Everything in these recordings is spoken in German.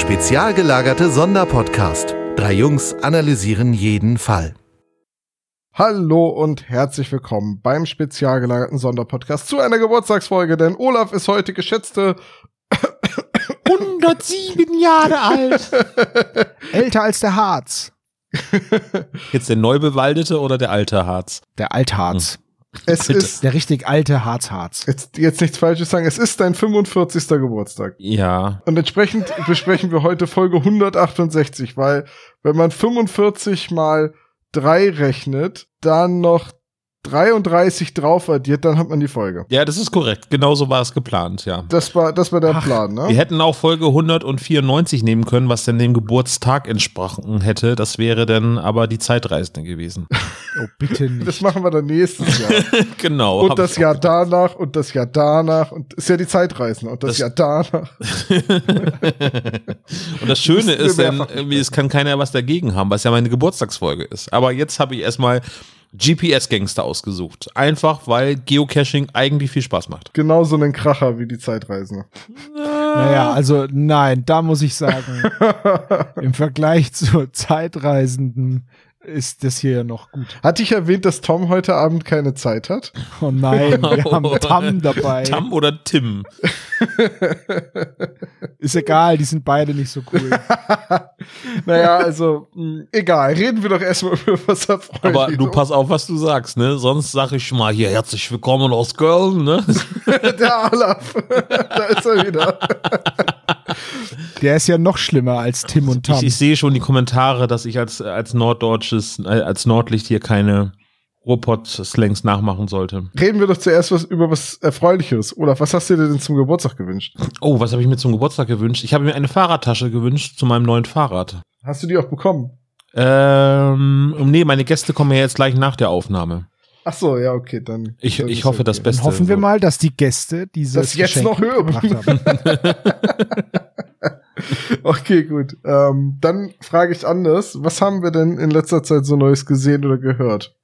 Spezial gelagerte Sonderpodcast. Drei Jungs analysieren jeden Fall. Hallo und herzlich willkommen beim spezial gelagerten Sonderpodcast zu einer Geburtstagsfolge, denn Olaf ist heute geschätzte 107 Jahre alt. Älter als der Harz. Jetzt der neu bewaldete oder der alte Harz? Der Altharz. Es Bitte. ist, Der richtig alte Harz-Harz. jetzt, jetzt nichts Falsches sagen, es ist dein 45. Geburtstag. Ja. Und entsprechend besprechen wir heute Folge 168, weil wenn man 45 mal 3 rechnet, dann noch 33 drauf addiert, dann hat man die Folge. Ja, das ist korrekt. Genauso war es geplant, ja. Das war, das war der Ach, Plan, ne? Wir hätten auch Folge 194 nehmen können, was dann dem Geburtstag entsprochen hätte. Das wäre dann aber die Zeitreisende gewesen. Oh, bitte Das nicht. machen wir dann nächstes Jahr. genau. Und das Jahr danach und das Jahr danach und ist ja die Zeitreisende und das, Das- Jahr danach. Und das Schöne ist dann, irgendwie, es kann keiner was dagegen haben, weil es ja meine Geburtstagsfolge ist. Aber jetzt habe ich erstmal GPS-Gangster ausgesucht. Einfach, weil Geocaching eigentlich viel Spaß macht. Genauso einen Kracher wie die Zeitreisende. Naja, also nein, da muss ich sagen, im Vergleich zur Zeitreisenden ist das hier ja noch gut. Hatte ich erwähnt, dass Tom heute Abend keine Zeit hat? Oh nein, wir haben Tam dabei. Tam oder Tim? Ist egal, die sind beide nicht so cool. naja, also, mh, egal. Reden wir doch erstmal über was erfreulich. Aber du pass auf, was du sagst, ne? Sonst sag ich mal hier herzlich willkommen aus Köln, ne? Der Olaf. da ist er wieder. Der ist ja noch schlimmer als Tim und Tam. Ich, ich sehe schon die Kommentare, dass ich als, als Norddeutsches, äh, als Nordlicht hier keine Ruhrpott-Slangs nachmachen sollte. Reden wir doch zuerst was über was Erfreulicheres. Olaf, was hast du dir denn zum Geburtstag gewünscht? Oh, was habe ich mir zum Geburtstag gewünscht? Ich habe mir eine Fahrradtasche gewünscht zu meinem neuen Fahrrad. Hast du die auch bekommen? Ähm, nee, meine Gäste kommen ja jetzt gleich nach der Aufnahme. Ach so, ja, okay, dann. Ich, dann ich hoffe okay. das Beste. Dann hoffen wir So. mal, dass die Gäste dieses Das jetzt Geschenk noch hören. Okay, gut. Ähm, dann frage ich anders. Was haben wir denn in letzter Zeit so Neues gesehen oder gehört?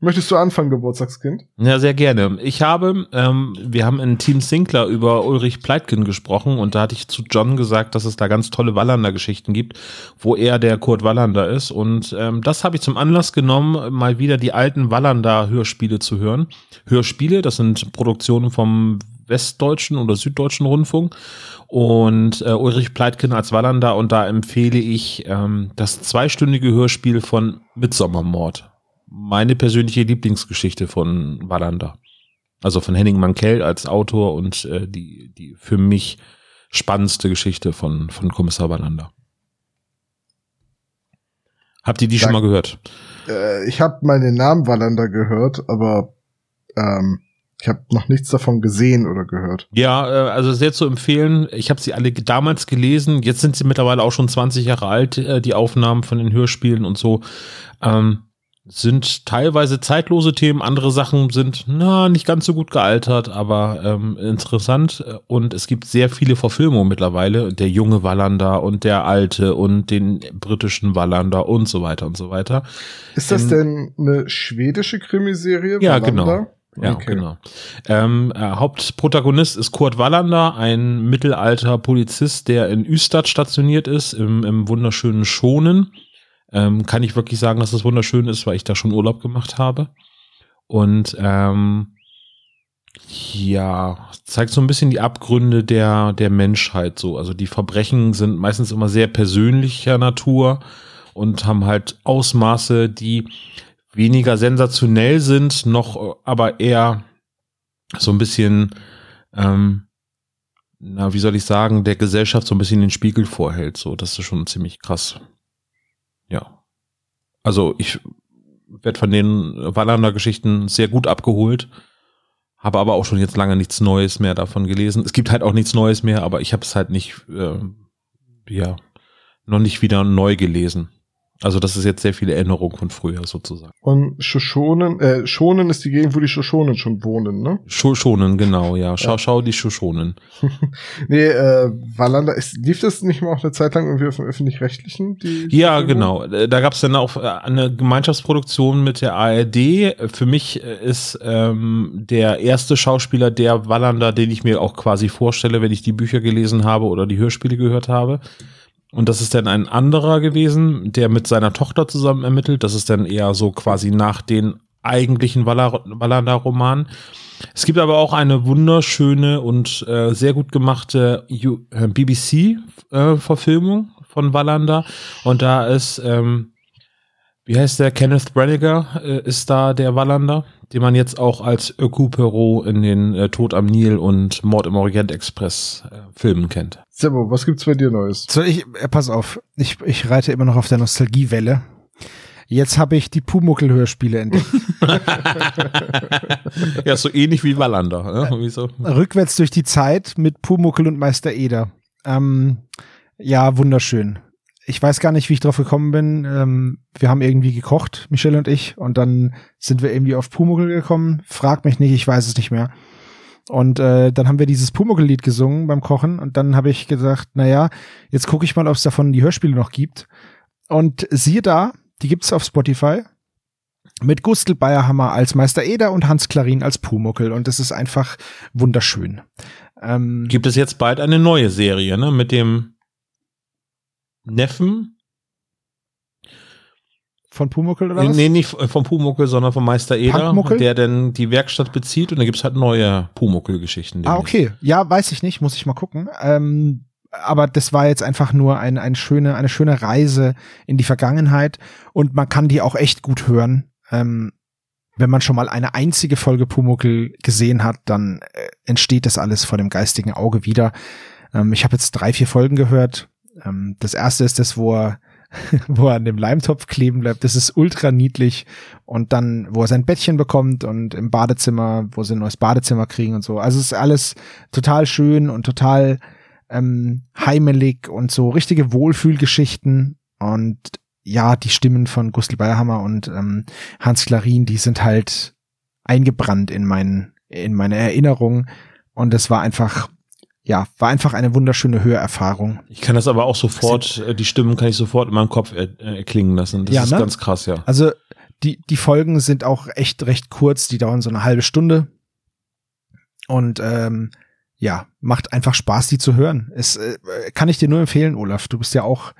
Möchtest du anfangen, Geburtstagskind? Ja, sehr gerne. Ich habe, ähm, wir haben in Team Sinclair über Ulrich Pleitgen gesprochen und da hatte ich zu John gesagt, dass es da ganz tolle Wallander-Geschichten gibt, wo er der Kurt Wallander ist. Und ähm, das habe ich zum Anlass genommen, mal wieder die alten Wallander-Hörspiele zu hören. Hörspiele, das sind Produktionen vom Westdeutschen oder Süddeutschen Rundfunk und äh, Ulrich Pleitgen als Wallander und da empfehle ich ähm, das zweistündige Hörspiel von Midsommermord. Meine persönliche Lieblingsgeschichte von Wallander. Also von Henning Mankell als Autor und äh, die, die für mich spannendste Geschichte von, von Kommissar Wallander. Habt ihr die schon Sag- mal gehört? Äh, ich habe mal den Namen Wallander gehört, aber ähm, ich habe noch nichts davon gesehen oder gehört. Ja, äh, also sehr zu empfehlen. Ich habe sie alle damals gelesen. Jetzt sind sie mittlerweile auch schon 20 Jahre alt, äh, die Aufnahmen von den Hörspielen und so. Ähm, sind teilweise zeitlose Themen, andere Sachen sind na nicht ganz so gut gealtert, aber ähm, interessant. Und es gibt sehr viele Verfilmungen mittlerweile. Der junge Wallander und der alte und den britischen Wallander und so weiter und so weiter. Ist das Ähm, denn eine schwedische Krimiserie? Ja, Wallander? Ja, Okay. genau. Ähm, äh, Hauptprotagonist ist Kurt Wallander, ein mittelalter Polizist, der in Üstad stationiert ist, im, im wunderschönen Schonen. Ähm, kann ich wirklich sagen, dass das wunderschön ist, weil ich da schon Urlaub gemacht habe. Und ähm, ja, zeigt so ein bisschen die Abgründe der, der Menschheit so. Also die Verbrechen sind meistens immer sehr persönlicher Natur und haben halt Ausmaße, die weniger sensationell sind, noch äh, aber eher so ein bisschen, ähm, na, wie soll ich sagen, der Gesellschaft so ein bisschen den Spiegel vorhält. So, das ist schon ziemlich krass. Ja. Also ich werde von den Wallander-Geschichten sehr gut abgeholt, habe aber auch schon jetzt lange nichts Neues mehr davon gelesen. Es gibt halt auch nichts Neues mehr, aber ich habe es halt nicht, äh, ja, noch nicht wieder neu gelesen. Also das ist jetzt sehr viele Erinnerungen von früher sozusagen. Und Shoshonen, äh, Schonen ist die Gegend, wo die Shoshonen schon wohnen, ne? Schonen, genau, ja. Schau, schau die Schoschonen. Nee, äh, Wallander, ist, lief das nicht mal auch eine Zeit lang irgendwie auf dem Öffentlich-Rechtlichen? Ja, Verfilmung? genau. Da gab es dann auch äh, eine Gemeinschaftsproduktion mit der ARD. Für mich äh, ist ähm, der erste Schauspieler der Wallander, den ich mir auch quasi vorstelle, wenn ich die Bücher gelesen habe oder die Hörspiele gehört habe. Und das ist dann ein anderer gewesen, der mit seiner Tochter zusammen ermittelt. Das ist dann eher so quasi nach den eigentlichen Wallander-Romanen. Es gibt aber auch eine wunderschöne und äh, sehr gut gemachte äh, BBC-Verfilmung äh, von Wallander. Und da ist, ähm, wie heißt der, Kenneth Branniger äh, ist da der Wallander, den man jetzt auch als Öku Perot in den äh, Tod am Nil und Mord im Orient Express äh, Filmen kennt. Sebo, was gibt's bei dir Neues? So, ich, äh, pass auf, ich, ich reite immer noch auf der Nostalgiewelle. Jetzt habe ich die Pumuckel-Hörspiele entdeckt. ja, so ähnlich wie Wallander. Ne? Wieso? Rückwärts durch die Zeit mit Pumuckel und Meister Eder. Ähm, ja, wunderschön. Ich weiß gar nicht, wie ich drauf gekommen bin. Ähm, wir haben irgendwie gekocht, Michelle und ich, und dann sind wir irgendwie auf Pumuckel gekommen. Frag mich nicht, ich weiß es nicht mehr. Und äh, dann haben wir dieses Pumuckel-Lied gesungen beim Kochen und dann habe ich gesagt, naja, jetzt gucke ich mal, ob es davon die Hörspiele noch gibt. Und siehe da, die gibt's auf Spotify mit Gustl Bayerhammer als Meister Eder und Hans Klarin als Pumuckel und das ist einfach wunderschön. Ähm, Gibt es jetzt bald eine neue Serie, ne, mit dem Neffen von Pumuckel oder was? Nee, nicht von Pumuckel, sondern von Meister Eder, der dann die Werkstatt bezieht und da gibt's halt neue Pumuckel-Geschichten. Ah, okay. Ja, weiß ich nicht, muss ich mal gucken. Ähm, aber das war jetzt einfach nur ein, ein schöne, eine schöne Reise in die Vergangenheit und man kann die auch echt gut hören. Ähm, wenn man schon mal eine einzige Folge Pumuckel gesehen hat, dann äh, entsteht das alles vor dem geistigen Auge wieder. Ähm, ich habe jetzt drei, vier Folgen gehört. Ähm, das erste ist das, wo er, wo er an dem Leimtopf kleben bleibt. Das ist ultra niedlich. Und dann, wo er sein Bettchen bekommt und im Badezimmer, wo sie ein neues Badezimmer kriegen und so. Also es ist alles total schön und total ähm, heimelig und so richtige Wohlfühlgeschichten und ja, die Stimmen von Gustl Bayerhammer und ähm, Hans Klarin, die sind halt eingebrannt in meinen in meine Erinnerung und es war einfach ja, war einfach eine wunderschöne Hörerfahrung. Ich kann das aber auch sofort, äh, die Stimmen kann ich sofort in meinem Kopf erklingen lassen. Das ja, ist ne? ganz krass, ja. Also die, die Folgen sind auch echt recht kurz, die dauern so eine halbe Stunde. Und ähm, ja, macht einfach Spaß, die zu hören. Es äh, kann ich dir nur empfehlen, Olaf. Du bist ja auch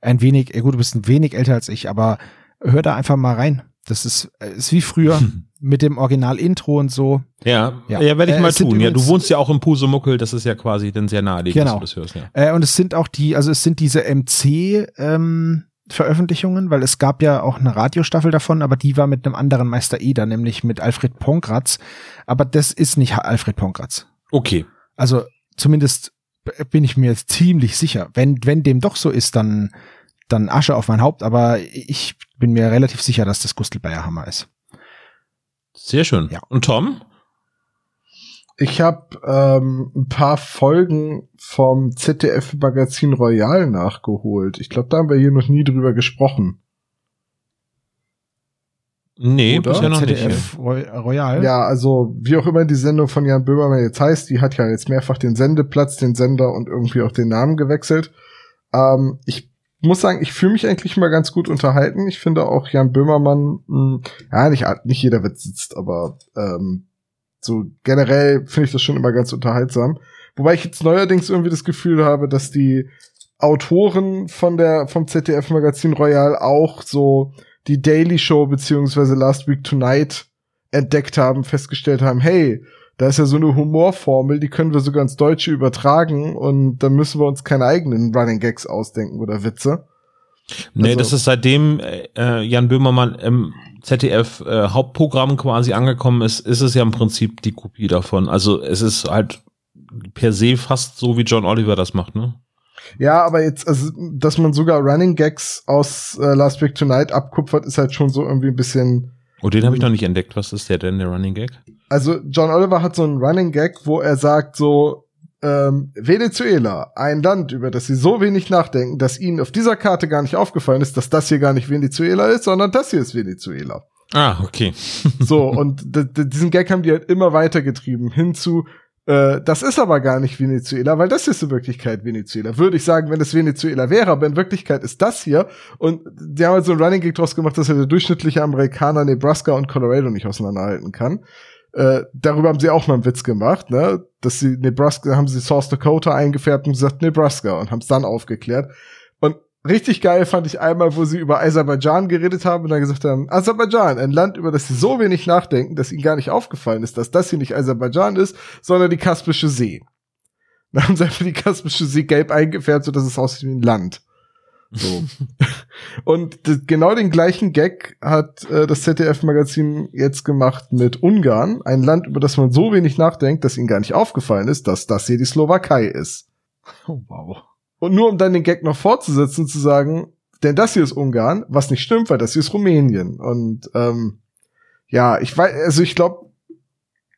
ein wenig, äh, gut, du bist ein wenig älter als ich, aber hör da einfach mal rein. Das ist, äh, ist wie früher mit dem Original-Intro und so. Ja, ja, ja werde ich äh, mal tun. Ja, du wohnst ja auch im Pusemuckel, das ist ja quasi dann sehr naheliegend, genau. dass du das hörst. Ja. Äh, und es sind auch die, also es sind diese MC, ähm, Veröffentlichungen, weil es gab ja auch eine Radiostaffel davon, aber die war mit einem anderen Meister Eder, nämlich mit Alfred Ponkratz. Aber das ist nicht Alfred Ponkratz. Okay. Also zumindest bin ich mir ziemlich sicher. Wenn, wenn dem doch so ist, dann, dann Asche auf mein Haupt, aber ich bin mir relativ sicher, dass das Gustl Bayerhammer ist. Sehr schön. Ja. Und Tom? Ich habe ähm, ein paar Folgen vom ZDF-Magazin Royal nachgeholt. Ich glaube, da haben wir hier noch nie drüber gesprochen. Nee, Oder? bisher noch ZDF nicht. Royal. Ja, also wie auch immer die Sendung von Jan Böhmermann jetzt heißt, die hat ja jetzt mehrfach den Sendeplatz, den Sender und irgendwie auch den Namen gewechselt. Ähm, ich muss sagen, ich fühle mich eigentlich mal ganz gut unterhalten. Ich finde auch Jan Böhmermann, mh, hm, ja, nicht, nicht jeder Witz sitzt, aber ähm, so generell finde ich das schon immer ganz unterhaltsam. Wobei ich jetzt neuerdings irgendwie das Gefühl habe, dass die Autoren von der vom ZDF Magazin Royal auch so die Daily Show beziehungsweise Last Week Tonight entdeckt haben, festgestellt haben, hey, da ist ja so eine Humorformel, die können wir sogar ins Deutsche übertragen und dann müssen wir uns keine eigenen Running Gags ausdenken oder Witze. Nee, also, das ist seitdem äh, Jan Böhmermann im ZDF äh, Hauptprogramm quasi angekommen ist, ist es ja im Prinzip die Kopie davon. Also es ist halt per se fast so, wie John Oliver das macht, ne? Ja, aber jetzt, also, dass man sogar Running Gags aus äh, Last Week Tonight abkupfert, ist halt schon so irgendwie ein bisschen. Oh, den habe ich noch nicht entdeckt. Was ist der denn, der Running Gag? Also, John Oliver hat so einen Running Gag, wo er sagt so, ähm, Venezuela, ein Land, über das sie so wenig nachdenken, dass ihnen auf dieser Karte gar nicht aufgefallen ist, dass das hier gar nicht Venezuela ist, sondern das hier ist Venezuela. Ah, okay. so, und diesen Gag haben die halt immer weitergetrieben, hinzu, äh, das ist aber gar nicht Venezuela, weil das ist in Wirklichkeit Venezuela. Würde ich sagen, wenn es Venezuela wäre, aber in Wirklichkeit ist das hier. Und die haben halt so ein Running Gag draus gemacht, dass ja der durchschnittliche Amerikaner Nebraska und Colorado nicht auseinanderhalten kann. Äh, darüber haben sie auch mal einen Witz gemacht, ne? Dass sie Nebraska, haben sie South Dakota eingefärbt und gesagt Nebraska und haben es dann aufgeklärt. Richtig geil fand ich einmal, wo sie über Aserbaidschan geredet haben und dann gesagt haben, Aserbaidschan, ein Land, über das sie so wenig nachdenken, dass ihnen gar nicht aufgefallen ist, dass das hier nicht Aserbaidschan ist, sondern die Kaspische See. Dann haben sie einfach die Kaspische See gelb eingefärbt, so dass es aussieht wie ein Land. So. und genau den gleichen Gag hat äh, das ZDF-Magazin jetzt gemacht mit Ungarn, ein Land, über das man so wenig nachdenkt, dass ihnen gar nicht aufgefallen ist, dass das hier die Slowakei ist. Oh, wow. Und nur um dann den Gag noch fortzusetzen, zu sagen, denn das hier ist Ungarn, was nicht stimmt, weil das hier ist Rumänien. Und ähm, ja, ich weiß, also ich glaube,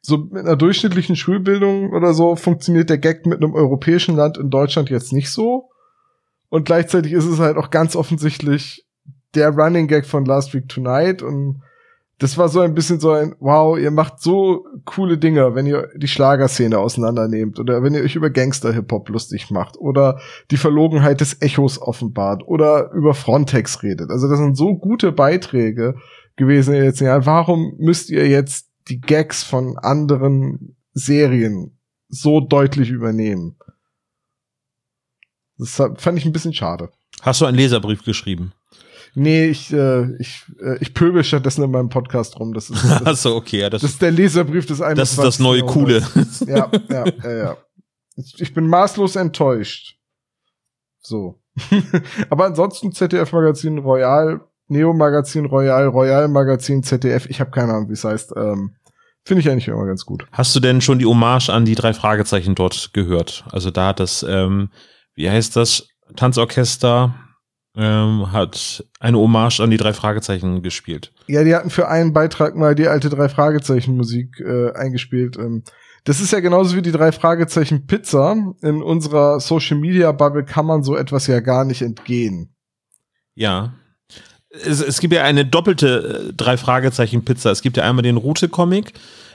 so mit einer durchschnittlichen Schulbildung oder so funktioniert der Gag mit einem europäischen Land in Deutschland jetzt nicht so. Und gleichzeitig ist es halt auch ganz offensichtlich der Running Gag von Last Week Tonight. Und das war so ein bisschen so ein, wow, ihr macht so coole Dinge, wenn ihr die Schlagerszene auseinandernehmt oder wenn ihr euch über Gangster-Hip-Hop lustig macht oder die Verlogenheit des Echos offenbart oder über Frontex redet. Also das sind so gute Beiträge gewesen in den letzten Jahren. Warum müsst ihr jetzt die Gags von anderen Serien so deutlich übernehmen? Das fand ich ein bisschen schade. Hast du einen Leserbrief geschrieben? Nee, ich, äh, ich, äh, ich pöbel stattdessen in meinem Podcast rum. Das ist, das, Achso, okay, ja, das, das ist der Leserbrief des 21. das ist das neue Coole. Ja, ja, ja, ja. Ich ich bin maßlos enttäuscht. So. Aber ansonsten ZDF-Magazin Royal, Neo-Magazin Royal, Royal-Magazin ZDF, ich habe keine Ahnung, wie es heißt. Ähm, Finde ich eigentlich immer ganz gut. Hast du denn schon die Hommage an die drei Fragezeichen dort gehört? Also da hat das, ähm, wie heißt das, Tanzorchester ähm, hat eine Hommage an die drei Fragezeichen gespielt. Ja, die hatten für einen Beitrag mal die alte drei Fragezeichen Musik äh, eingespielt. Ähm, das ist ja genauso wie die drei Fragezeichen Pizza. In unserer Social Media Bubble kann man so etwas ja gar nicht entgehen. Ja. Es, es gibt ja eine doppelte äh, drei Fragezeichen Pizza. Es gibt ja einmal den Route Comic,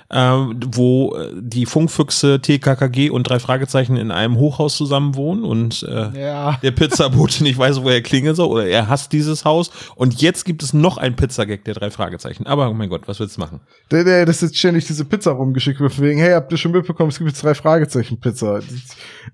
ähm, wo äh, die Funkfüchse TKKG und drei Fragezeichen in einem Hochhaus zusammen wohnen und äh, Ja. der Pizzabote nicht weiß, wo er klingeln soll oder er hasst dieses Haus. Und jetzt gibt es noch ein Pizzagag der drei Fragezeichen. Aber oh mein Gott, was willst du machen? Der, der, das jetzt ständig diese Pizza rumgeschickt wird, wegen, hey, habt ihr schon mitbekommen, es gibt jetzt drei Fragezeichen Pizza.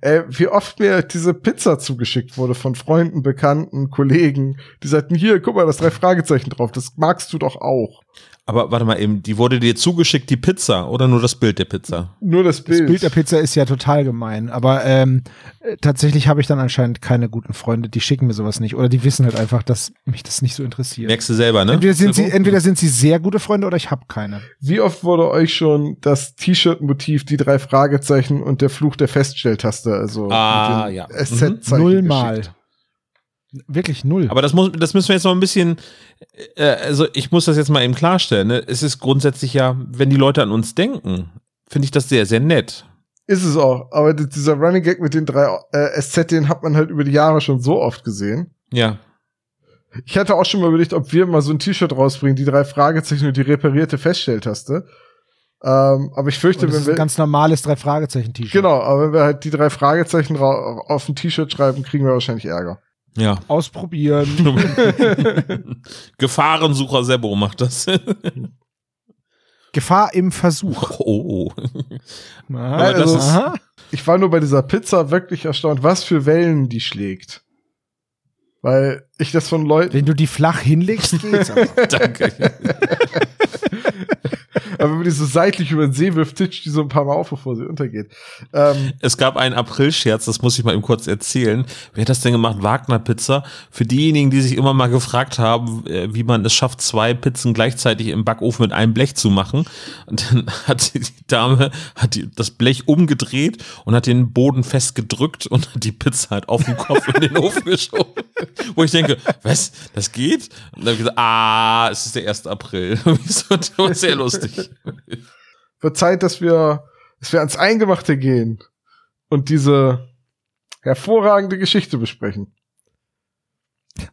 Äh, wie oft mir diese Pizza zugeschickt wurde von Freunden, Bekannten, Kollegen, die sagten, hier, guck mal, das drei Fragezeichen drauf, das magst du doch auch. Aber warte mal eben, die wurde dir zugeschickt, die Pizza oder nur das Bild der Pizza? Nur das Bild. Das Bild der Pizza ist ja total gemein, aber ähm, äh, tatsächlich habe ich dann anscheinend keine guten Freunde, die schicken mir sowas nicht oder die wissen halt einfach, dass mich das nicht so interessiert. Merkst du selber, ne? Entweder sind, sie, Sebo? entweder sind sie sehr gute Freunde oder ich habe keine. Wie oft wurde euch schon das T-Shirt-Motiv, die drei Fragezeichen und der Fluch der Feststelltaste, also Ah, ja. SZ-Zeichen Null geschickt? Wirklich null. Aber das muss, das müssen wir jetzt noch ein bisschen, äh, also ich muss das jetzt mal eben klarstellen. Ne? Es ist grundsätzlich ja, wenn die Leute an uns denken, finde ich das sehr, sehr nett. Ist es auch. Aber dieser Running Gag mit den drei äh, SZ, den hat man halt über die Jahre schon so oft gesehen. Ja. Ich hatte auch schon mal überlegt, ob wir mal so ein T-Shirt rausbringen, die drei Fragezeichen und die reparierte Feststelltaste. Ähm, aber ich fürchte, wenn ist ein wir ganz normales drei Fragezeichen T-Shirt. genau, aber wenn wir halt die drei Fragezeichen ra- auf ein T-Shirt schreiben, kriegen wir wahrscheinlich Ärger. Ja. Ausprobieren. Gefahrensucher Sebo macht das. Gefahr im Versuch. oh, oh. Aha, das also- ist, aha. Ich war nur bei dieser Pizza wirklich erstaunt, was für Wellen die schlägt. Weil ich das von Leuten, Wenn du die flach hinlegst, geht's. danke. aber wenn man die so seitlich über den See wirft, titscht die so ein paar Mal auf, bevor sie untergeht. Ähm, Es gab einen April-Scherz, das muss ich mal eben kurz erzählen. Wer hat das denn gemacht? Wagner Pizza. Für diejenigen, die sich immer mal gefragt haben, äh, wie man es schafft, zwei Pizzen gleichzeitig im Backofen mit einem Blech zu machen. Und dann hat die Dame hat die, das Blech umgedreht und hat den Boden festgedrückt und hat die Pizza halt auf den Kopf in den Ofen geschoben. Wo ich denke, was, das geht? Und dann hab ich gesagt, ah, es ist der 1. April. das war sehr lustig. wird Zeit, dass wir, dass wir ans Eingemachte gehen und diese hervorragende Geschichte besprechen.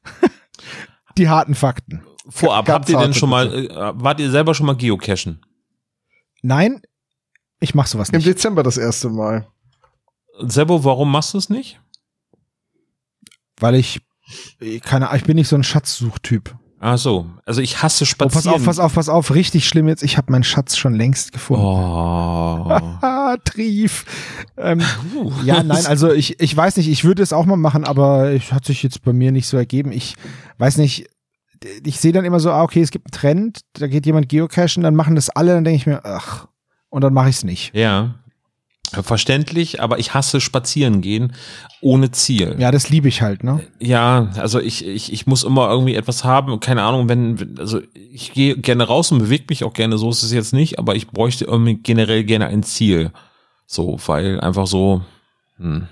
Die harten Fakten. Vorab, Ganz habt ihr denn schon mal, äh, wart ihr selber schon mal geocachen? Nein, ich mach sowas Im nicht. Dezember das erste Mal. Sebo, warum machst du es nicht? Weil ich, keine Ahnung, ich bin nicht so ein Schatzsuchtyp. Ach so, also ich hasse Oh, Spazieren. pass auf, pass auf, pass auf, richtig schlimm jetzt. Ich habe meinen Schatz schon längst gefunden. Oh. Ah, Trief. Ähm, ja, nein, also ich, ich weiß nicht, ich würde es auch mal machen, aber es hat sich jetzt bei mir nicht so ergeben. Ich weiß nicht, ich sehe dann immer so, ah, okay, es gibt einen Trend, da geht jemand geocachen, dann machen das alle, dann denke ich mir, ach, und dann mache ich es nicht. Ja. Verständlich, aber ich hasse spazieren gehen ohne Ziel. Ja, das liebe ich halt, ne? Ja, also ich, ich, ich muss immer irgendwie etwas haben, keine Ahnung, wenn, also ich gehe gerne raus und bewege mich auch gerne, so ist es jetzt nicht, aber ich bräuchte irgendwie generell gerne ein Ziel. So, weil einfach so, hm,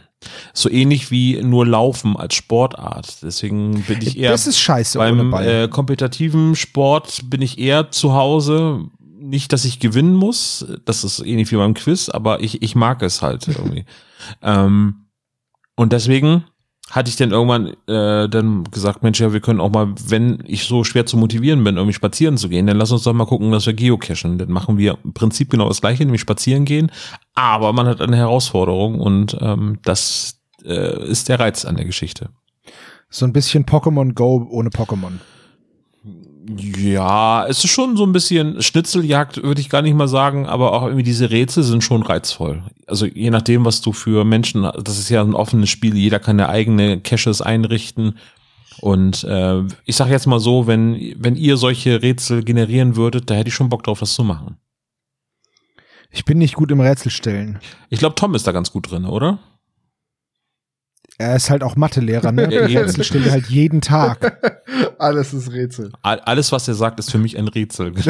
so ähnlich wie nur Laufen als Sportart. Deswegen bin ich eher das ist scheiße beim äh, kompetitiven Sport bin ich eher zu Hause. Nicht, dass ich gewinnen muss, das ist ähnlich wie beim Quiz, aber ich, ich mag es halt irgendwie. ähm, und deswegen hatte ich dann irgendwann äh, dann gesagt, Mensch, ja, wir können auch mal, wenn ich so schwer zu motivieren bin, irgendwie spazieren zu gehen, dann lass uns doch mal gucken, dass wir geocachen. Dann machen wir im Prinzip genau das gleiche, nämlich spazieren gehen, aber man hat eine Herausforderung und ähm, das äh, ist der Reiz an der Geschichte. so ein bisschen Pokémon Go ohne Pokémon. Ja, es ist schon so ein bisschen Schnitzeljagd, würde ich gar nicht mal sagen, aber auch irgendwie diese Rätsel sind schon reizvoll. Also je nachdem, was du für Menschen, das ist ja ein offenes Spiel, jeder kann ja eigene Caches einrichten. Und äh, ich sage jetzt mal so, wenn, wenn ihr solche Rätsel generieren würdet, da hätte ich schon Bock drauf, das zu machen. Ich bin nicht gut im Rätselstellen. Ich glaube, Tom ist da ganz gut drin, oder? Er ist halt auch Mathelehrer, ne? Ja. Rätsel stellt er halt jeden Tag. Alles ist Rätsel. All- Alles, was er sagt, ist für mich ein Rätsel.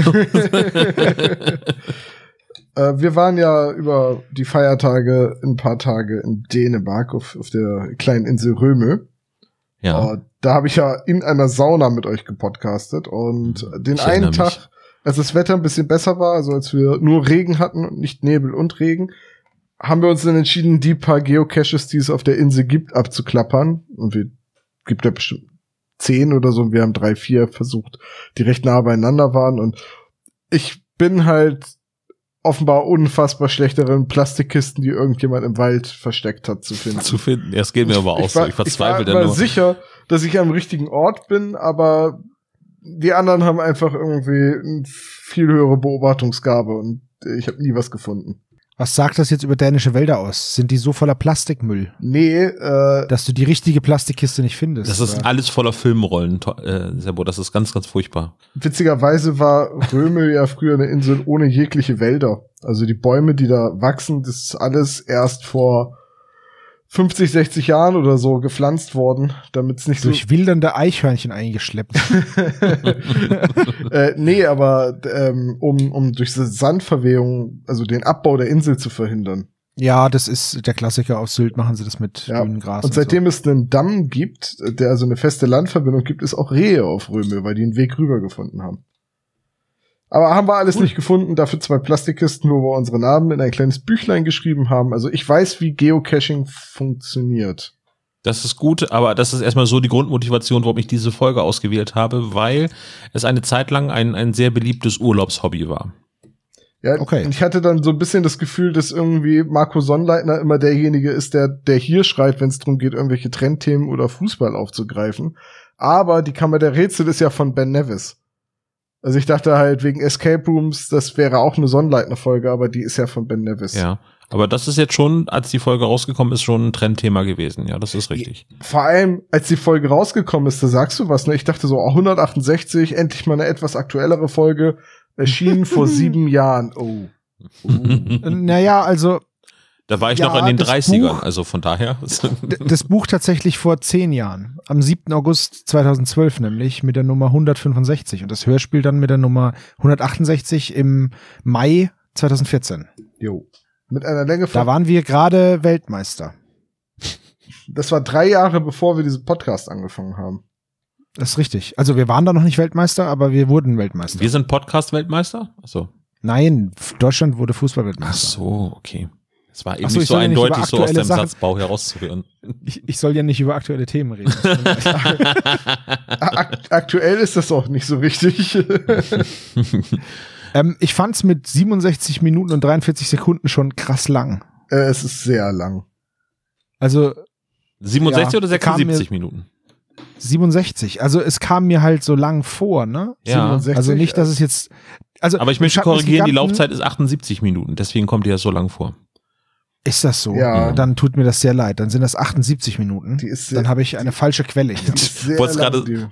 Äh, wir waren ja über die Feiertage ein paar Tage in Dänemark auf, auf der kleinen Insel Röme. ja. Äh, da habe ich ja in einer Sauna mit euch gepodcastet und den Ich einen Tag, mich. als das Wetter ein bisschen besser war, also als wir nur Regen hatten und nicht Nebel und Regen, haben wir uns dann entschieden, die paar Geocaches, die es auf der Insel gibt, abzuklappern. Und wir gibt ja bestimmt zehn oder so. Und wir haben drei, vier versucht, die recht nah beieinander waren. Und ich bin halt offenbar unfassbar schlechteren Plastikkisten, die irgendjemand im Wald versteckt hat, zu finden. Zu finden. Das geht mir aber auch so. Ich verzweifle ich da war nur. sicher, dass ich am richtigen Ort bin, aber die anderen haben einfach irgendwie eine viel höhere Beobachtungsgabe und ich habe nie was gefunden. Was sagt das jetzt über dänische Wälder aus? Sind die so voller Plastikmüll, Nee, äh, dass du die richtige Plastikkiste nicht findest? Das ist oder? alles voller Filmrollen, äh, Sebo. Das ist ganz, ganz furchtbar. witzigerweise war Römel ja früher eine Insel ohne jegliche Wälder. Also die Bäume, die da wachsen, das ist alles erst vor 50, 60 Jahren oder so gepflanzt worden, damit es nicht so durch wildernde Eichhörnchen eingeschleppt. äh, nee, aber ähm, um, um durch Sandverwehung, also den Abbau der Insel zu verhindern. ja, das ist der Klassiker. Auf Sylt machen sie das mit Ja, grünem Gras. Und seitdem es einen Damm gibt, der also eine feste Landverbindung gibt, ist auch Rehe auf Röme, weil die einen Weg rüber gefunden haben. Aber haben wir alles nicht gefunden, dafür zwei Plastikkisten, wo wir unsere Namen in ein kleines Büchlein geschrieben haben. Also ich weiß, wie Geocaching funktioniert. Das ist gut, aber das ist erstmal so die Grundmotivation, warum ich diese Folge ausgewählt habe, weil es eine Zeit lang ein, ein sehr beliebtes Urlaubshobby war. Ja, Okay. und ich hatte dann so ein bisschen das Gefühl, dass irgendwie Marco Sonnleitner immer derjenige ist, der, der hier schreit, wenn es darum geht, irgendwelche Trendthemen oder Fußball aufzugreifen. Aber die Kammer der Rätsel ist ja von Ben Nevis. Also ich dachte halt wegen Escape Rooms, das wäre auch eine Sonnleitner-Folge, aber die ist ja von Ben Nevis. Ja. Aber das ist jetzt schon, als die Folge rausgekommen ist, schon ein Trendthema gewesen. Ja, das ist richtig. Vor allem, als die Folge rausgekommen ist, da sagst du was, ne? Ich dachte so, oh, 168, endlich mal eine etwas aktuellere Folge, erschienen vor sieben Jahren. Oh. naja, also Da war ich Ja, noch in den das 30ern, Buch- also von daher. das Buch tatsächlich vor zehn Jahren. Am 7. August 2012 nämlich mit der Nummer 165 und das Hörspiel dann mit der Nummer 168 im Mai 2014. Jo. Mit einer Länge von Da waren wir gerade Weltmeister. Das war drei Jahre, bevor wir diesen Podcast angefangen haben. Das ist richtig. Also wir waren da noch nicht Weltmeister, aber wir wurden Weltmeister. Wir sind Podcast-Weltmeister? Achso. Nein, Deutschland wurde Ach Fußballweltmeister. so, okay. Es war eben so, nicht ich so soll ja nicht eindeutig über so aus aktuelle deinem Sachen- Satzbau herauszuhören. Ich, ich soll ja nicht über aktuelle Themen reden. Ak aktuell ist das auch nicht so richtig. ähm, ich fand's mit 67 Minuten und 43 Sekunden schon krass lang. äh, es ist sehr lang. Also 67 Ja, oder kam 76 Minuten? 67. Also es kam mir halt so lang vor, ne? Ja. 67, Also nicht, dass es jetzt. Also Aber ich möchte korrigieren, die Laufzeit ist 78 Minuten, deswegen kommt die ja so lang vor. Ist das so? Ja. Dann tut mir das sehr leid. Dann sind das 78 Minuten. Die ist sehr- Dann habe ich eine falsche Quelle hier. Gerade-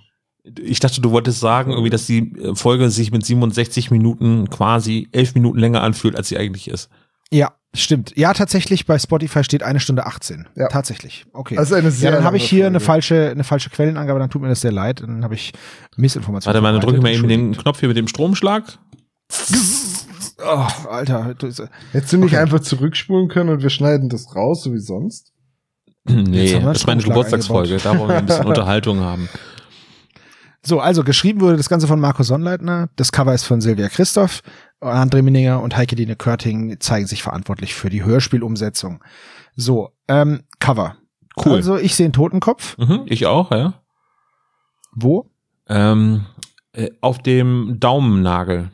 Ich dachte, du wolltest sagen, irgendwie, dass die äh, Folge sich mit 67 Minuten quasi 11 Minuten länger anfühlt, als sie eigentlich ist. Ja, stimmt. Ja, tatsächlich bei Spotify steht eine Stunde 18. Ja. Tatsächlich. Okay. Also eine sehr ja, dann habe ich hier eine falsche, eine falsche Quellenangabe, dann tut mir das sehr leid. Dann habe ich Missinformationen. Warte mal, dann drücke ich mal eben den Knopf hier mit dem Stromschlag. Oh, Alter. Hättest du nicht Okay. einfach zurückspulen können und wir schneiden das raus, so wie sonst? Nee, das ist meine Geburtstagsfolge, da wollen wir ein bisschen Unterhaltung haben. So, also geschrieben wurde das Ganze von Marco Sonnleitner. Das Cover ist von Silvia Christoph. André Minninger und Heike Dine Körting zeigen sich verantwortlich für die Hörspielumsetzung. So, ähm, Cover. Cool. Also ich sehe einen Totenkopf. Mhm, ich auch, ja. Wo? Ähm, äh, auf dem Daumennagel.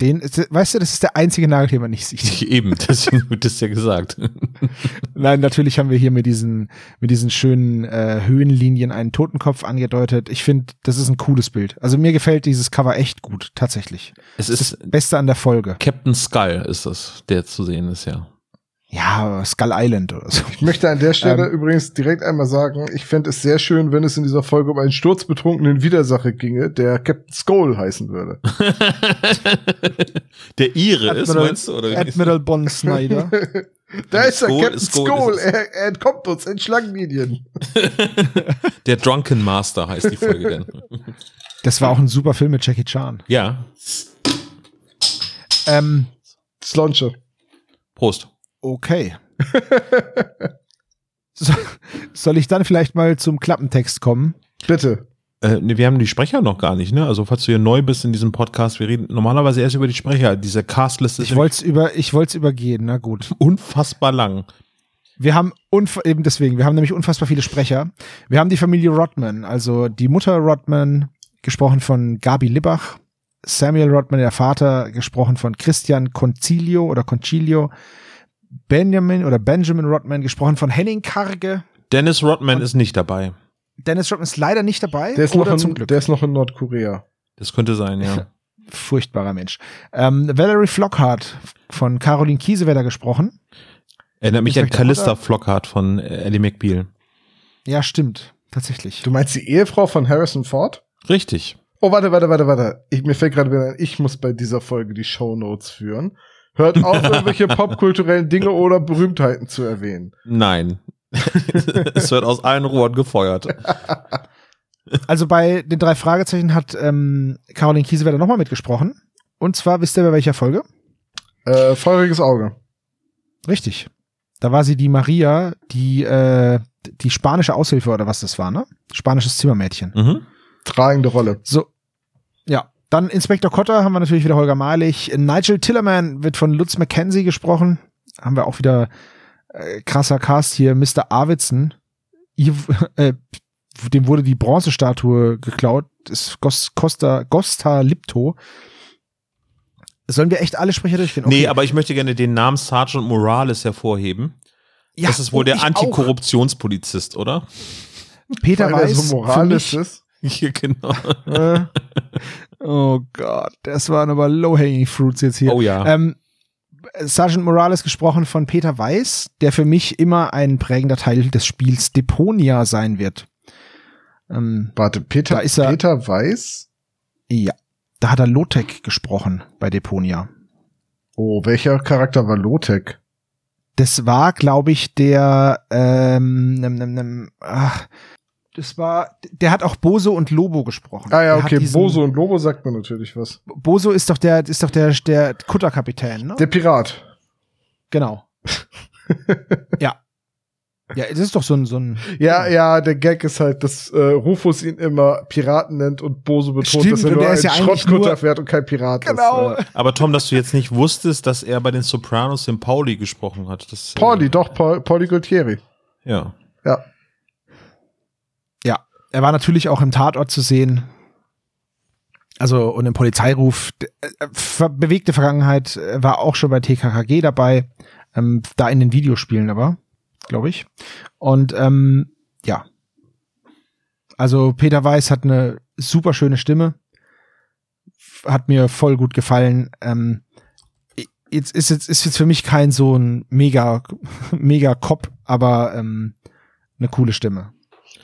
Den, weißt du, das ist der einzige Nagel, den man nicht sieht. Eben, deswegen wird das ja gesagt. Nein, natürlich haben wir hier mit diesen, mit diesen schönen äh, Höhenlinien einen Totenkopf angedeutet. Ich finde, das ist ein cooles Bild. Also mir gefällt dieses Cover echt gut, tatsächlich. Es Das ist ist das Beste an der Folge. Captain Skull ist es, der zu sehen ist, ja. Ja, Skull Island oder so. Ich möchte an der Stelle Ähm. übrigens direkt einmal sagen, ich fände es sehr schön, wenn es in dieser Folge um einen sturzbetrunkenen Widersacher ginge, der Captain Skull heißen würde. der Ire ist, Admiral- meinst du? Oder wie? Admiral Bon Snyder. Da ist er, Skull- Captain Skull Skull. ist. Er, er entkommt uns in Schlangenlinien. Der Drunken Master heißt die Folge denn. Das war auch ein super Film mit Jackie Chan. Ja, Ähm, Slonche. Prost. Okay. so, soll ich dann vielleicht mal zum Klappentext kommen? Bitte. Äh, nee, wir haben die Sprecher noch gar nicht, ne? Also falls du hier neu bist in diesem Podcast, wir reden normalerweise erst über die Sprecher. Diese Castliste ist Ich wollte es über, ich wollte es übergehen. Na gut. unfassbar lang. Wir haben unf eben deswegen, wir haben nämlich unfassbar viele Sprecher. Wir haben die Familie Rodman, also die Mutter Rodman, gesprochen von Gabi Libbach, Samuel Rodman, der Vater, gesprochen von Christian Concilio oder Concilio, Benjamin oder Benjamin Rodman, gesprochen von Henning Karge. Dennis Rodman ist nicht dabei. Dennis Rodman ist leider nicht dabei. Der ist, oder noch zum in, Glück. der ist noch in Nordkorea. Das könnte sein, ja. Furchtbarer Mensch. Ähm, Valerie Flockhart von Caroline Kiesewetter gesprochen. Erinnert mich an Callista. Flockhart von äh, Ellie McBeal. Ja, stimmt. Tatsächlich. Du meinst die Ehefrau von Harrison Ford? Richtig. Oh, warte, warte, warte, warte. Ich, mir fällt gerade wieder ein, ich muss bei dieser Folge die Shownotes führen. Hört auf, irgendwelche popkulturellen Dinge oder Berühmtheiten zu erwähnen. Nein. es wird aus allen Rohren gefeuert. Also bei den drei Fragezeichen hat ähm, Caroline Kiesewetter nochmal mitgesprochen. Und zwar, wisst ihr bei welcher Folge? Äh, feuriges Auge. Richtig. Da war sie die Maria, die, äh, die spanische Aushilfe oder was das war, ne? Spanisches Zimmermädchen. Mhm. Tragende Rolle. So. Ja. Dann Inspektor Kotter haben wir natürlich wieder Holger Malig. Nigel Tillerman wird von Lutz McKenzie gesprochen. Haben wir auch wieder äh, krasser Cast hier. Mr. Arvidsson. Äh, dem wurde die Bronzestatue geklaut. Das ist Gos, Costa, Gosta Lipto. Sollen wir echt alle Sprecher durchgehen? Nee, aber ich möchte gerne den Namen Sergeant Morales hervorheben. ja, das ist wohl und der. Antikorruptionspolizist, oder? Peter Weil er Weiß. so mich, ist. Ja, genau. äh, oh Gott, das waren aber low-hanging fruits jetzt hier. Oh ja. Ähm, Sergeant Morales gesprochen von Peter Weiß, der für mich immer ein prägender Teil des Spiels Deponia sein wird. Ähm, Warte, Peter, Da ist er- Peter Weiß? ja, da hat er Lotek gesprochen bei Deponia. Oh, welcher Charakter war Lotek? Das war, glaube ich, der, ähm, nem, nem, nem, ach, das war, der hat auch Boso und Lobo gesprochen. Ah ja, okay, diesen- Boso und Lobo sagt mir natürlich was. Boso ist doch der, ist doch der, der Kutterkapitän, ne? Der Pirat. Genau. ja. Ja, das ist doch so ein, so ein. Ja, ja, der Gag ist halt, dass äh, Rufus ihn immer Piraten nennt und Boso betont, Stimmt, dass er nur ein ist ja Schrottkutter fährt und kein Pirat Genau. ist. Äh, Aber Tom, dass du jetzt nicht wusstest, dass er bei den Sopranos den Pauli gesprochen hat. Das, äh, Pauli, doch, Paul, Pauli Gualtieri. Ja. Ja. Er war natürlich auch im Tatort zu sehen. Also, und im Polizeiruf. Äh, ver bewegte Vergangenheit äh, war auch schon bei TKKG dabei. Ähm, da in den Videospielen aber, glaube ich. Und, ähm, ja. Also Peter Weiß hat eine super schöne Stimme. Hat mir voll gut gefallen. Ähm, jetzt ist jetzt ist jetzt für mich kein so ein mega mega Cop, aber ähm, eine coole Stimme.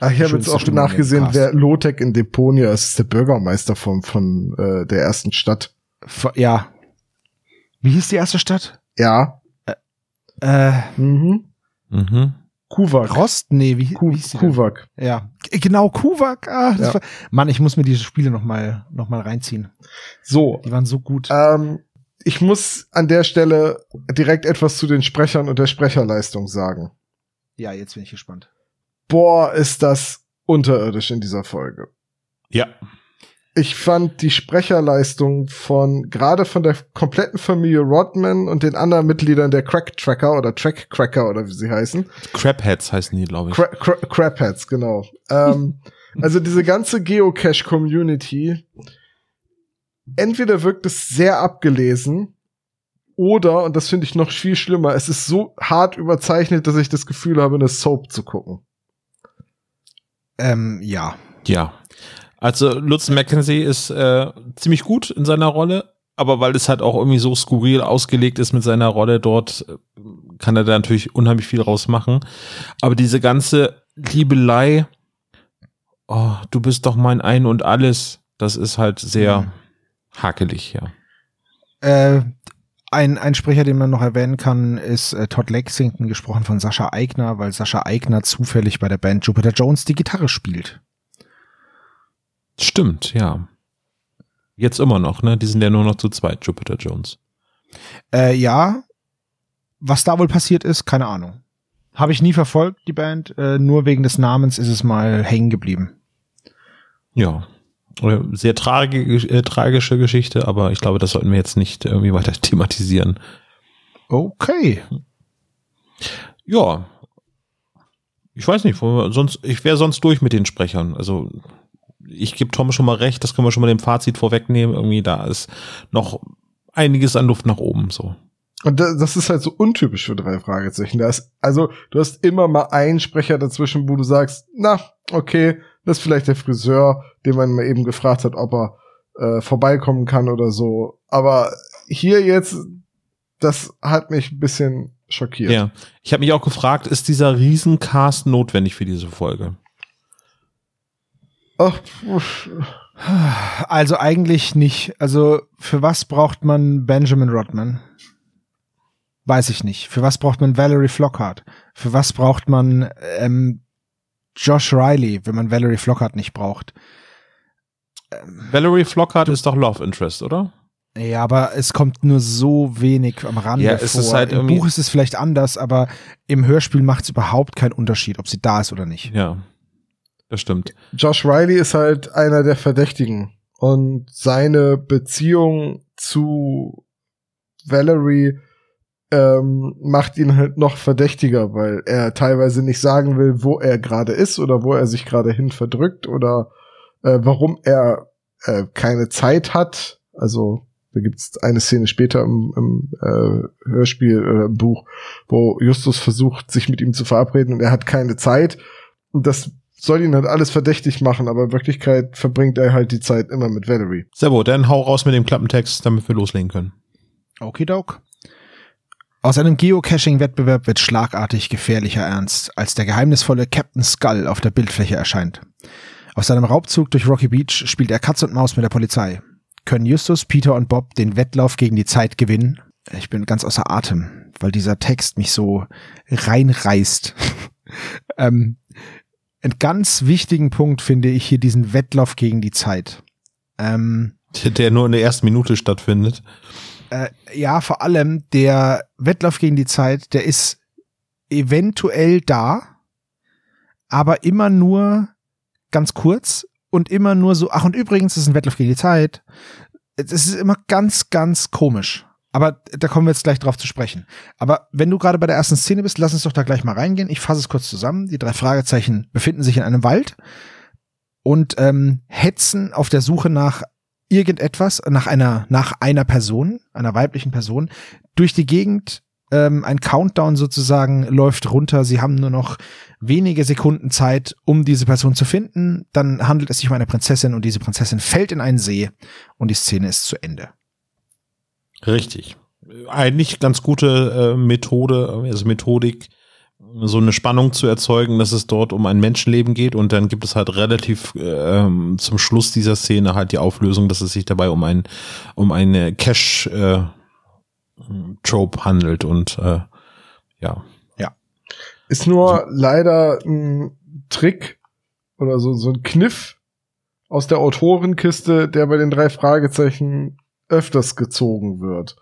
Ach, ich habe jetzt auch dem nachgesehen, wer Lotek in Deponia ist, ist der Bürgermeister von, von äh, der ersten Stadt. F- Ja. Wie hieß die erste Stadt? Ja. Äh, Mhm. Mhm. Kuwak. Rost? Nee, wie, Ku wie hieß die denn? Kuwak. Ja, G- genau, Kuwak. Ah, das Ja. war, Mann, ich muss mir diese Spiele noch mal, noch mal reinziehen. So. Die waren so gut. Ähm, ich muss an der Stelle direkt etwas zu den Sprechern und der Sprecherleistung sagen. Ja, jetzt bin ich gespannt. Boah, ist das unterirdisch in dieser Folge. Ja. Ich fand die Sprecherleistung von, gerade von der kompletten Familie Rodman und den anderen Mitgliedern der Crack Tracker oder Track Cracker oder wie sie heißen. Crabheads heißen die, glaube ich. Cra Cra Crabheads, genau. ähm, also diese ganze Geocache-Community, entweder wirkt es sehr abgelesen oder, und das finde ich noch viel schlimmer, es ist so hart überzeichnet, dass ich das Gefühl habe, eine Soap zu gucken. Ähm, ja. Ja. Also Lutz Mackenzie ist äh, ziemlich gut in seiner Rolle, aber weil es halt auch irgendwie so skurril ausgelegt ist mit seiner Rolle dort, äh, kann er da natürlich unheimlich viel rausmachen. Aber diese ganze Liebelei, oh, du bist doch mein Ein und Alles, das ist halt sehr Mhm. hakelig, ja. Äh, ein, ein Sprecher, den man noch erwähnen kann, ist äh, Todd Lexington, gesprochen von Sascha Eigner, weil Sascha Eigner zufällig bei der Band Jupiter Jones die Gitarre spielt. Stimmt, ja. Jetzt immer noch, ne? Die sind ja nur noch zu zweit, Jupiter Jones. Äh, ja, was da wohl passiert ist, keine Ahnung. Habe ich nie verfolgt, die Band. Äh, nur wegen des Namens ist es mal hängen geblieben. Ja. Sehr tragi äh, tragische Geschichte, aber ich glaube, das sollten wir jetzt nicht irgendwie weiter thematisieren. Okay. Ja. Ich weiß nicht, sonst, ich wäre sonst durch mit den Sprechern. Also ich gebe Tom schon mal recht, das können wir schon mal dem Fazit vorwegnehmen. Irgendwie da ist noch einiges an Luft nach oben. So. Und da- das ist halt so untypisch für drei Fragezeichen. Da ist, also, du hast immer mal einen Sprecher dazwischen, wo du sagst, na, okay, das ist vielleicht der Friseur, den man mal eben gefragt hat, ob er äh, vorbeikommen kann oder so. Aber hier jetzt, das hat mich ein bisschen schockiert. Ja. Ich habe mich auch gefragt, ist dieser Riesencast notwendig für diese Folge? Ach, uff. Also eigentlich nicht. Also für was braucht man Benjamin Rodman? Weiß ich nicht. Für was braucht man Valerie Flockhart? Für was braucht man ähm, Josh Riley, wenn man Valerie Flockhart nicht braucht? Valerie Flockhart ist doch Love Interest, oder? Ja, aber es kommt nur so wenig am Rande Ja, es vor. ist halt Im Buch ist es vielleicht anders, aber im Hörspiel macht es überhaupt keinen Unterschied, ob sie da ist oder nicht. Ja. Das stimmt. Josh Riley ist halt einer der Verdächtigen. Und seine Beziehung zu Valerie ähm, macht ihn halt noch verdächtiger, weil er teilweise nicht sagen will, wo er gerade ist oder wo er sich gerade hin verdrückt oder äh, warum er äh, keine Zeit hat. Also da gibt's eine Szene später im, im äh, Hörspiel oder im Buch, wo Justus versucht, sich mit ihm zu verabreden und er hat keine Zeit. Und das soll ihn halt alles verdächtig machen, aber in Wirklichkeit verbringt er halt die Zeit immer mit Valerie. Servo, dann hau raus mit dem Klappentext, damit wir loslegen können. Okidok. Aus einem Geocaching-Wettbewerb wird schlagartig gefährlicher ernst, als der geheimnisvolle Captain Skull auf der Bildfläche erscheint. Aus seinem Raubzug durch Rocky Beach spielt er Katz und Maus mit der Polizei. Können Justus, Peter und Bob den Wettlauf gegen die Zeit gewinnen? Ich bin ganz außer Atem, weil dieser Text mich so reinreißt. ähm, einen ganz wichtigen Punkt finde ich hier diesen Wettlauf gegen die Zeit. Ähm, Der nur in der ersten Minute stattfindet. Äh, ja, vor allem der Wettlauf gegen die Zeit, der ist eventuell da, aber immer nur ganz kurz und immer nur so, ach und übrigens, das ist ein Wettlauf gegen die Zeit. Es ist immer ganz, ganz komisch. Aber da kommen wir jetzt gleich drauf zu sprechen. Aber wenn du gerade bei der ersten Szene bist, lass uns doch da gleich mal reingehen. Ich fasse es kurz zusammen. Die drei Fragezeichen befinden sich in einem Wald und ähm, hetzen auf der Suche nach irgendetwas, nach einer, nach einer Person, einer weiblichen Person, durch die Gegend ähm, ein Countdown sozusagen läuft runter. Sie haben nur noch wenige Sekunden Zeit, um diese Person zu finden. Dann handelt es sich um eine Prinzessin und diese Prinzessin fällt in einen See und die Szene ist zu Ende. Richtig. Eigentlich ganz gute äh, Methode, also Methodik, so eine Spannung zu erzeugen, dass es dort um ein Menschenleben geht und dann gibt es halt relativ äh, zum Schluss dieser Szene halt die Auflösung, dass es sich dabei um ein um eine Cash äh, Trope handelt und äh, ja. Ja. Ist nur leider ein Trick oder so, so ein Kniff aus der Autorenkiste, der bei den drei Fragezeichen öfters gezogen wird.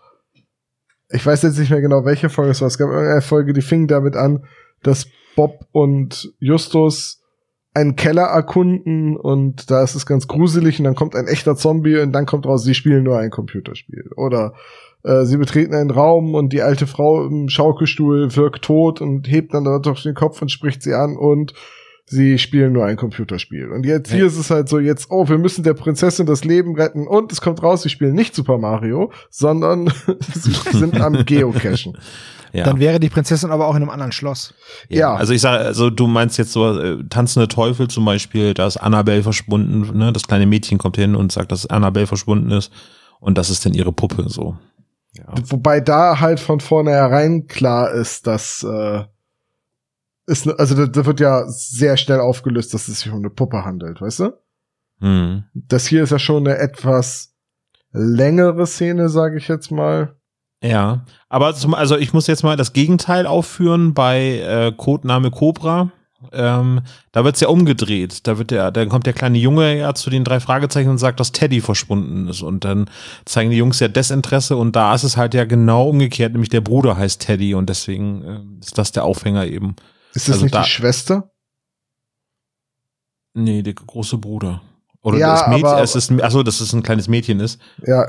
Ich weiß jetzt nicht mehr genau, welche Folge es war. Es gab irgendeine Folge, die fing damit an, dass Bob und Justus einen Keller erkunden und da ist es ganz gruselig und dann kommt ein echter Zombie und dann kommt raus, sie spielen nur ein Computerspiel. Oder äh, sie betreten einen Raum und die alte Frau im Schaukelstuhl wirkt tot und hebt dann doch den Kopf und spricht sie an und sie spielen nur ein Computerspiel. Und jetzt hier ist es halt so, jetzt, oh, wir müssen der Prinzessin das Leben retten und es kommt raus, sie spielen nicht Super Mario, sondern sie sind am Geocachen. Ja. Dann wäre die Prinzessin aber auch in einem anderen Schloss. Ja. ja. Also ich sage, also du meinst jetzt so äh, tanzende Teufel zum Beispiel, da ist Annabelle verschwunden, ne? Das kleine Mädchen kommt hin und sagt, dass Annabelle verschwunden ist und das ist dann ihre Puppe so. Ja. Wobei da halt von vornherein klar ist, dass äh, ist, also da, da wird ja sehr schnell aufgelöst, dass es sich um eine Puppe handelt, weißt du? Mhm. Das hier ist ja schon eine etwas längere Szene, sage ich jetzt mal. Ja, aber zum, also ich muss jetzt mal das Gegenteil aufführen bei äh, Codename Cobra. Ähm, da wird's ja umgedreht. Da wird der, dann kommt der kleine Junge ja zu den drei Fragezeichen und sagt, dass Teddy verschwunden ist. Und dann zeigen die Jungs ja Desinteresse und da ist es halt ja genau umgekehrt, nämlich der Bruder heißt Teddy und deswegen äh, ist das der Aufhänger eben. Ist das also nicht da, die Schwester? Nee, der große Bruder. Oder ja, das Mädchen, aber, es ist, achso, dass es ein kleines Mädchen ist. Ja.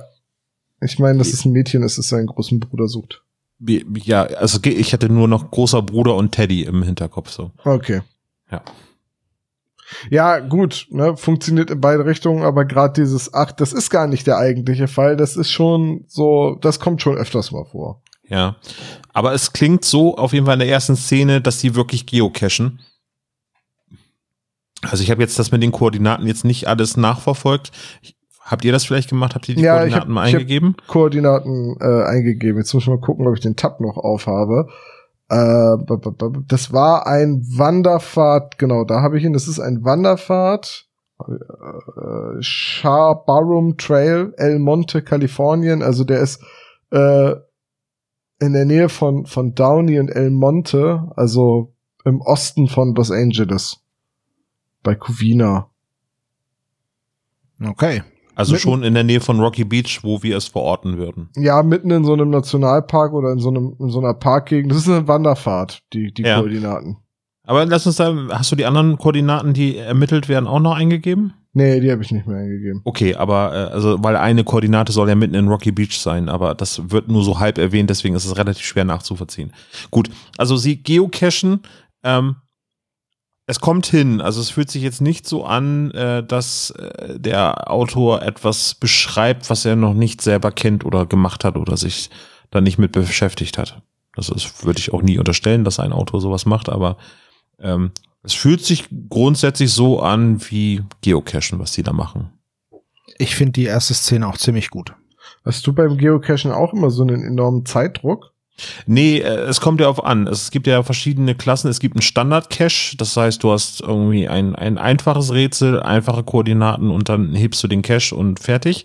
Ich meine, dass es ein Mädchen ist, das seinen großen Bruder sucht. Ja, also ich hätte nur noch großer Bruder und Teddy im Hinterkopf so. Okay. Ja. Ja, gut, ne, funktioniert in beide Richtungen, aber gerade dieses, ach, das ist gar nicht der eigentliche Fall, das ist schon so, das kommt schon öfters mal vor. Ja. Aber es klingt so auf jeden Fall in der ersten Szene, dass die wirklich geocachen. Also ich habe jetzt das mit den Koordinaten jetzt nicht alles nachverfolgt. Habt ihr das vielleicht gemacht? Habt ihr die ja, Koordinaten hab, mal eingegeben? Ich Koordinaten äh, eingegeben. Jetzt muss ich mal gucken, ob ich den Tab noch aufhabe. Äh, das war ein Wanderpfad, genau, da habe ich ihn. Das ist ein Wanderpfad. Äh, Charbarum Trail, El Monte, Kalifornien. Also der ist äh, in der Nähe von, von Downey und El Monte, also im Osten von Los Angeles. Bei Covina. Okay. Also mitten, schon in der Nähe von Rocky Beach, wo wir es verorten würden. Ja, mitten in so einem Nationalpark oder in so einem, in so einer Parkgegend. Das ist eine Wanderfahrt, die, die ja. Koordinaten. Aber lass uns da, hast du die anderen Koordinaten, die ermittelt werden, auch noch eingegeben? Nee, die habe ich nicht mehr eingegeben. Okay, aber äh, also weil eine Koordinate soll ja mitten in Rocky Beach sein, aber das wird nur so halb erwähnt, deswegen ist es relativ schwer nachzuvollziehen. Gut, also sie geocachen, ähm, es kommt hin, also es fühlt sich jetzt nicht so an, äh, dass äh, der Autor etwas beschreibt, was er noch nicht selber kennt oder gemacht hat oder sich da nicht mit beschäftigt hat. Das ist, würde ich auch nie unterstellen, dass ein Autor sowas macht, aber ähm, es fühlt sich grundsätzlich so an wie Geocachen, was die da machen. Ich finde die erste Szene auch ziemlich gut. Hast du beim Geocachen auch immer so einen enormen Zeitdruck? Nee, äh, es kommt ja auf an. Es gibt ja verschiedene Klassen. Es gibt einen Standard-Cache, das heißt, du hast irgendwie ein, ein einfaches Rätsel, einfache Koordinaten und dann hebst du den Cache und fertig.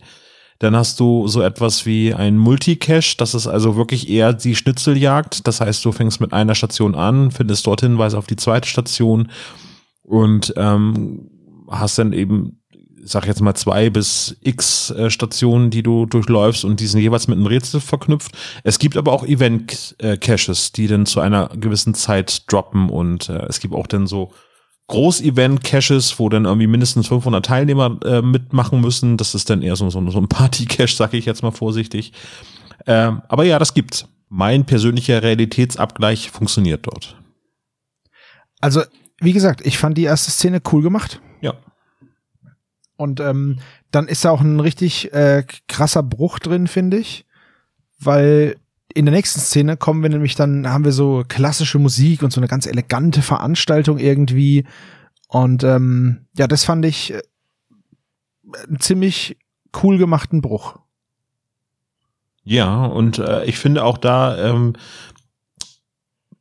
Dann hast du so etwas wie ein Multicache, das ist also wirklich eher die Schnitzeljagd. Das heißt, du fängst mit einer Station an, findest dort Hinweise auf die zweite Station und ähm, hast dann eben, sag jetzt mal, zwei bis x äh, Stationen, die du durchläufst und die sind jeweils mit einem Rätsel verknüpft. Es gibt aber auch Event-Caches, die dann zu einer gewissen Zeit droppen und äh, es gibt auch dann so Groß-Event-Caches, wo dann irgendwie mindestens 500 Teilnehmer äh, mitmachen müssen. Das ist dann eher so, so, so ein Party-Cache, sag ich jetzt mal vorsichtig. Ähm, aber ja, das gibt's. Mein persönlicher Realitätsabgleich funktioniert dort. Also, wie gesagt, ich fand die erste Szene cool gemacht. Ja. Und ähm, dann ist da auch ein richtig äh, krasser Bruch drin, finde ich. Weil in der nächsten Szene kommen wir nämlich dann, haben wir so klassische Musik und so eine ganz elegante Veranstaltung irgendwie. Und ähm, ja, das fand ich äh, einen ziemlich cool gemachten Bruch. Ja, und äh, ich finde auch da ähm,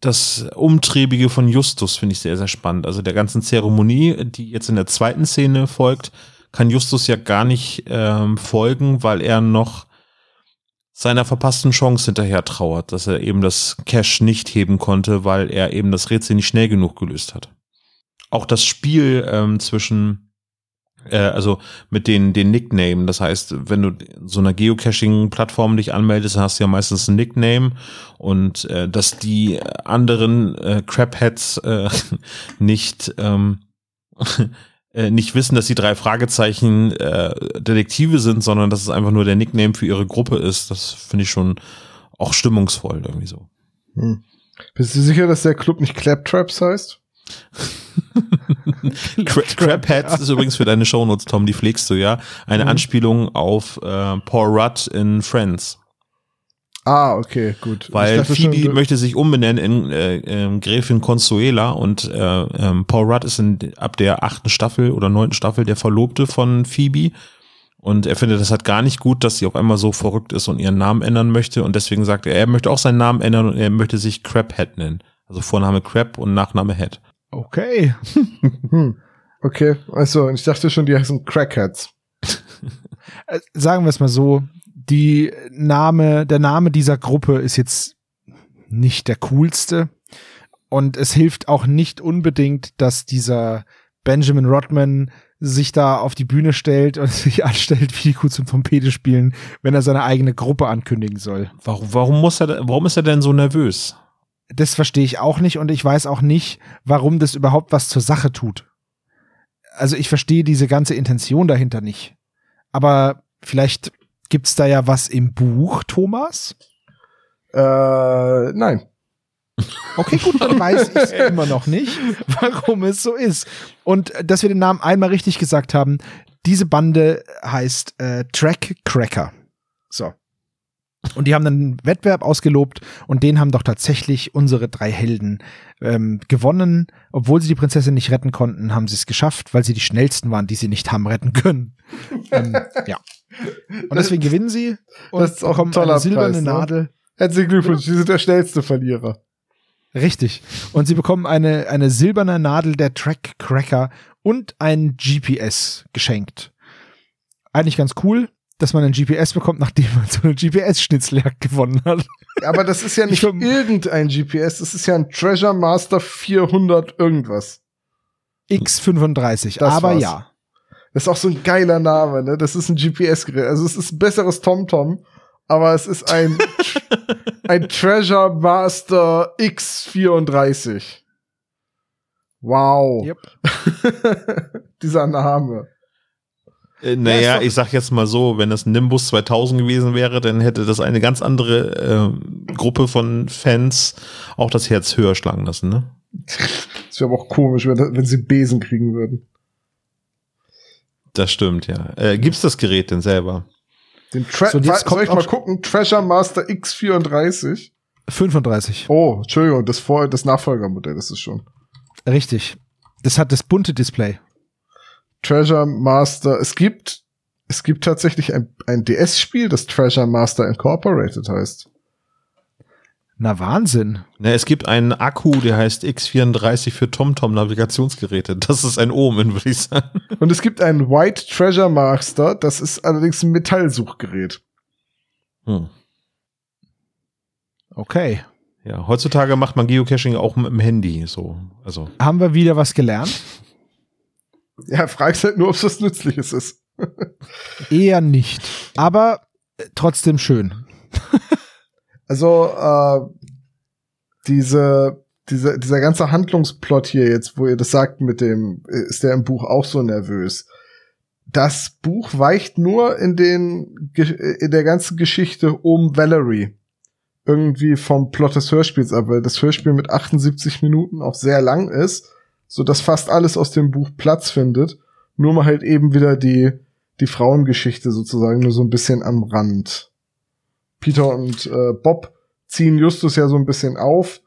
das Umtriebige von Justus finde ich sehr, sehr spannend. Also der ganzen Zeremonie, die jetzt in der zweiten Szene folgt, kann Justus ja gar nicht ähm, folgen, weil er noch seiner verpassten Chance hinterher trauert, dass er eben das Cash nicht heben konnte, weil er eben das Rätsel nicht schnell genug gelöst hat. Auch das Spiel ähm, zwischen äh, also mit den, den Nickname. Das heißt, wenn du so einer Geocaching-Plattform dich anmeldest, hast du ja meistens ein Nickname und äh, dass die anderen äh, Crapheads äh, nicht ähm, äh, nicht wissen, dass die drei Fragezeichen äh, Detektive sind, sondern dass es einfach nur der Nickname für ihre Gruppe ist. Das finde ich schon auch stimmungsvoll irgendwie so. Hm. Bist du sicher, dass der Club nicht Claptraps heißt? Crabheads ist übrigens für deine Shownotes, Tom, die pflegst du ja. Eine mhm. Anspielung auf äh, Paul Rudd in Friends. Ah, okay, gut. Weil Phoebe schon, möchte sich umbenennen in äh, äh, Gräfin Consuela und äh, äh, Paul Rudd ist in, ab der achten Staffel oder neunten Staffel der Verlobte von Phoebe. Und er findet das halt gar nicht gut, dass sie auf einmal so verrückt ist und ihren Namen ändern möchte. Und deswegen sagt er, er möchte auch seinen Namen ändern und er möchte sich Crabhead nennen. Also Vorname Crab und Nachname Head. Okay. Okay, also ich dachte schon, die heißen Crackheads. Äh, sagen wir es mal so, die Name, der Name dieser Gruppe ist jetzt nicht der coolste. Und es hilft auch nicht unbedingt, dass dieser Benjamin Rodman sich da auf die Bühne stellt und sich anstellt, wie die Kuh zum Trompete spielen, wenn er seine eigene Gruppe ankündigen soll. Warum, warum muss er, warum ist er denn so nervös? das verstehe ich auch nicht und ich weiß auch nicht, warum das überhaupt was zur Sache tut. Also ich verstehe diese ganze Intention dahinter nicht. Aber vielleicht gibt's da ja was im Buch, Thomas? Äh, nein. Okay, gut, dann weiß ich immer noch nicht, warum es so ist. Und äh, dass wir den Namen einmal richtig gesagt haben, diese Bande heißt äh, Track Cracker. So. Und die haben dann einen Wettbewerb ausgelobt und den haben doch tatsächlich unsere drei Helden ähm, gewonnen. Obwohl sie die Prinzessin nicht retten konnten, haben sie es geschafft, weil sie die schnellsten waren, die sie nicht haben retten können. ähm, ja. Und deswegen gewinnen sie und das ist auch ein toller eine silberne Preis, ne? Nadel. Herzlichen Glückwunsch, Sie sind der schnellste Verlierer. Richtig. Und sie bekommen eine, eine silberne Nadel der Track Cracker und ein GPS geschenkt. Eigentlich ganz cool dass man ein GPS bekommt, nachdem man so eine GPS-Schnitzeljagd gewonnen hat. Aber das ist ja nicht irgendein GPS, das ist ja ein Treasure Master 400 irgendwas. X35, das aber war's. ja. Das ist auch so ein geiler Name, ne? Das ist ein GPS-Gerät. Also es ist ein besseres TomTom, aber es ist ein, ein Treasure Master X34. Wow. Yep. Dieser Name. Äh, naja, ich sag jetzt mal so, wenn das Nimbus 2000 gewesen wäre, dann hätte das eine ganz andere äh, Gruppe von Fans auch das Herz höher schlagen lassen, ne? Das wäre aber auch komisch, wenn, wenn sie Besen kriegen würden. Das stimmt, ja. Äh, gibt's das Gerät denn selber? Den Tra so, jetzt soll ich mal gucken? Treasure Master X34? 35. Oh, Entschuldigung, das, Vor das Nachfolgermodell ist es schon. Richtig. Das hat das bunte Display. Treasure Master. Es gibt, es gibt tatsächlich ein, ein DS-Spiel, das Treasure Master Incorporated heißt. Na Wahnsinn. Na, es gibt einen Akku, der heißt X34 für TomTom Navigationsgeräte. Das ist ein Omen, würde ich sagen. Und es gibt einen White Treasure Master, das ist allerdings ein Metallsuchgerät. Hm. Okay. Ja, heutzutage macht man Geocaching auch mit dem Handy, so. Also. Haben wir wieder was gelernt? Ja, fragst halt nur, ob es was Nützliches ist. Eher nicht. Aber äh, trotzdem schön. also, äh, diese, diese, dieser ganze Handlungsplot hier jetzt, wo ihr das sagt mit dem, ist der im Buch auch so nervös. Das Buch weicht nur in den, in der ganzen Geschichte um Valerie irgendwie vom Plot des Hörspiels ab, weil das Hörspiel mit 78 Minuten auch sehr lang ist so dass fast alles aus dem Buch Platz findet. Nur mal halt eben wieder die, die Frauengeschichte sozusagen nur so ein bisschen am Rand. Peter und äh, Bob ziehen Justus ja so ein bisschen auf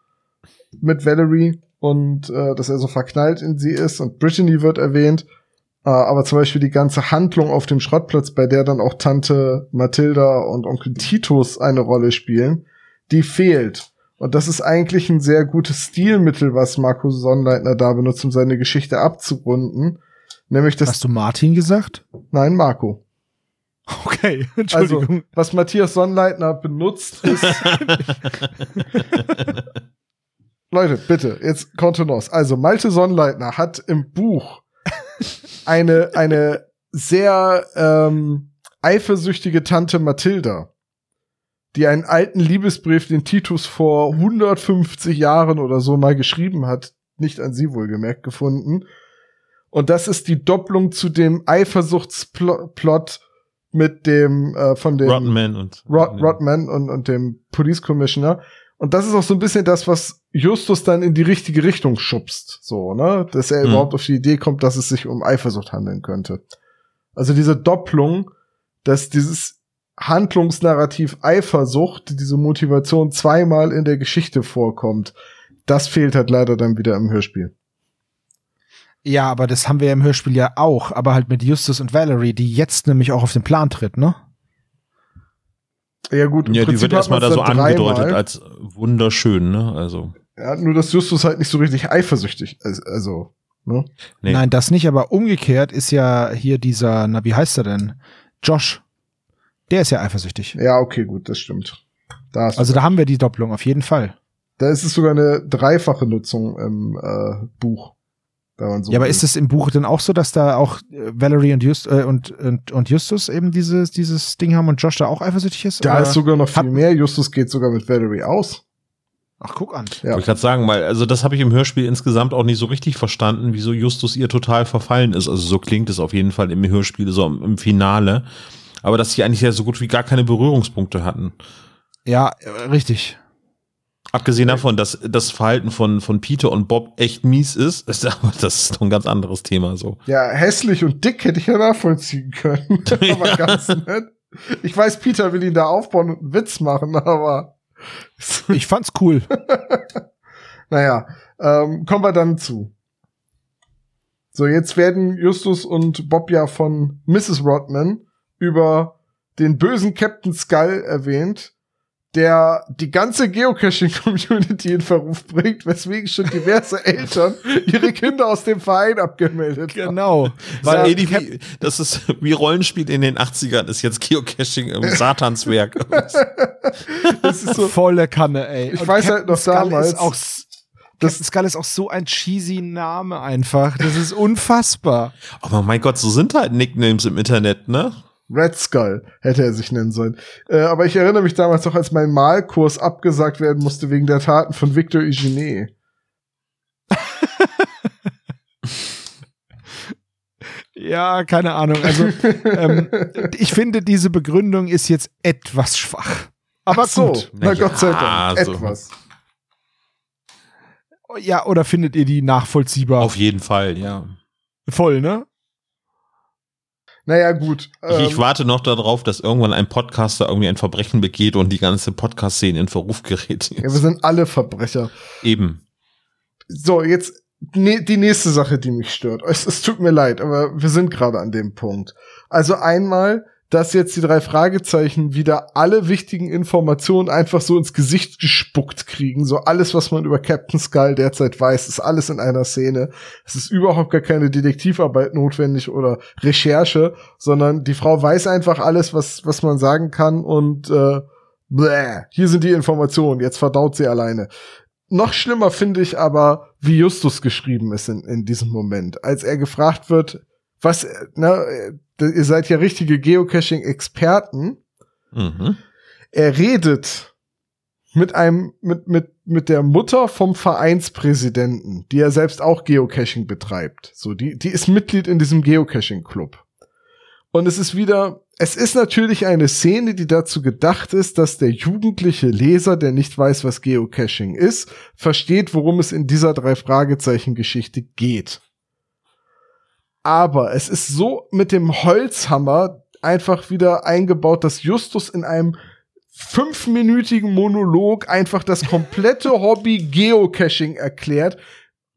mit Valerie und äh, dass er so verknallt in sie ist und Brittany wird erwähnt. Äh, aber zum Beispiel die ganze Handlung auf dem Schrottplatz, bei der dann auch Tante Mathilda und Onkel Titus eine Rolle spielen, die fehlt. Und das ist eigentlich ein sehr gutes Stilmittel, was Markus Sonnleitner da benutzt, um seine Geschichte abzurunden. Nämlich das. Hast du Martin gesagt? Nein, Marco. Okay, Also, Entschuldigung. was Matthias Sonnleitner benutzt, ist. Leute, bitte, jetzt Kontenance. Also, Malte Sonnleitner hat im Buch eine, eine sehr ähm, eifersüchtige Tante Mathilda, die einen alten Liebesbrief, den Titus vor 150 Jahren oder so mal geschrieben hat, nicht an sie wohlgemerkt gefunden. Und das ist die Doppelung zu dem Eifersuchtsplot mit dem äh, von dem Rodman und Rod Rodman und, und dem Police Commissioner. Und das ist auch so ein bisschen das, was Justus dann in die richtige Richtung schubst. So, ne? Dass er Mhm. überhaupt auf die Idee kommt, dass es sich um Eifersucht handeln könnte. Also diese Doppelung, dass dieses Handlungsnarrativ Eifersucht, diese Motivation zweimal in der Geschichte vorkommt, das fehlt halt leider dann wieder im Hörspiel. Ja, aber das haben wir ja im Hörspiel ja auch, aber halt mit Justus und Valerie, die jetzt nämlich auch auf den Plan tritt, ne? Ja gut, im Ja, die Prinzip wird hat erstmal da so angedeutet dreimal. als wunderschön, ne? Also, Ja, nur dass Justus halt nicht so richtig eifersüchtig ist. Also, ne? nee. Nein, das nicht, aber umgekehrt ist ja hier dieser, na, wie heißt er denn? Josh. Der ist ja eifersüchtig. Ja, okay, gut, das stimmt. Da, Also da haben wir die Doppelung auf jeden Fall. Da ist es sogar eine dreifache Nutzung im äh, Buch. Wenn man so ja, aber will. ist es im Buch denn auch so, dass da auch äh, Valerie und, Just, äh, und, und, und Justus eben dieses, dieses Ding haben und Josh da auch eifersüchtig ist? Da ist sogar noch viel mehr. Justus geht sogar mit Valerie aus. Ach, guck an. Ja. Wollte ich gerade sagen, weil, also das habe ich im Hörspiel insgesamt auch nicht so richtig verstanden, wieso Justus ihr total verfallen ist. Also so klingt es auf jeden Fall im Hörspiel, so im, im Finale. Aber dass sie eigentlich ja so gut wie gar keine Berührungspunkte hatten. Ja, äh, richtig. Abgesehen davon, dass das Verhalten von, von Peter und Bob echt mies ist, ist aber das ist doch ein ganz anderes Thema so. Ja, hässlich und dick hätte ich ja nachvollziehen können. aber Ja. ganz nett. Ich weiß, Peter will ihn da aufbauen und einen Witz machen, aber Ich fand's cool. naja, ähm, kommen wir dann zu. So, jetzt werden Justus und Bob ja von Mrs. Rodman über den bösen Captain Skull erwähnt, der die ganze Geocaching-Community in Verruf bringt, weswegen schon diverse Eltern ihre Kinder aus dem Verein abgemeldet haben. Genau. Weil ey, die, wie, das ist wie Rollenspiel in den 80ern, ist jetzt Geocaching im Satanswerk. Das ist so, volle Kanne, ey. Ich Und weiß halt noch Skull damals, Ist auch, s- Captain Skull ist auch so ein cheesy Name einfach. Das ist unfassbar. Aber mein Gott, so sind halt Nicknames im Internet, ne? Red Skull hätte er sich nennen sollen. Äh, aber ich erinnere mich damals noch, als mein Malkurs abgesagt werden musste wegen der Taten von Victor Eugene. Ja, keine Ahnung. Also, ähm, ich finde, diese Begründung ist jetzt etwas schwach. Aber Ach so, gut. na Na Gott sei ja, Dank, so. etwas. Ja, oder findet ihr die nachvollziehbar? Auf jeden Fall, ja. Voll, ne? Naja, gut. Ich, ich ähm, warte noch darauf, dass irgendwann ein Podcaster irgendwie ein Verbrechen begeht und die ganze Podcast-Szene in Verruf gerät. ja, wir sind alle Verbrecher. Eben. So, jetzt ne, die nächste Sache, die mich stört. Es, es tut mir leid, aber wir sind gerade an dem Punkt. Also einmal, dass jetzt die drei Fragezeichen wieder alle wichtigen Informationen einfach so ins Gesicht gespuckt kriegen. So alles, was man über Captain Skull derzeit weiß, ist alles in einer Szene. Es ist überhaupt gar keine Detektivarbeit notwendig oder Recherche, sondern die Frau weiß einfach alles, was, was man sagen kann und äh, bläh, hier sind die Informationen, jetzt verdaut sie alleine. Noch schlimmer finde ich aber, wie Justus geschrieben ist in, in diesem Moment. Als er gefragt wird, was, äh, ne, äh, ihr seid ja richtige Geocaching-Experten. Mhm. Er redet mit einem, mit, mit, mit der Mutter vom Vereinspräsidenten, die ja selbst auch Geocaching betreibt. So, die, die ist Mitglied in diesem Geocaching-Club. Und es ist wieder, es ist natürlich eine Szene, die dazu gedacht ist, dass der jugendliche Leser, der nicht weiß, was Geocaching ist, versteht, worum es in dieser drei Fragezeichen Geschichte geht. Aber es ist so mit dem Holzhammer einfach wieder eingebaut, dass Justus in einem fünfminütigen Monolog einfach das komplette Hobby Geocaching erklärt.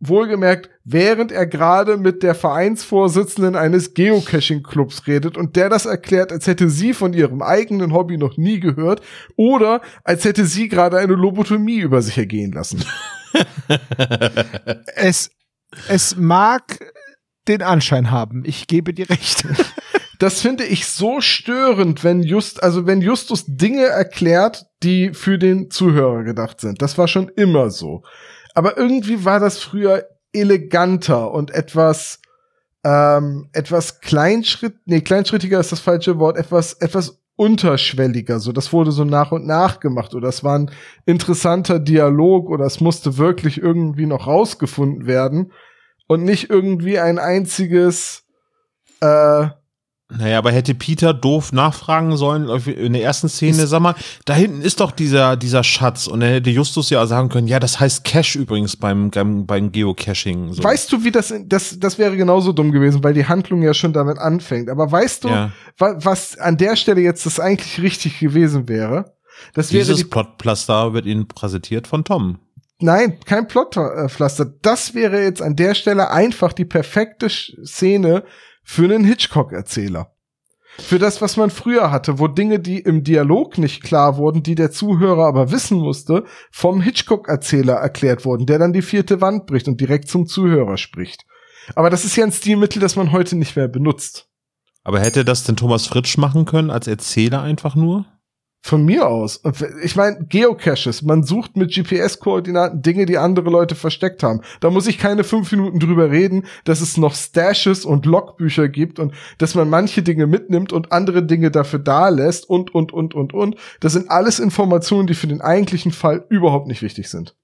Wohlgemerkt, während er gerade mit der Vereinsvorsitzenden eines Geocaching-Clubs redet und der das erklärt, als hätte sie von ihrem eigenen Hobby noch nie gehört oder als hätte sie gerade eine Lobotomie über sich ergehen lassen. es, es mag den Anschein haben. Ich gebe dir recht. Das finde ich so störend, wenn Just, also wenn Justus Dinge erklärt, die für den Zuhörer gedacht sind. Das war schon immer so. Aber irgendwie war das früher eleganter und etwas, ähm, etwas kleinschritt, nee, kleinschrittiger ist das falsche Wort, etwas, etwas unterschwelliger. So, das wurde so nach und nach gemacht oder es war ein interessanter Dialog oder es musste wirklich irgendwie noch rausgefunden werden und nicht irgendwie ein einziges, äh, naja, aber hätte Peter doof nachfragen sollen in der ersten Szene, sag mal, da hinten ist doch dieser, dieser Schatz und dann hätte Justus ja sagen können, ja, das heißt Cache übrigens beim, beim, beim Geocaching. So. Weißt du, wie das, das, das wäre genauso dumm gewesen, weil die Handlung ja schon damit anfängt. Aber weißt du, ja. wa, was an der Stelle jetzt das eigentlich richtig gewesen wäre? Das wäre Dieses die Plotpflaster wird Ihnen präsentiert von Tom. Nein, kein Plotpflaster. Das wäre jetzt an der Stelle einfach die perfekte Szene für einen Hitchcock-Erzähler. Für das, was man früher hatte, wo Dinge, die im Dialog nicht klar wurden, die der Zuhörer aber wissen musste, vom Hitchcock-Erzähler erklärt wurden, der dann die vierte Wand bricht und direkt zum Zuhörer spricht. Aber das ist ja ein Stilmittel, das man heute nicht mehr benutzt. Aber hätte das denn Thomas Fritsch machen können als Erzähler einfach nur? Von mir aus. Ich meine, Geocaches, man sucht mit GPS-Koordinaten Dinge, die andere Leute versteckt haben. Da muss ich keine fünf Minuten drüber reden, dass es noch Stashes und Logbücher gibt und dass man manche Dinge mitnimmt und andere Dinge dafür da lässt und, und, und, und, und. Das sind alles Informationen, die für den eigentlichen Fall überhaupt nicht wichtig sind.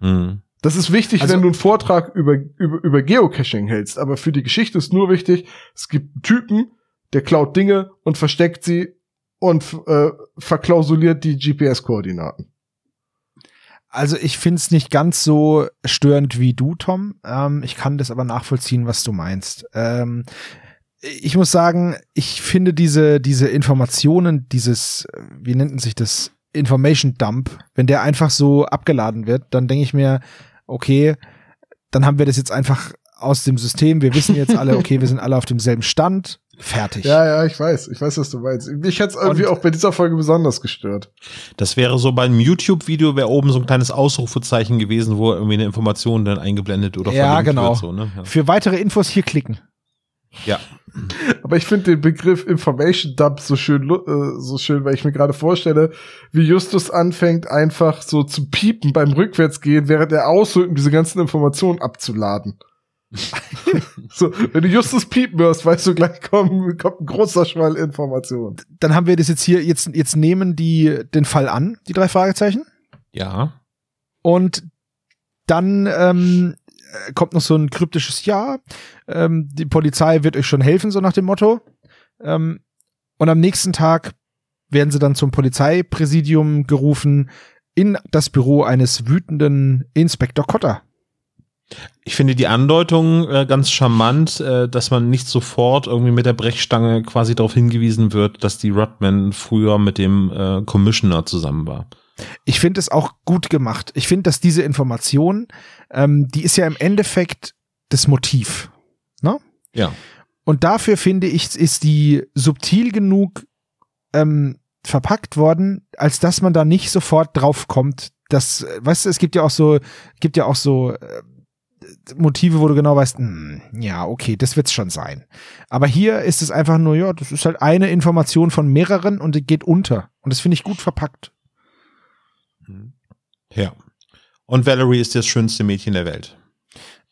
Mhm. Das ist wichtig, also, wenn du einen Vortrag über, über, über Geocaching hältst, aber für die Geschichte ist nur wichtig, es gibt einen Typen, der klaut Dinge und versteckt sie und äh, verklausuliert die GPS-Koordinaten. Also ich finde es nicht ganz so störend wie du, Tom. Ähm, ich kann das aber nachvollziehen, was du meinst. Ähm, ich muss sagen, ich finde diese, diese Informationen, dieses, wie nennt sich das, Information Dump, wenn der einfach so abgeladen wird, dann denke ich mir, okay, dann haben wir das jetzt einfach aus dem System. Wir wissen jetzt alle, okay, wir sind alle auf demselben Stand. Fertig. Ja, ja, ich weiß. Ich weiß, was du meinst. Mich hat's irgendwie Und auch bei dieser Folge besonders gestört. Das wäre so beim YouTube-Video, wäre oben so ein kleines Ausrufezeichen gewesen, wo irgendwie eine Information dann eingeblendet oder ja, genau. Wird, so, ne? ja. Für weitere Infos hier klicken. Ja. Aber ich finde den Begriff Information Dump so schön, äh, so schön, weil ich mir gerade vorstelle, wie Justus anfängt, einfach so zu piepen beim Rückwärtsgehen, während er ausholt, um diese ganzen Informationen abzuladen. So, wenn du Justus piepen hörst, weißt du gleich, kommt, kommt ein großer Schwall Informationen. Dann haben wir das jetzt hier, jetzt, jetzt nehmen die den Fall an, die drei Fragezeichen. Ja. Und dann ähm, kommt noch so ein kryptisches Ja. Ähm, die Polizei wird euch schon helfen, so nach dem Motto. Ähm, und am nächsten Tag werden sie dann zum Polizeipräsidium gerufen in das Büro eines wütenden Inspektor Cotter. Ich finde die Andeutung äh, ganz charmant, äh, dass man nicht sofort irgendwie mit der Brechstange quasi darauf hingewiesen wird, dass die Rodman früher mit dem äh, Commissioner zusammen war. Ich finde es auch gut gemacht. Ich finde, dass diese Information, ähm, die ist ja im Endeffekt das Motiv. Ne? Ja. Und dafür finde ich, ist die subtil genug ähm, verpackt worden, als dass man da nicht sofort drauf kommt. dass, weißt du, es gibt ja auch so, gibt ja auch so äh, Motive, wo du genau weißt, mh, hm, ja, okay, das wird's schon sein. Aber hier ist es einfach nur, ja, das ist halt eine Information von mehreren und die geht unter. Und das finde ich gut verpackt. Ja. Und Valerie ist das schönste Mädchen der Welt.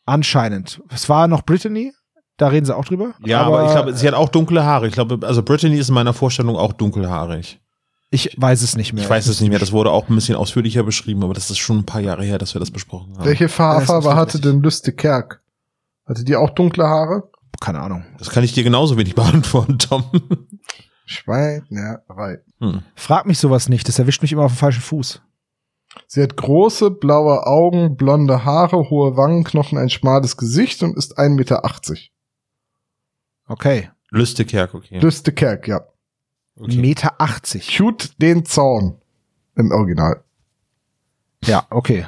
Anscheinend. Es war noch Brittany, da reden sie auch drüber. Ja, aber, aber ich glaube, sie hat auch dunkle Haare. Ich glaube, also Brittany ist in meiner Vorstellung auch dunkelhaarig. Ich weiß es nicht mehr. Ich weiß es nicht mehr. Das wurde auch ein bisschen ausführlicher beschrieben, aber das ist schon ein paar Jahre her, dass wir das besprochen haben. Welche Haarfarbe hatte denn Lüste Kerk? Hatte die auch dunkle Haare? Keine Ahnung. Das kann ich dir genauso wenig beantworten, Tom. Schweinerei. Hm. Frag mich sowas nicht. Das erwischt mich immer auf dem falschen Fuß. Sie hat große, blaue Augen, blonde Haare, hohe Wangenknochen, ein schmales Gesicht und ist 1,80 Meter. Okay. Lüste Kerk, okay. Lüste Kerk, ja. Okay. Meter 80. Cute den Zaun. Im Original. Ja, okay.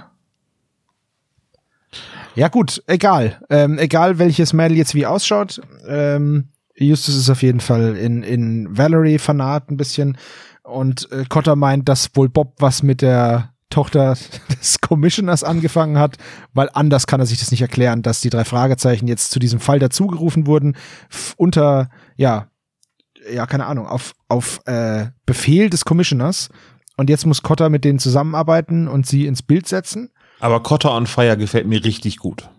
Ja, gut, egal. Ähm, egal, welches Mädel jetzt wie ausschaut. Ähm, Justus ist auf jeden Fall in, in Valerie fanat ein bisschen. Und äh, Cotter meint, dass wohl Bob was mit der Tochter des Commissioners angefangen hat, weil anders kann er sich das nicht erklären, dass die drei Fragezeichen jetzt zu diesem Fall dazugerufen wurden, unter, ja, ja, keine Ahnung, auf, auf äh, Befehl des Commissioners. Und jetzt muss Cotter mit denen zusammenarbeiten und sie ins Bild setzen. Aber Cotter on Fire gefällt mir richtig gut.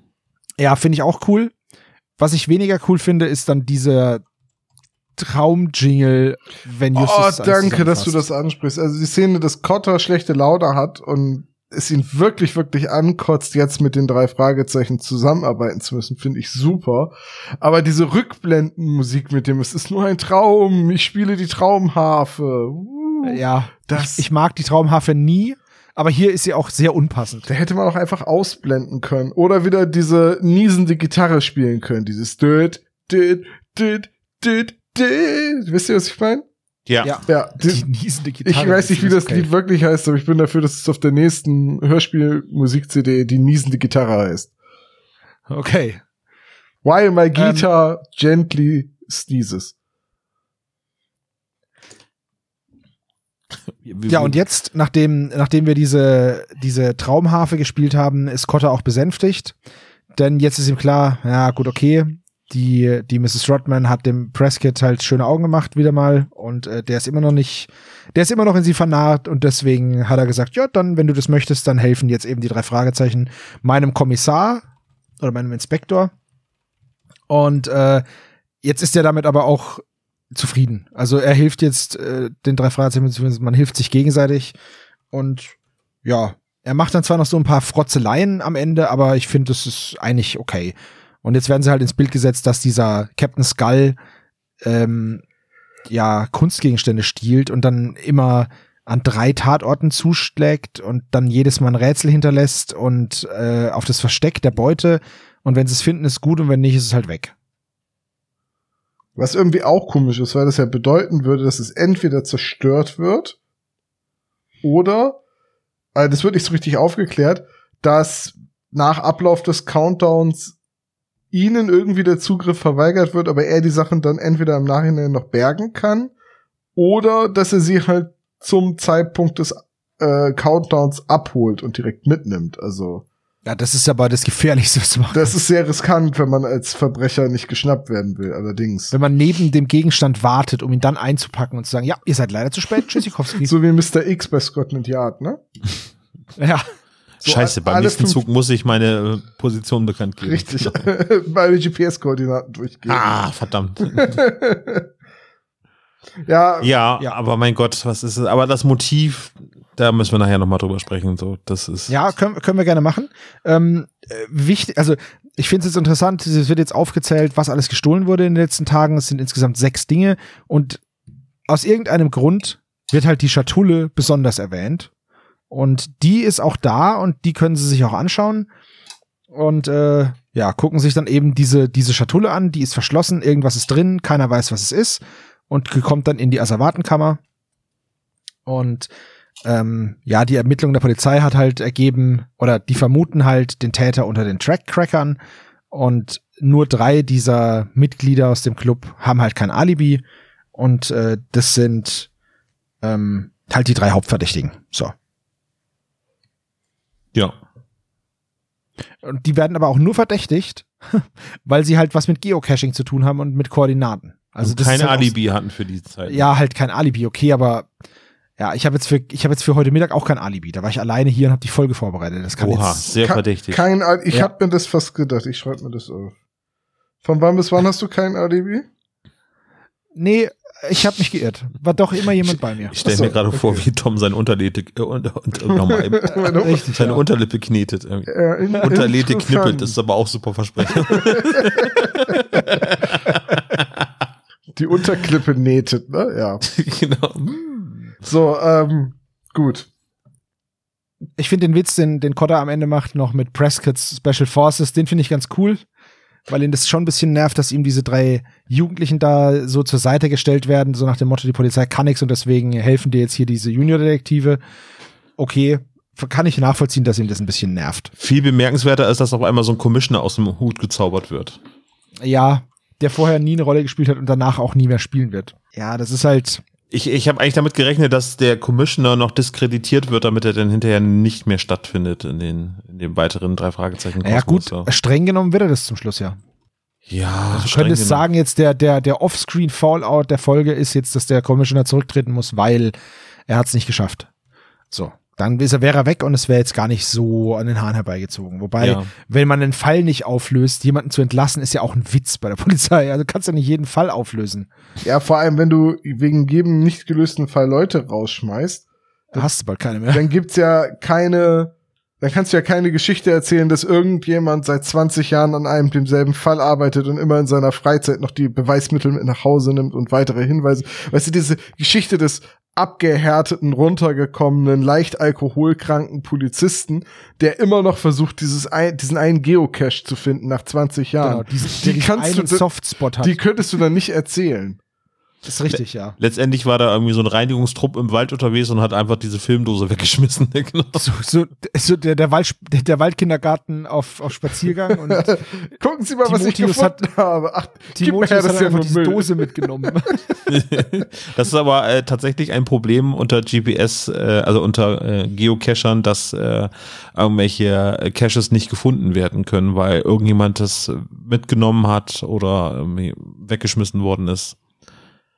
Ja, finde ich auch cool. Was ich weniger cool finde, ist dann dieser Traumjingle, wenn Justus Oh, danke, dass du das ansprichst. Also die Szene, dass Cotter schlechte Laune hat und es ihn wirklich, wirklich ankotzt, jetzt mit den drei Fragezeichen zusammenarbeiten zu müssen, finde ich super. Aber diese Rückblendenmusik mit dem, es ist nur ein Traum, ich spiele die Traumharfe. Uh, Ja, Das- ich, ich mag die Traumharfe nie, aber hier ist sie auch sehr unpassend. Da hätte man auch einfach ausblenden können. Oder wieder diese niesende Gitarre spielen können. Dieses düt, düt, düt, düt, düt. Wisst ihr, was ich meine? Ja. Ja. Ja, die, Die niesende Gitarre. ich weiß nicht, wie das okay. Lied wirklich heißt, aber ich bin dafür, dass es auf der nächsten Hörspiel-Musik-CD die niesende Gitarre heißt. Okay. While Ähm. my guitar gently sneezes. Ja, und jetzt, nachdem, nachdem wir diese, diese Traumharfe gespielt haben, ist Cotter auch besänftigt. Denn jetzt ist ihm klar, ja, gut, okay. Die, die Mrs. Rodman hat dem Prescott halt schöne Augen gemacht wieder mal und äh, der ist immer noch nicht, der ist immer noch in sie vernarrt und deswegen hat er gesagt, ja, dann, wenn du das möchtest, dann helfen jetzt eben die drei Fragezeichen meinem Kommissar oder meinem Inspektor. Und äh, jetzt ist er damit aber auch zufrieden. Also er hilft jetzt äh, den drei Fragezeichen, man hilft sich gegenseitig und ja, er macht dann zwar noch so ein paar Frotzeleien am Ende, aber ich finde, das ist eigentlich okay. Und jetzt werden sie halt ins Bild gesetzt, dass dieser Captain Skull ähm, ja Kunstgegenstände stiehlt und dann immer an drei Tatorten zuschlägt und dann jedes Mal ein Rätsel hinterlässt und äh, auf das Versteck der Beute. Und wenn sie es finden, ist gut und wenn nicht, ist es halt weg. Was irgendwie auch komisch ist, weil das ja bedeuten würde, dass es entweder zerstört wird oder, also das wird nicht so richtig aufgeklärt, dass nach Ablauf des Countdowns ihnen irgendwie der Zugriff verweigert wird, aber er die Sachen dann entweder im Nachhinein noch bergen kann oder dass er sie halt zum Zeitpunkt des äh, Countdowns abholt und direkt mitnimmt. Also Ja, das ist aber das Gefährlichste, was machen das ist sehr riskant, wenn man als Verbrecher nicht geschnappt werden will. Allerdings. Wenn man neben dem Gegenstand wartet, um ihn dann einzupacken und zu sagen, ja, ihr seid leider zu spät, Tschüssikowski. So wie Mr. X bei Scotland Yard, ne? ja. So Scheiße, beim nächsten Zug muss ich meine äh, Position bekannt geben. Richtig. Meine GPS-Koordinaten durchgehen. Ah, verdammt. ja, Ja, Ja. aber mein Gott, was ist es? Aber das Motiv, da müssen wir nachher nochmal drüber sprechen. So, das ist. Ja, können, können wir gerne machen. Ähm, äh, wichtig, also ich finde es jetzt interessant, es wird jetzt aufgezählt, was alles gestohlen wurde in den letzten Tagen. Es sind insgesamt sechs Dinge und aus irgendeinem Grund wird halt die Schatulle besonders erwähnt. Und die ist auch da und die können sie sich auch anschauen. Und äh, ja, gucken sich dann eben diese, diese Schatulle an, die ist verschlossen, irgendwas ist drin, keiner weiß, was es ist. Und kommt dann in die Asservatenkammer. Und ähm, ja, die Ermittlung der Polizei hat halt ergeben, oder die vermuten halt den Täter unter den Trackcrackern und nur drei dieser Mitglieder aus dem Club haben halt kein Alibi und äh, das sind ähm, halt die drei Hauptverdächtigen. So. Ja. Und die werden aber auch nur verdächtigt, weil sie halt was mit Geocaching zu tun haben und mit Koordinaten. Also und das keine ist halt Alibi hatten für die Zeit. Ja, halt kein Alibi, okay, aber ja, ich habe jetzt für ich habe jetzt für heute Mittag auch kein Alibi. Da war ich alleine hier und habe die Folge vorbereitet. Das kann Oha, jetzt sehr Ke- verdächtig. kein Al Ich Ja. hab mir das fast gedacht. Ich schreibe mir das auf. Von wann bis wann hast du kein Alibi? Nee, ich habe mich geirrt. War doch immer jemand bei mir. Ich stelle mir gerade vor, okay. wie Tom seine Unterlippe, äh, unter, unter, nochmal eben, Richtig. seine Ja. Unterlippe knetet. in- Unterlete interessant. knippelt, das ist aber auch super Versprechen. Die Unterklippe nähtet, ne? Ja. genau. So, ähm, gut. Ich finde den Witz, den, den Cotter am Ende macht, noch mit Prescott's Special Forces, den finde ich ganz cool. Weil ihn das schon ein bisschen nervt, dass ihm diese drei Jugendlichen da so zur Seite gestellt werden, so nach dem Motto, die Polizei kann nichts und deswegen helfen dir jetzt hier diese Junior-Detektive. Okay, kann ich nachvollziehen, dass ihn das ein bisschen nervt. Viel bemerkenswerter ist, dass auf einmal so ein Commissioner aus dem Hut gezaubert wird. Ja, der vorher nie eine Rolle gespielt hat und danach auch nie mehr spielen wird. Ja, das ist halt. Ich, ich habe eigentlich damit gerechnet, dass der Commissioner noch diskreditiert wird, damit er dann hinterher nicht mehr stattfindet in den, in den weiteren drei Fragezeichen. Ja gut, streng genommen wird er das zum Schluss ja. Ja, also du könntest sagen, jetzt der, der, der Offscreen Fallout der Folge ist jetzt, dass der Commissioner zurücktreten muss, weil er hat es nicht geschafft. So dann ist er, wäre er weg und es wäre jetzt gar nicht so an den Haaren herbeigezogen. Wobei, ja. wenn man einen Fall nicht auflöst, jemanden zu entlassen, ist ja auch ein Witz bei der Polizei. Also kannst du nicht jeden Fall auflösen. Ja, vor allem, wenn du wegen jedem nicht gelösten Fall Leute rausschmeißt. Da hast du bald keine mehr. Dann gibt's ja keine, dann kannst du ja keine Geschichte erzählen, dass irgendjemand seit 20 Jahren an einem demselben Fall arbeitet und immer in seiner Freizeit noch die Beweismittel mit nach Hause nimmt und weitere Hinweise. Weißt du, diese Geschichte des abgehärteten, runtergekommenen, leicht alkoholkranken Polizisten, der immer noch versucht, dieses ein, diesen einen Geocache zu finden nach 20 Jahren. Genau, diesen, die kannst du, Softspot hat. Die könntest du dann nicht erzählen. Das ist richtig, ja. Letztendlich war da irgendwie so ein Reinigungstrupp im Wald unterwegs und hat einfach diese Filmdose weggeschmissen. genau. so, so, so der, der, Wald, der Waldkindergarten auf, auf Spaziergang und gucken Sie mal, was ich gefunden hat, habe. Ach, Timotheus her, das hat einfach diese Dose mitgenommen. das ist aber äh, tatsächlich ein Problem unter GPS, äh, also unter äh, Geocachern, dass äh, irgendwelche Caches nicht gefunden werden können, weil irgendjemand das mitgenommen hat oder weggeschmissen worden ist.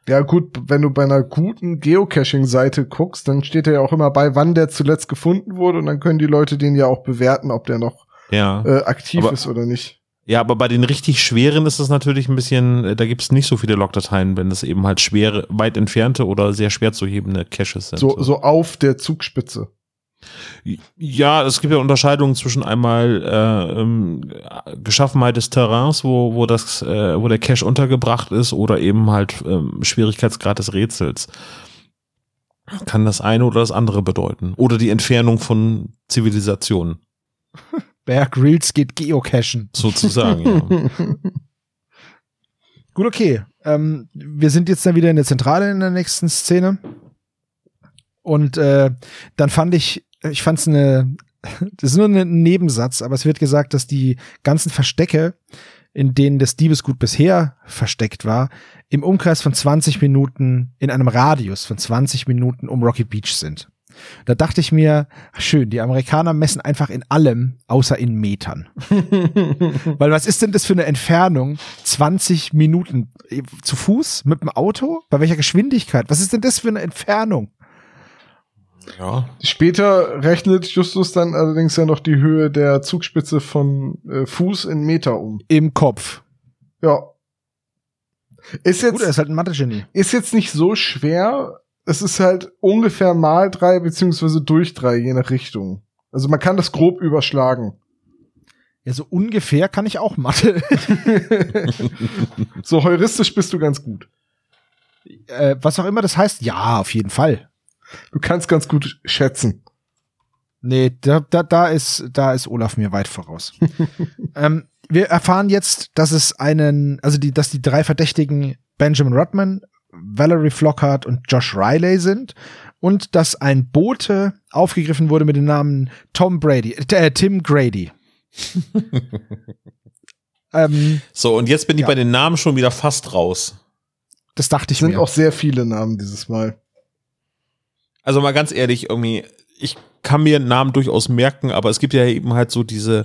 Ja, gut, wenn du bei einer guten Geocaching-Seite guckst, dann steht ja auch immer bei, wann der zuletzt gefunden wurde und dann können die Leute den ja auch bewerten, ob der noch ja. äh, aktiv aber, ist oder nicht. Ja, aber bei den richtig schweren ist es natürlich ein bisschen, äh, da gibt es nicht so viele Logdateien, wenn es eben halt schwere, weit entfernte oder sehr schwer zu hebende Caches sind. So, so auf der Zugspitze. Ja, es gibt ja Unterscheidungen zwischen einmal äh, ähm, Geschaffenheit des Terrains, wo, wo, das, äh, wo der Cache untergebracht ist, oder eben halt ähm, Schwierigkeitsgrad des Rätsels. Kann das eine oder das andere bedeuten. Oder die Entfernung von Zivilisationen. Bear Grylls geht geocachen. Sozusagen, ja. Gut, okay. Ähm, wir sind jetzt dann wieder in der Zentrale in der nächsten Szene. Und äh, dann fand ich ich fand es eine, das ist nur ein Nebensatz, aber es wird gesagt, dass die ganzen Verstecke, in denen das Diebesgut bisher versteckt war, im Umkreis von 20 Minuten, in einem Radius von 20 Minuten um Rocky Beach sind. Da dachte ich mir, schön, die Amerikaner messen einfach in allem, außer in Metern. Weil was ist denn das für eine Entfernung? 20 Minuten zu Fuß mit dem Auto? Bei welcher Geschwindigkeit? Was ist denn das für eine Entfernung? Ja. Später rechnet Justus dann allerdings ja noch die Höhe der Zugspitze von äh, Fuß in Meter um. Im Kopf. Ja. Ist jetzt, Gut, er ist halt ein Mathe-Genie. Ist jetzt nicht so schwer. Es ist halt ungefähr mal drei beziehungsweise durch drei, je nach Richtung. Also man kann das grob überschlagen. Ja, so ungefähr kann ich auch Mathe. so heuristisch bist du ganz gut. Äh, was auch immer das heißt, ja, auf jeden Fall. Du kannst ganz gut schätzen. Nee, da, da, da ist, da ist Olaf mir weit voraus. ähm, wir erfahren jetzt, dass es einen, also die, dass die drei Verdächtigen Benjamin Rodman, Valerie Flockhart und Josh Riley sind und dass ein Bote aufgegriffen wurde mit dem Namen Tom Brady, äh, Tim Grady. ähm, so, und jetzt bin ich ja. bei den Namen schon wieder fast raus. Das dachte ich es sind mir. auch sehr viele Namen dieses Mal. Also mal ganz ehrlich, irgendwie, ich kann mir Namen durchaus merken, aber es gibt ja eben halt so diese,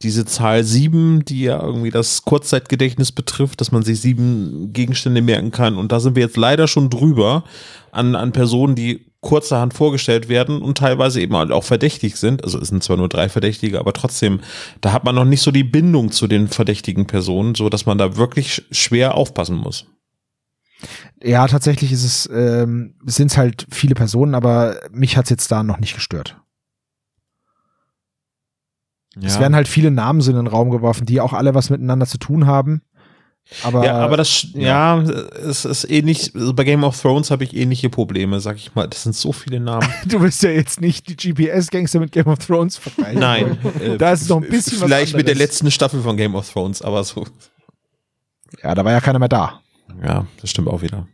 diese Zahl sieben, die ja irgendwie das Kurzzeitgedächtnis betrifft, dass man sich sieben Gegenstände merken kann. Und da sind wir jetzt leider schon drüber an, an Personen, die kurzerhand vorgestellt werden und teilweise eben halt auch verdächtig sind. Also es sind zwar nur drei Verdächtige, aber trotzdem, da hat man noch nicht so die Bindung zu den verdächtigen Personen, so dass man da wirklich schwer aufpassen muss. Ja, tatsächlich ist es, ähm, sind es halt viele Personen, aber mich hat's jetzt da noch nicht gestört. Ja. Es werden halt viele Namen so in den Raum geworfen, die auch alle was miteinander zu tun haben. Aber, ja, aber das, ja, es ist ähnlich, also bei Game of Thrones habe ich ähnliche Probleme, sag ich mal. Das sind so viele Namen. du willst ja jetzt nicht die GPS-Gangster mit Game of Thrones vergleichen. Nein. äh, da ist noch ein bisschen was Vielleicht mit der letzten Staffel von Game of Thrones, aber so. Ja, da war ja keiner mehr da. Ja, das stimmt auch wieder.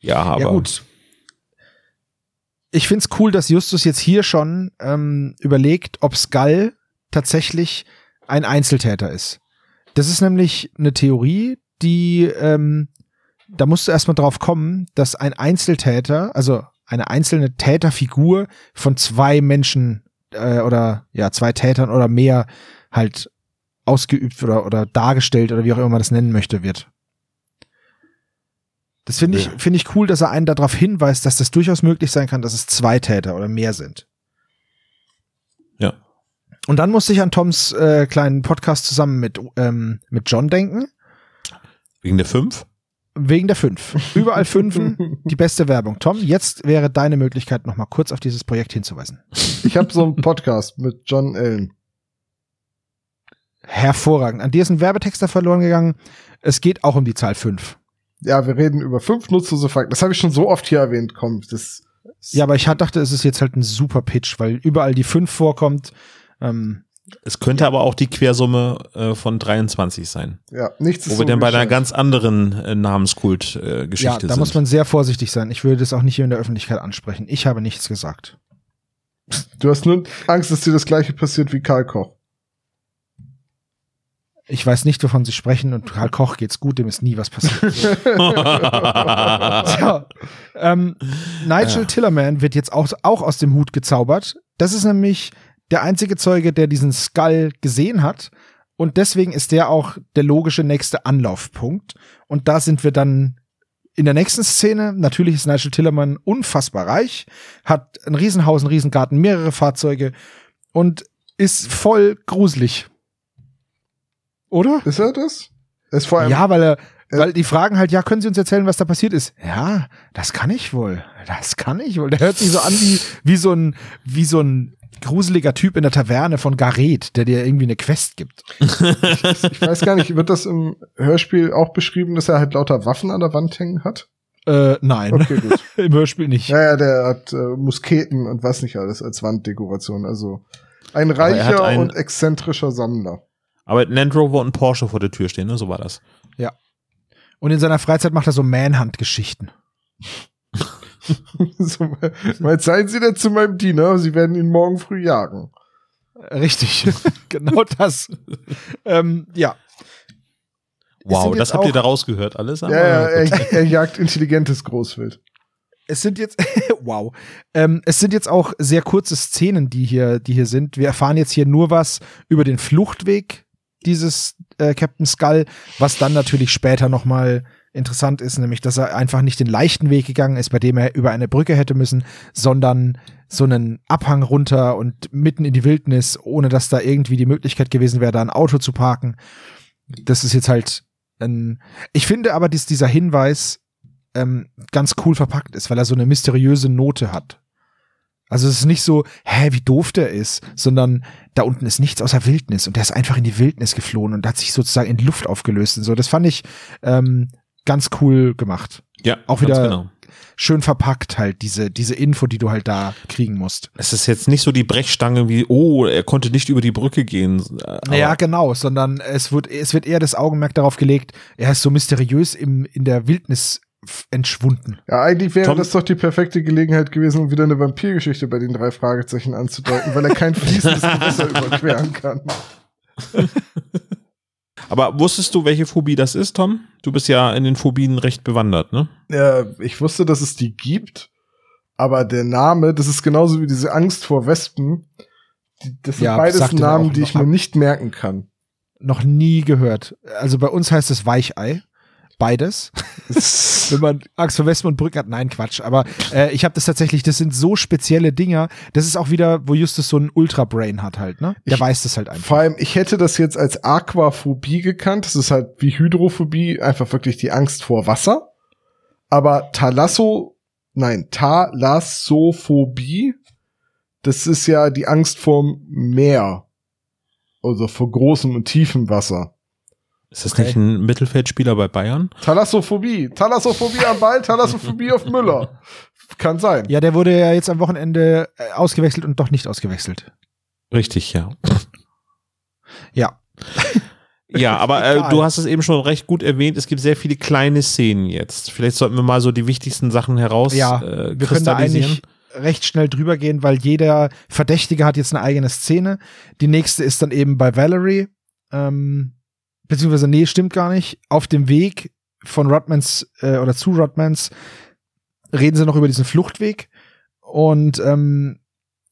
Ja, aber. Ja, gut. Ich find's cool, dass Justus jetzt hier schon ähm, überlegt, ob Skull tatsächlich ein Einzeltäter ist. Das ist nämlich eine Theorie, die, ähm, da musst du erstmal drauf kommen, dass ein Einzeltäter, also eine einzelne Täterfigur von zwei Menschen äh, oder ja, zwei Tätern oder mehr halt ausgeübt oder, oder dargestellt oder wie auch immer man das nennen möchte, wird. Das finde ich, finde ich cool, dass er einen darauf hinweist, dass das durchaus möglich sein kann, dass es zwei Täter oder mehr sind. Und dann musste ich an Toms äh, kleinen Podcast zusammen mit, ähm, mit John denken. Wegen der fünf? Wegen der fünf. Überall fünfen, die beste Werbung. Tom, jetzt wäre deine Möglichkeit, noch mal kurz auf dieses Projekt hinzuweisen. Ich habe so einen Podcast mit John Allen. Hervorragend. An dir ist ein Werbetexter verloren gegangen. Es geht auch um die Zahl fünf. Ja, wir reden über fünf nutzlose Fakten. Das habe ich schon so oft hier erwähnt. Komm, das. Ja, aber ich dachte, es ist jetzt halt ein super Pitch, weil überall die fünf vorkommt. Ähm, es könnte ja. aber auch die Quersumme äh, von 23 sein. Ja, nichts ist Wo wir dann bei einer ganz anderen äh, Namenskult-Geschichte äh, ja, da sind. muss man sehr vorsichtig sein. Ich würde das auch nicht hier in der Öffentlichkeit ansprechen. Ich habe nichts gesagt. Du hast nur Angst, dass dir das gleiche passiert wie Karl Koch. Ich weiß nicht, wovon Sie sprechen und Karl Koch geht's gut, dem ist nie was passiert. so, ähm, Nigel ja. Tillerman wird jetzt auch, auch aus dem Hut gezaubert. Das ist nämlich der einzige Zeuge, der diesen Skull gesehen hat. Und deswegen ist der auch der logische nächste Anlaufpunkt. Und da sind wir dann in der nächsten Szene. Natürlich ist Nigel Tillerman unfassbar reich, hat ein Riesenhaus, einen Riesengarten, mehrere Fahrzeuge und ist voll gruselig. Oder? Ist er das? Ist vor allem ja, weil er, weil die fragen halt, ja, können Sie uns erzählen, was da passiert ist? Ja, das kann ich wohl. Das kann ich wohl. Der hört sich so an wie, wie so ein, wie so ein gruseliger Typ in der Taverne von Gareth, der dir irgendwie eine Quest gibt. ich, ich weiß gar nicht, wird das im Hörspiel auch beschrieben, dass er halt lauter Waffen an der Wand hängen hat? Äh, nein. Okay, gut. Im Hörspiel nicht. Ja, ja, der hat äh, Musketen und was nicht alles als Wanddekoration. Also ein reicher ein, und exzentrischer Sammler. Aber Land Rover und ein Porsche vor der Tür stehen, ne? So war das. Ja. Und in seiner Freizeit macht er so Manhunt-Geschichten. so, mal seien Sie denn zu meinem Diener, Sie werden ihn morgen früh jagen. Richtig, genau das. ähm, ja. Wow, das habt ihr da rausgehört, alles? Ja, ja er, er, jagt intelligentes Großwild. Es sind jetzt, wow, ähm, es sind jetzt auch sehr kurze Szenen, die hier, die hier sind. Wir erfahren jetzt hier nur was über den Fluchtweg dieses äh, Captain Skull, was dann natürlich später noch mal interessant ist, nämlich, dass er einfach nicht den leichten Weg gegangen ist, bei dem er über eine Brücke hätte müssen, sondern so einen Abhang runter und mitten in die Wildnis, ohne dass da irgendwie die Möglichkeit gewesen wäre, da ein Auto zu parken. Das ist jetzt halt ein, ich finde aber, dass dieser Hinweis ähm, ganz cool verpackt ist, weil er so eine mysteriöse Note hat. Also es ist nicht so, hä, wie doof der ist, sondern da unten ist nichts außer Wildnis und der ist einfach in die Wildnis geflohen und hat sich sozusagen in Luft aufgelöst und so. Das fand ich ähm, ganz cool gemacht. Ja, auch wieder genau. schön verpackt halt diese diese Info, die du halt da kriegen musst. Es ist jetzt nicht so die Brechstange wie oh, er konnte nicht über die Brücke gehen. Ja, genau, sondern es wird es wird eher das Augenmerk darauf gelegt, er ist so mysteriös im in der Wildnis entschwunden. Ja, eigentlich wäre Tom das doch die perfekte Gelegenheit gewesen, um wieder eine Vampirgeschichte bei den drei Fragezeichen anzudeuten, weil er kein fließendes Gewässer überqueren kann. Aber wusstest du, welche Phobie das ist, Tom? Du bist ja in den Phobien recht bewandert, ne? Ja, ich wusste, dass es die gibt, aber der Name, das ist genauso wie diese Angst vor Wespen. das sind ja, beides Namen, die ich mir nicht merken kann. Noch nie gehört. Also bei uns heißt es Weichei beides. Wenn man Angst vor Wespen und Brücken hat, nein, Quatsch. Aber äh, ich habe das tatsächlich, das sind so spezielle Dinger. Das ist auch wieder, wo Justus so ein Ultra-Brain hat halt, ne? Der ich, weiß das halt einfach. Vor allem, ich hätte das jetzt als Aquaphobie gekannt. Das ist halt wie Hydrophobie, einfach wirklich die Angst vor Wasser. Aber Thalasso, nein, Thalassophobie, das ist ja die Angst vorm Meer. Also vor großem und tiefem Wasser. Ist das Okay. nicht ein Mittelfeldspieler bei Bayern? Thalassophobie. Thalassophobie am Ball, Thalassophobie auf Müller. Kann sein. Ja, der wurde ja jetzt am Wochenende äh, ausgewechselt und doch nicht ausgewechselt. Richtig, ja. Ja. Ja, aber äh, du hast es eben schon recht gut erwähnt, es gibt sehr viele kleine Szenen jetzt. Vielleicht sollten wir mal so die wichtigsten Sachen heraus Ja, äh, Wir können da eigentlich recht schnell drüber gehen, weil jeder Verdächtige hat jetzt eine eigene Szene. Die nächste ist dann eben bei Valerie. Ähm, beziehungsweise, nee, stimmt gar nicht. Auf dem Weg von Rodmans äh, oder zu Rodmans reden sie noch über diesen Fluchtweg. Und ähm,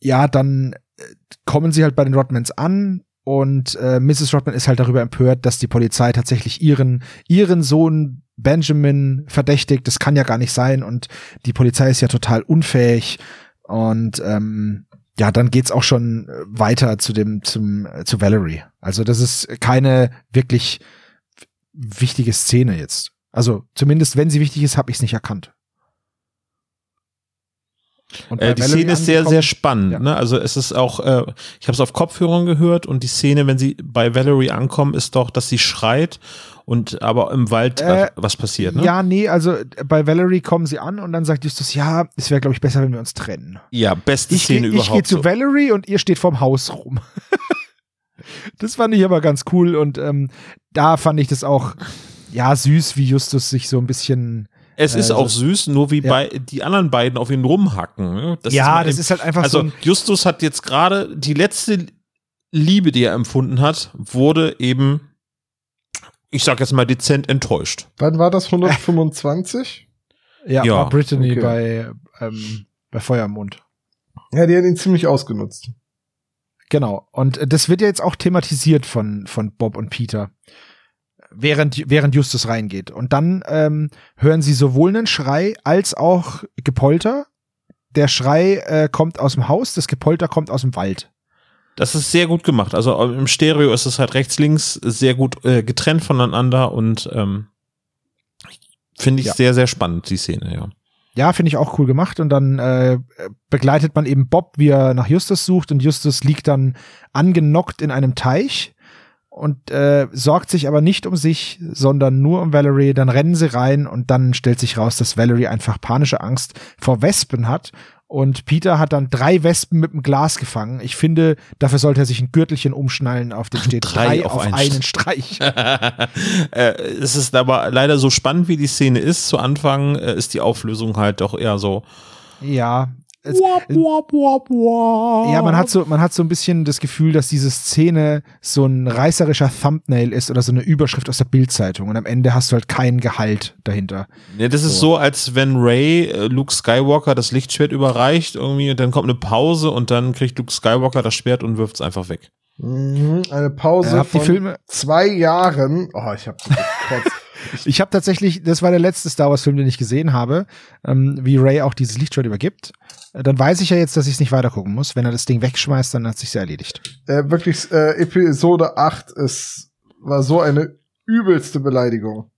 ja, dann äh, kommen sie halt bei den Rodmans an und äh, Mrs. Rodman ist halt darüber empört, dass die Polizei tatsächlich ihren, ihren Sohn Benjamin verdächtigt. Das kann ja gar nicht sein und die Polizei ist ja total unfähig und ähm, ja, dann geht's auch schon äh, weiter zu dem zum äh, zu Valerie. Also das ist keine wirklich wichtige Szene jetzt. Also zumindest wenn sie wichtig ist, habe ich es nicht erkannt. Äh, die Valerie Szene ist sehr, sehr spannend. Ja. Ne? Also es ist auch, äh, ich habe es auf Kopfhörern gehört und die Szene, wenn sie bei Valerie ankommen, ist doch, dass sie schreit und aber im Wald äh, Äh, was passiert. Ne? Ja, nee, also bei Valerie kommen sie an und dann sagt Justus, ja, es wäre, glaube ich, besser, wenn wir uns trennen. ja, beste Ich gehe Szene ich überhaupt. zu so. Valerie und ihr steht vorm Haus rum. das fand ich aber ganz cool und ähm, da fand ich das auch, ja, süß, wie Justus sich so ein bisschen. Es ist äh, auch süß, nur wie Ja. bei die anderen beiden auf ihn rumhacken. Ne? Das ja, mal das ist halt einfach also so ein. Justus hat jetzt gerade die letzte Liebe, die er empfunden hat, wurde eben, ich sag jetzt mal dezent enttäuscht. Wann war das? 125? Ja, ja, war Brittany okay. bei, ähm, bei Feuer im Mund. ja, die hat ihn ziemlich ausgenutzt. Genau. Und äh, das wird ja jetzt auch thematisiert von, von Bob und Peter. Während, während Justus reingeht. Und dann ähm, hören sie sowohl einen Schrei als auch Gepolter. Der Schrei äh, kommt aus dem Haus, das Gepolter kommt aus dem Wald. Das ist sehr gut gemacht. Also im Stereo ist es halt rechts, links sehr gut äh, getrennt voneinander und ähm, finde ich Ja. sehr, sehr spannend, die Szene, ja. Ja, finde ich auch cool gemacht. Und dann äh, begleitet man eben Bob, wie er nach Justus sucht. Und Justus liegt dann angenockt in einem Teich und äh, sorgt sich aber nicht um sich, sondern nur um Valerie. Dann rennen sie rein und dann stellt sich raus, dass Valerie einfach panische Angst vor Wespen hat. Und Peter hat dann drei Wespen mit dem Glas gefangen. Ich finde, dafür sollte er sich ein Gürtelchen umschnallen, auf dem steht Drei drei, auf einen einen Streich. äh, es ist aber leider so spannend, wie die Szene ist. Zu Anfang äh, ist die Auflösung halt doch eher so. ja. Es, Ja, man hat so, man hat so ein bisschen das Gefühl, dass diese Szene so ein reißerischer Thumbnail ist oder so eine Überschrift aus der Bildzeitung und am Ende hast du halt kein Gehalt dahinter. Ja, das ist so, als wenn Ray äh, Luke Skywalker das Lichtschwert überreicht irgendwie und dann kommt eine Pause und dann kriegt Luke Skywalker das Schwert und wirft es einfach weg. Mhm, eine Pause Äh, von Filme- zwei Jahren. Oh, ich hab gekotzt. Ich habe tatsächlich, das war der letzte Star Wars Film, den ich gesehen habe, ähm, wie Ray auch dieses Lichtschwert übergibt. Äh, Dann weiß ich ja jetzt, dass ich es nicht weitergucken muss. Wenn er das Ding wegschmeißt, dann hat sich's ja erledigt. äh, wirklich, äh, Episode 8 ist, war so eine übelste Beleidigung.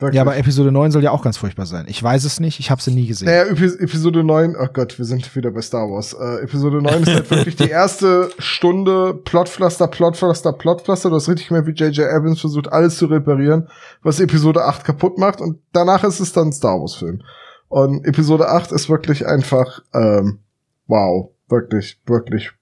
Wirklich. Ja, aber Episode 9 soll ja auch ganz furchtbar sein. Ich weiß es nicht, ich habe sie nie gesehen. Naja, Epi Episode 9, oh Gott, wir sind wieder bei Star Wars. Äh, Episode 9 ist halt wirklich die erste Stunde Plotpflaster, Plotpflaster, Plotpflaster. Du hast richtig gemerkt, wie J.J. Abrams versucht, alles zu reparieren, was Episode 8 kaputt macht. Und danach ist es dann ein Star Wars-Film. Und Episode 8 ist wirklich einfach, ähm, wow, wirklich, wirklich,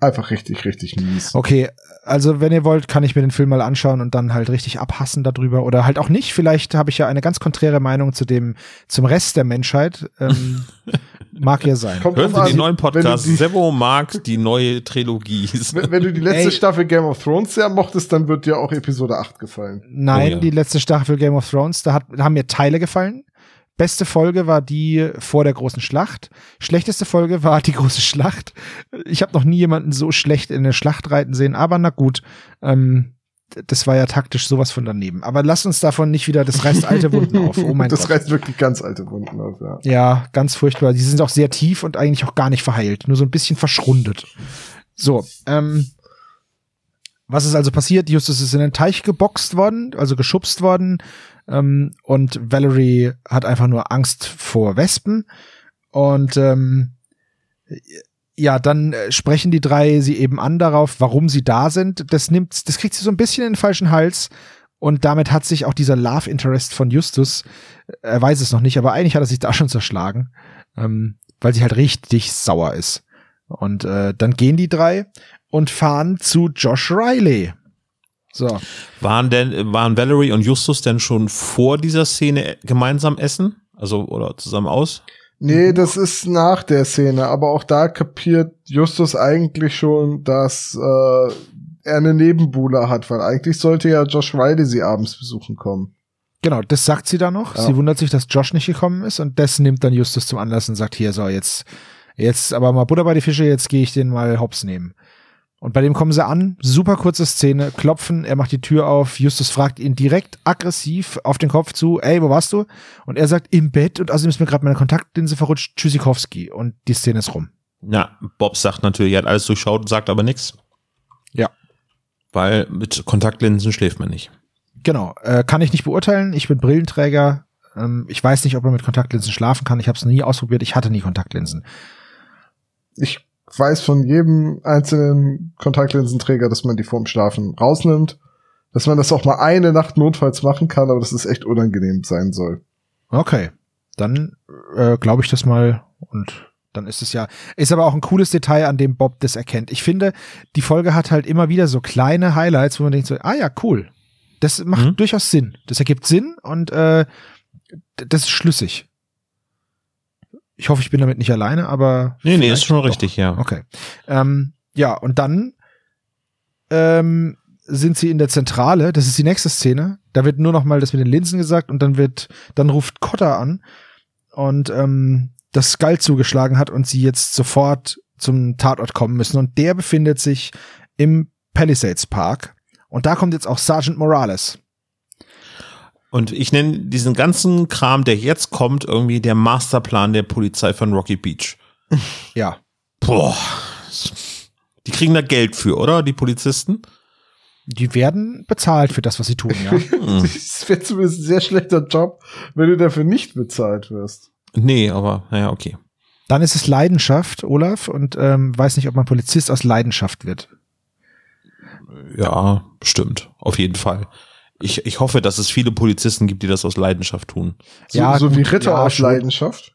einfach richtig, richtig mies. Okay, also wenn ihr wollt, kann ich mir den Film mal anschauen und dann halt richtig abhassen darüber oder halt auch nicht. Vielleicht habe ich ja eine ganz konträre Meinung zu dem zum Rest der Menschheit. Ähm, mag ja sein. Kommt Hören drauf Sie den an, neuen Podcast. Die, Servo mag die neue Trilogie. wenn wenn du die letzte Ey. Staffel Game of Thrones sehr mochtest, dann wird dir auch Episode 8 gefallen. Nein, Oh ja. die letzte Staffel Game of Thrones, da, hat, da haben mir Teile gefallen. Beste Folge war die vor der großen Schlacht. Schlechteste Folge war die große Schlacht. Ich habe noch nie jemanden so schlecht in eine Schlacht reiten sehen, aber na gut. Ähm, das war ja taktisch sowas von daneben. Aber lasst uns davon nicht wieder, das reißt alte Wunden auf. Oh mein das Gott. reißt wirklich ganz alte Wunden auf, ja. Ja, ganz furchtbar. Die sind auch sehr tief und eigentlich auch gar nicht verheilt, nur so ein bisschen verschrundet. So, ähm, was ist also passiert? Justus ist in den Teich geboxt worden, also geschubst worden, ähm, und Valerie hat einfach nur Angst vor Wespen. Und ähm, ja, dann äh, sprechen die drei sie eben an darauf, warum sie da sind. Das nimmt, das kriegt sie so ein bisschen in den falschen Hals. Und damit hat sich auch dieser Love Interest von Justus, er weiß es noch nicht, aber eigentlich hat er sich da schon zerschlagen, ähm, weil sie halt richtig sauer ist. Und äh, dann gehen die drei und fahren zu Josh Riley. So. Waren denn, waren Valerie und Justus denn schon vor dieser Szene gemeinsam essen? Also, oder zusammen aus? Nee, das ist nach der Szene, aber auch da kapiert Justus eigentlich schon, dass äh, er eine Nebenbuhler hat, weil eigentlich sollte ja Josh Riley sie abends besuchen kommen. Genau, das sagt sie dann noch. Ja. Sie wundert sich, dass Josh nicht gekommen ist und das nimmt dann Justus zum Anlass und sagt, hier, so, jetzt, jetzt aber mal Butter bei die Fische, jetzt gehe ich den mal hops nehmen. Und bei dem kommen sie an, super kurze Szene, klopfen, er macht die Tür auf, Justus fragt ihn direkt aggressiv auf den Kopf zu, ey, wo warst du? Und er sagt, im Bett und außerdem ist mir gerade meine Kontaktlinse verrutscht, Tschüssikowski. Und die Szene ist rum. Ja, Bob sagt natürlich, er hat alles durchschaut, sagt aber nichts. Ja. Weil mit Kontaktlinsen schläft man nicht. Genau, äh, kann ich nicht beurteilen. Ich bin Brillenträger. Ähm, ich weiß nicht, ob man mit Kontaktlinsen schlafen kann. Ich habe es nie ausprobiert. Ich hatte nie Kontaktlinsen. Ich weiß von jedem einzelnen Kontaktlinsenträger, dass man die vorm Schlafen rausnimmt, dass man das auch mal eine Nacht notfalls machen kann, aber dass es echt unangenehm sein soll. Okay, dann äh, glaube ich das mal und dann ist es ja, ist aber auch ein cooles Detail, an dem Bob das erkennt. Ich finde, die Folge hat halt immer wieder so kleine Highlights, wo man denkt so, ah ja, cool. Das macht Mhm. durchaus Sinn. Das ergibt Sinn und äh, das ist schlüssig. Ich hoffe, ich bin damit nicht alleine, aber. Nee, nee, ist schon doch. richtig, ja. Okay. Ähm, ja, und dann ähm, sind sie in der Zentrale, das ist die nächste Szene. Da wird nur noch mal das mit den Linsen gesagt und dann wird, dann ruft Cotter an und ähm, das Skull zugeschlagen hat und sie jetzt sofort zum Tatort kommen müssen. Und der befindet sich im Palisades Park. Und da kommt jetzt auch Sergeant Morales. Und ich nenne diesen ganzen Kram, der jetzt kommt, irgendwie der Masterplan der Polizei von Rocky Beach. Ja. Boah. Die kriegen da Geld für, oder? Die Polizisten? Die werden bezahlt für das, was sie tun, ja. Das wäre zumindest ein sehr schlechter Job, wenn du dafür nicht bezahlt wirst. Nee, aber naja, okay. Dann ist es Leidenschaft, Olaf, und ähm, weiß nicht, ob man Polizist aus Leidenschaft wird. Ja, stimmt. Auf jeden Fall. Ich, ich hoffe, dass es viele Polizisten gibt, die das aus Leidenschaft tun. So, Ja, so wie Ritter ja, aus schon. Leidenschaft.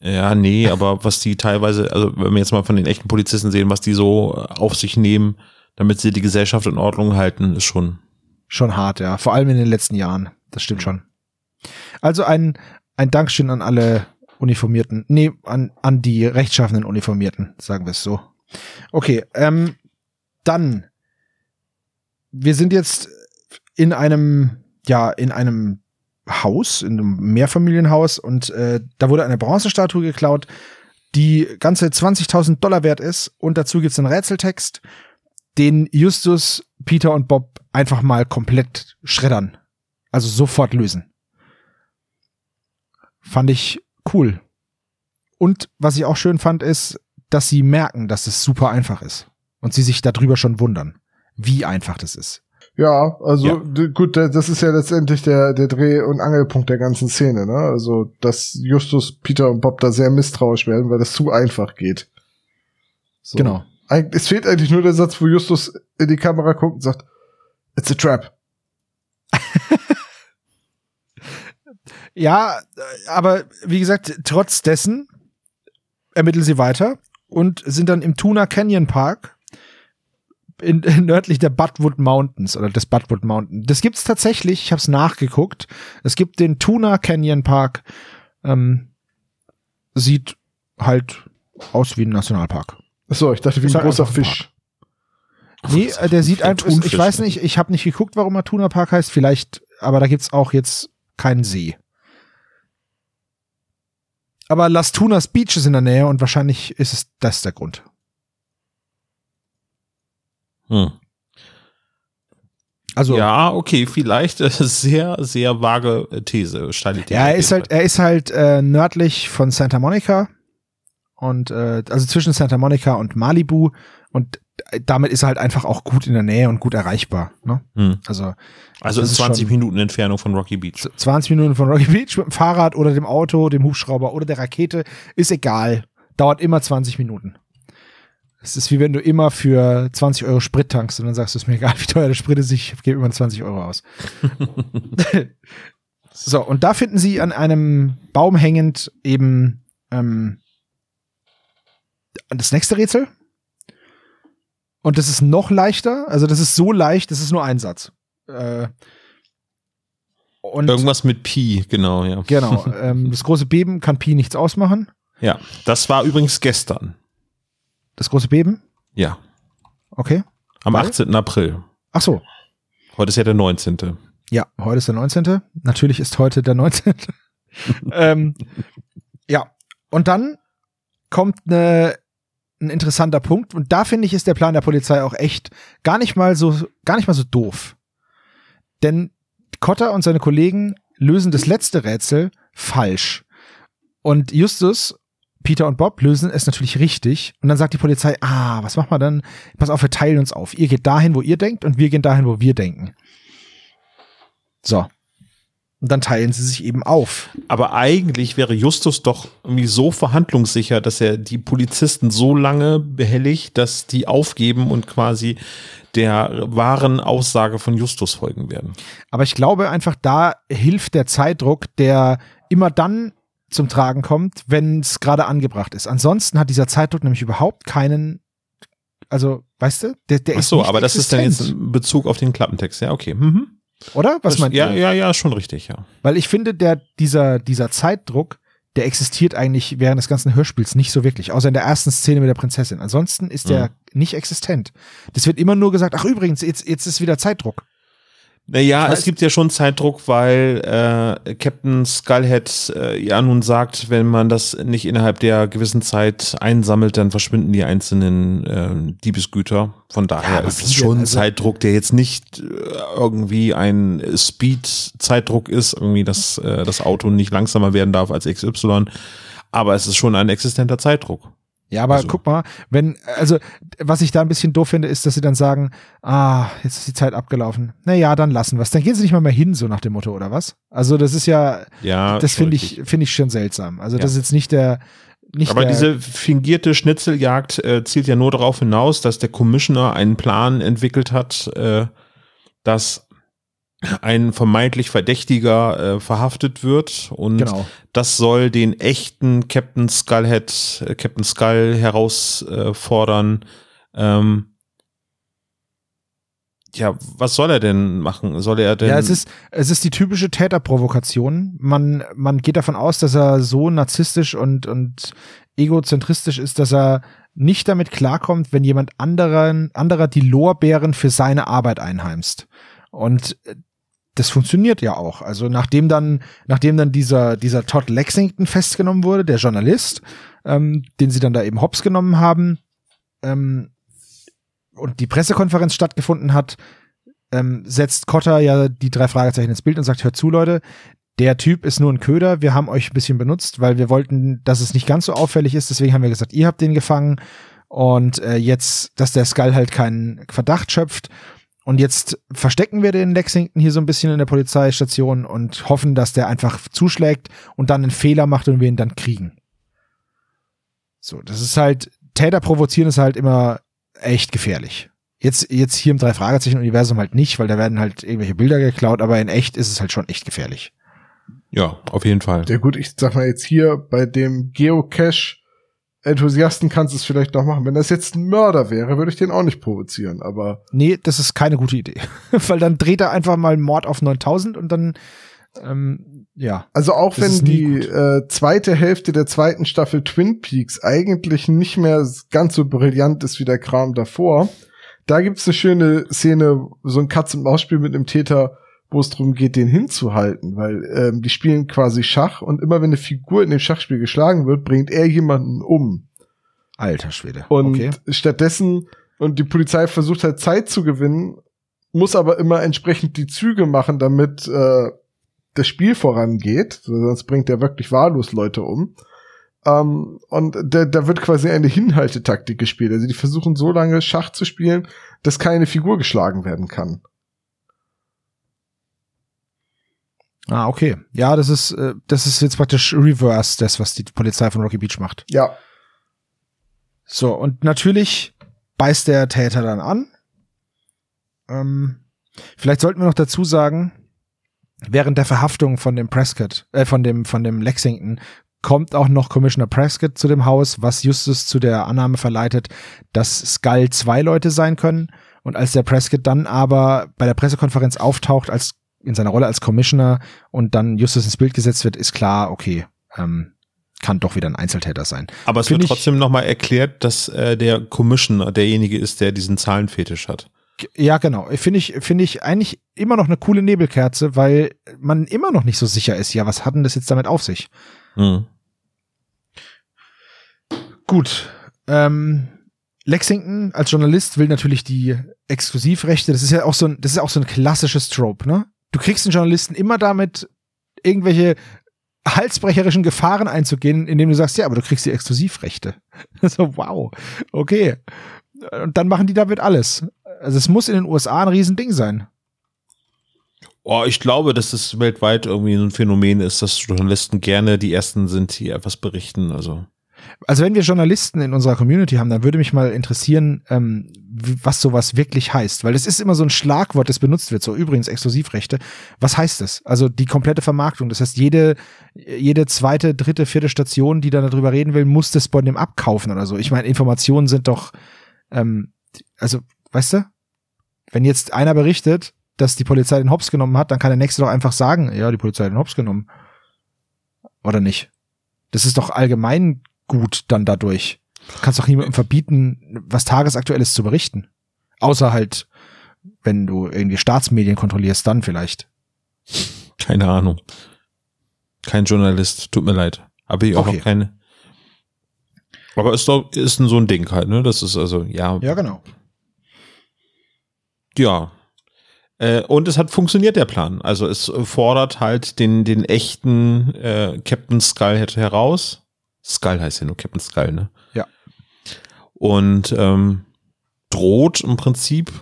Ja, nee, aber was die teilweise, also wenn wir jetzt mal von den echten Polizisten sehen, was die so auf sich nehmen, damit sie die Gesellschaft in Ordnung halten, ist schon. Schon hart, ja. Vor allem in den letzten Jahren. Das stimmt schon. Also ein, ein Dankeschön an alle Uniformierten. Nee, an, an die rechtschaffenden Uniformierten, sagen wir es so. Okay, ähm, dann. Wir sind jetzt in einem, ja, in einem Haus, in einem Mehrfamilienhaus und äh, da wurde eine Bronzestatue geklaut, die ganze 20.000 Dollar wert ist und dazu gibt's einen Rätseltext, den Justus, Peter und Bob einfach mal komplett schreddern. Also sofort lösen. Fand ich cool. Und was ich auch schön fand, ist, dass sie merken, dass es super einfach ist. Und sie sich darüber schon wundern, wie einfach das ist. Ja, also Ja. gut, da- das ist ja letztendlich der, der Dreh- und Angelpunkt der ganzen Szene, ne? Also, dass Justus, Peter und Bob da sehr misstrauisch werden, weil das zu einfach geht. So. Genau. Es fehlt eigentlich nur der Satz, wo Justus in die Kamera guckt und sagt, It's a trap. Ja, aber wie gesagt, trotz dessen ermitteln sie weiter und sind dann im Tuna Canyon Park in, in nördlich der Butwood Mountains oder des Butwood Mountain. Das gibt's tatsächlich, ich habe es nachgeguckt. Es gibt den Tuna Canyon Park. Ähm, sieht halt aus wie ein Nationalpark. So, ich dachte, wie ein halt großer Fisch. Nee, äh, der sieht Ein einfach, ich Thunfisch. weiß nicht, ich habe nicht geguckt, warum er Tuna Park heißt, vielleicht, aber da gibt's auch jetzt keinen See. Aber Las Tunas Beach ist in der Nähe und wahrscheinlich ist es das der Grund. Hm. Also Ja, okay, vielleicht äh, sehr, sehr vage äh, These, steile These. ja, er ist halt, er ist halt äh, nördlich von Santa Monica und äh, also zwischen Santa Monica und Malibu und damit ist er halt einfach auch gut in der Nähe und gut erreichbar. Ne? Hm. Also Also in ist 20 schon- Minuten Entfernung von Rocky Beach. 20 Minuten von Rocky Beach mit dem Fahrrad oder dem Auto, dem Hubschrauber oder der Rakete, ist egal. Dauert immer 20 Minuten. Es ist wie wenn du immer für 20 Euro Sprit tankst und dann sagst du, es ist mir egal, wie teuer der Sprit ist, ich gebe immer 20 Euro aus. so, und da finden sie an einem Baum hängend eben ähm, das nächste Rätsel. Und das ist noch leichter. Also das ist so leicht, das ist nur ein Satz. Äh, Irgendwas mit Pi, genau, ja. Genau. Ähm, das große Beben kann Pi nichts ausmachen. Ja, das war übrigens gestern. Das große Beben? Ja, Okay. am Weil? 18. April. Ach so. Heute ist ja der 19. Ja, heute ist der 19. Natürlich ist heute der 19. ähm, ja, und dann kommt eine, ein interessanter Punkt und da finde ich ist der Plan der Polizei auch echt gar nicht mal so gar nicht mal so doof. Denn Cotter und seine Kollegen lösen das letzte Rätsel falsch. Und Justus, Peter und Bob lösen es natürlich richtig. Und dann sagt die Polizei, ah, was machen wir dann? Pass auf, wir teilen uns auf. Ihr geht dahin, wo ihr denkt und wir gehen dahin, wo wir denken. So. Und dann teilen sie sich eben auf. Aber eigentlich wäre Justus doch irgendwie so verhandlungssicher, dass er die Polizisten so lange behelligt, dass die aufgeben und quasi der wahren Aussage von Justus folgen werden. Aber ich glaube einfach, da hilft der Zeitdruck, der immer dann zum Tragen kommt, wenn es gerade angebracht ist. Ansonsten hat dieser Zeitdruck nämlich überhaupt keinen, also, weißt du, der, der Ach ist so, nicht aber das ist dann jetzt existent, in Bezug auf den Klappentext. Ja, okay. Mhm. oder? Was Das- meint ja, ihr? ja, ja, schon richtig, ja. Weil ich finde, der, dieser, dieser Zeitdruck, der existiert eigentlich während des ganzen Hörspiels nicht so wirklich, außer in der ersten Szene mit der Prinzessin. Ansonsten ist der Mhm. nicht existent. Das wird immer nur gesagt, ach übrigens, jetzt, jetzt ist wieder Zeitdruck. Naja, es gibt ja schon Zeitdruck, weil äh, Captain Skullhead äh, ja nun sagt, wenn man das nicht innerhalb der gewissen Zeit einsammelt, dann verschwinden die einzelnen äh, Diebesgüter. Von daher aber ist es schon ein Also- Zeitdruck, der jetzt nicht äh, irgendwie ein Speed-Zeitdruck ist, irgendwie, dass äh, das Auto nicht langsamer werden darf als XY. Aber es ist schon ein existenter Zeitdruck. Ja, aber Also- guck mal, wenn, also, was ich da ein bisschen doof finde, ist, dass sie dann sagen, ah, jetzt ist die Zeit abgelaufen. Naja, dann lassen wir's. Dann gehen sie nicht mal mehr hin, so nach dem Motto, oder was? Also, das ist ja, Ja, das finde ich, finde ich schon seltsam. Also, Ja. das ist jetzt nicht der, nicht Aber diese fingierte Schnitzeljagd äh, zielt ja nur darauf hinaus, dass der Commissioner einen Plan entwickelt hat, äh, dass ein vermeintlich Verdächtiger äh, verhaftet wird und genau. das soll den echten Captain Skullhead, äh, Captain Skull herausfordern. Ähm, ja, was soll er denn machen? Soll er denn? Ja, es ist, es ist die typische Täterprovokation. Man, man geht davon aus, dass er so narzisstisch und, und egozentristisch ist, dass er nicht damit klarkommt, wenn jemand anderen, anderer die Lorbeeren für seine Arbeit einheimst. Und äh, das funktioniert ja auch. Also nachdem dann, nachdem dann dieser, dieser Todd Lexington festgenommen wurde, der Journalist, ähm, den sie dann da eben hops genommen haben, ähm, und die Pressekonferenz stattgefunden hat, ähm, setzt Cotter ja die drei Fragezeichen ins Bild und sagt, hört zu, Leute, der Typ ist nur ein Köder, wir haben euch ein bisschen benutzt, weil wir wollten, dass es nicht ganz so auffällig ist, deswegen haben wir gesagt, ihr habt den gefangen und äh, jetzt, dass der Skull halt keinen Verdacht schöpft und jetzt verstecken wir den Lexington hier so ein bisschen in der Polizeistation und hoffen, dass der einfach zuschlägt und dann einen Fehler macht und wir ihn dann kriegen. So, das ist halt, Täter provozieren ist halt immer echt gefährlich. Jetzt, jetzt hier im Drei-Fragezeichen-Universum halt nicht, weil da werden halt irgendwelche Bilder geklaut, aber in echt ist es halt schon echt gefährlich. ja, auf jeden Fall. Ja gut, ich sag mal jetzt hier bei dem Geocache Enthusiasten kannst du es vielleicht noch machen. Wenn das jetzt ein Mörder wäre, würde ich den auch nicht provozieren, aber Nee, das ist keine gute Idee. weil dann dreht er einfach mal Mord auf 9000 und dann, ähm, ja. also auch wenn die äh, zweite Hälfte der zweiten Staffel Twin Peaks eigentlich nicht mehr ganz so brillant ist wie der Kram davor, da gibt's eine schöne Szene, so ein Katz-und-Maus-Spiel mit einem Täter, wo es darum geht, den hinzuhalten, weil ähm, die spielen quasi Schach und immer wenn eine Figur in dem Schachspiel geschlagen wird, bringt er jemanden um. Alter Schwede. Und okay. stattdessen, und die Polizei versucht halt Zeit zu gewinnen, muss aber immer entsprechend die Züge machen, damit äh, das Spiel vorangeht. Sonst bringt er wirklich wahllos Leute um. Ähm, und da, da wird quasi eine Hinhaltetaktik gespielt. Also die versuchen so lange Schach zu spielen, dass keine Figur geschlagen werden kann. Ah, okay. Ja, das ist, äh, das ist jetzt praktisch reverse, das, was die Polizei von Rocky Beach macht. Ja, So, und natürlich beißt der Täter dann an. Ähm, vielleicht sollten wir noch dazu sagen, während der Verhaftung von dem Prescott, äh, von dem, von dem Lexington, kommt auch noch Commissioner Prescott zu dem Haus, was Justus zu der Annahme verleitet, dass Skull zwei Leute sein können. Und als der Prescott dann aber bei der Pressekonferenz auftaucht, als in seiner Rolle als Commissioner und dann Justus ins Bild gesetzt wird, ist klar, okay, ähm, kann doch wieder ein Einzeltäter sein. Aber es Find wird trotzdem nochmal erklärt, dass äh, der Commissioner derjenige ist, der diesen Zahlenfetisch hat. Ja, genau. Finde ich, finde ich eigentlich immer noch eine coole Nebelkerze, weil man immer noch nicht so sicher ist, ja, was hat denn das jetzt damit auf sich? Hm. Gut. Ähm, Lexington als Journalist will natürlich die Exklusivrechte. Das ist ja auch so ein, das ist auch so ein klassisches Trope, ne? Du kriegst einen Journalisten immer damit, irgendwelche halsbrecherischen Gefahren einzugehen, indem du sagst, ja, aber du kriegst die Exklusivrechte. so, wow. Okay. Und dann machen die damit alles. Also es muss in den USA ein Riesending sein. Oh, ich glaube, dass es weltweit irgendwie ein Phänomen ist, dass Journalisten gerne die ersten sind, die etwas berichten. Also Also wenn wir Journalisten in unserer Community haben, dann würde mich mal interessieren, ähm, was sowas wirklich heißt. Weil es ist immer so ein Schlagwort, das benutzt wird. So übrigens Exklusivrechte. Was heißt das? Also die komplette Vermarktung. Das heißt, jede, jede zweite, dritte, vierte Station, die dann darüber reden will, muss das bei dem abkaufen oder so. Ich meine, Informationen sind doch, ähm, also, weißt du, wenn jetzt einer berichtet, dass die Polizei den Hops genommen hat, dann kann der nächste doch einfach sagen, ja, die Polizei hat den Hops genommen. Oder nicht? Das ist doch allgemein gut dann dadurch. Du kannst doch niemandem verbieten, was Tagesaktuelles zu berichten. Außer halt, wenn du irgendwie Staatsmedien kontrollierst, dann vielleicht. keine Ahnung. Kein Journalist, tut mir leid. Aber ich auch Okay. noch keine. Aber ist doch, ist so ein Ding halt, ne? Das ist also, ja, Ja, genau. Ja. Äh, und es hat funktioniert, der Plan. Also es fordert halt den, den echten äh, Captain Skullhead heraus. Skull heißt ja nur Captain Skull, ne? Ja. Und ähm, droht im Prinzip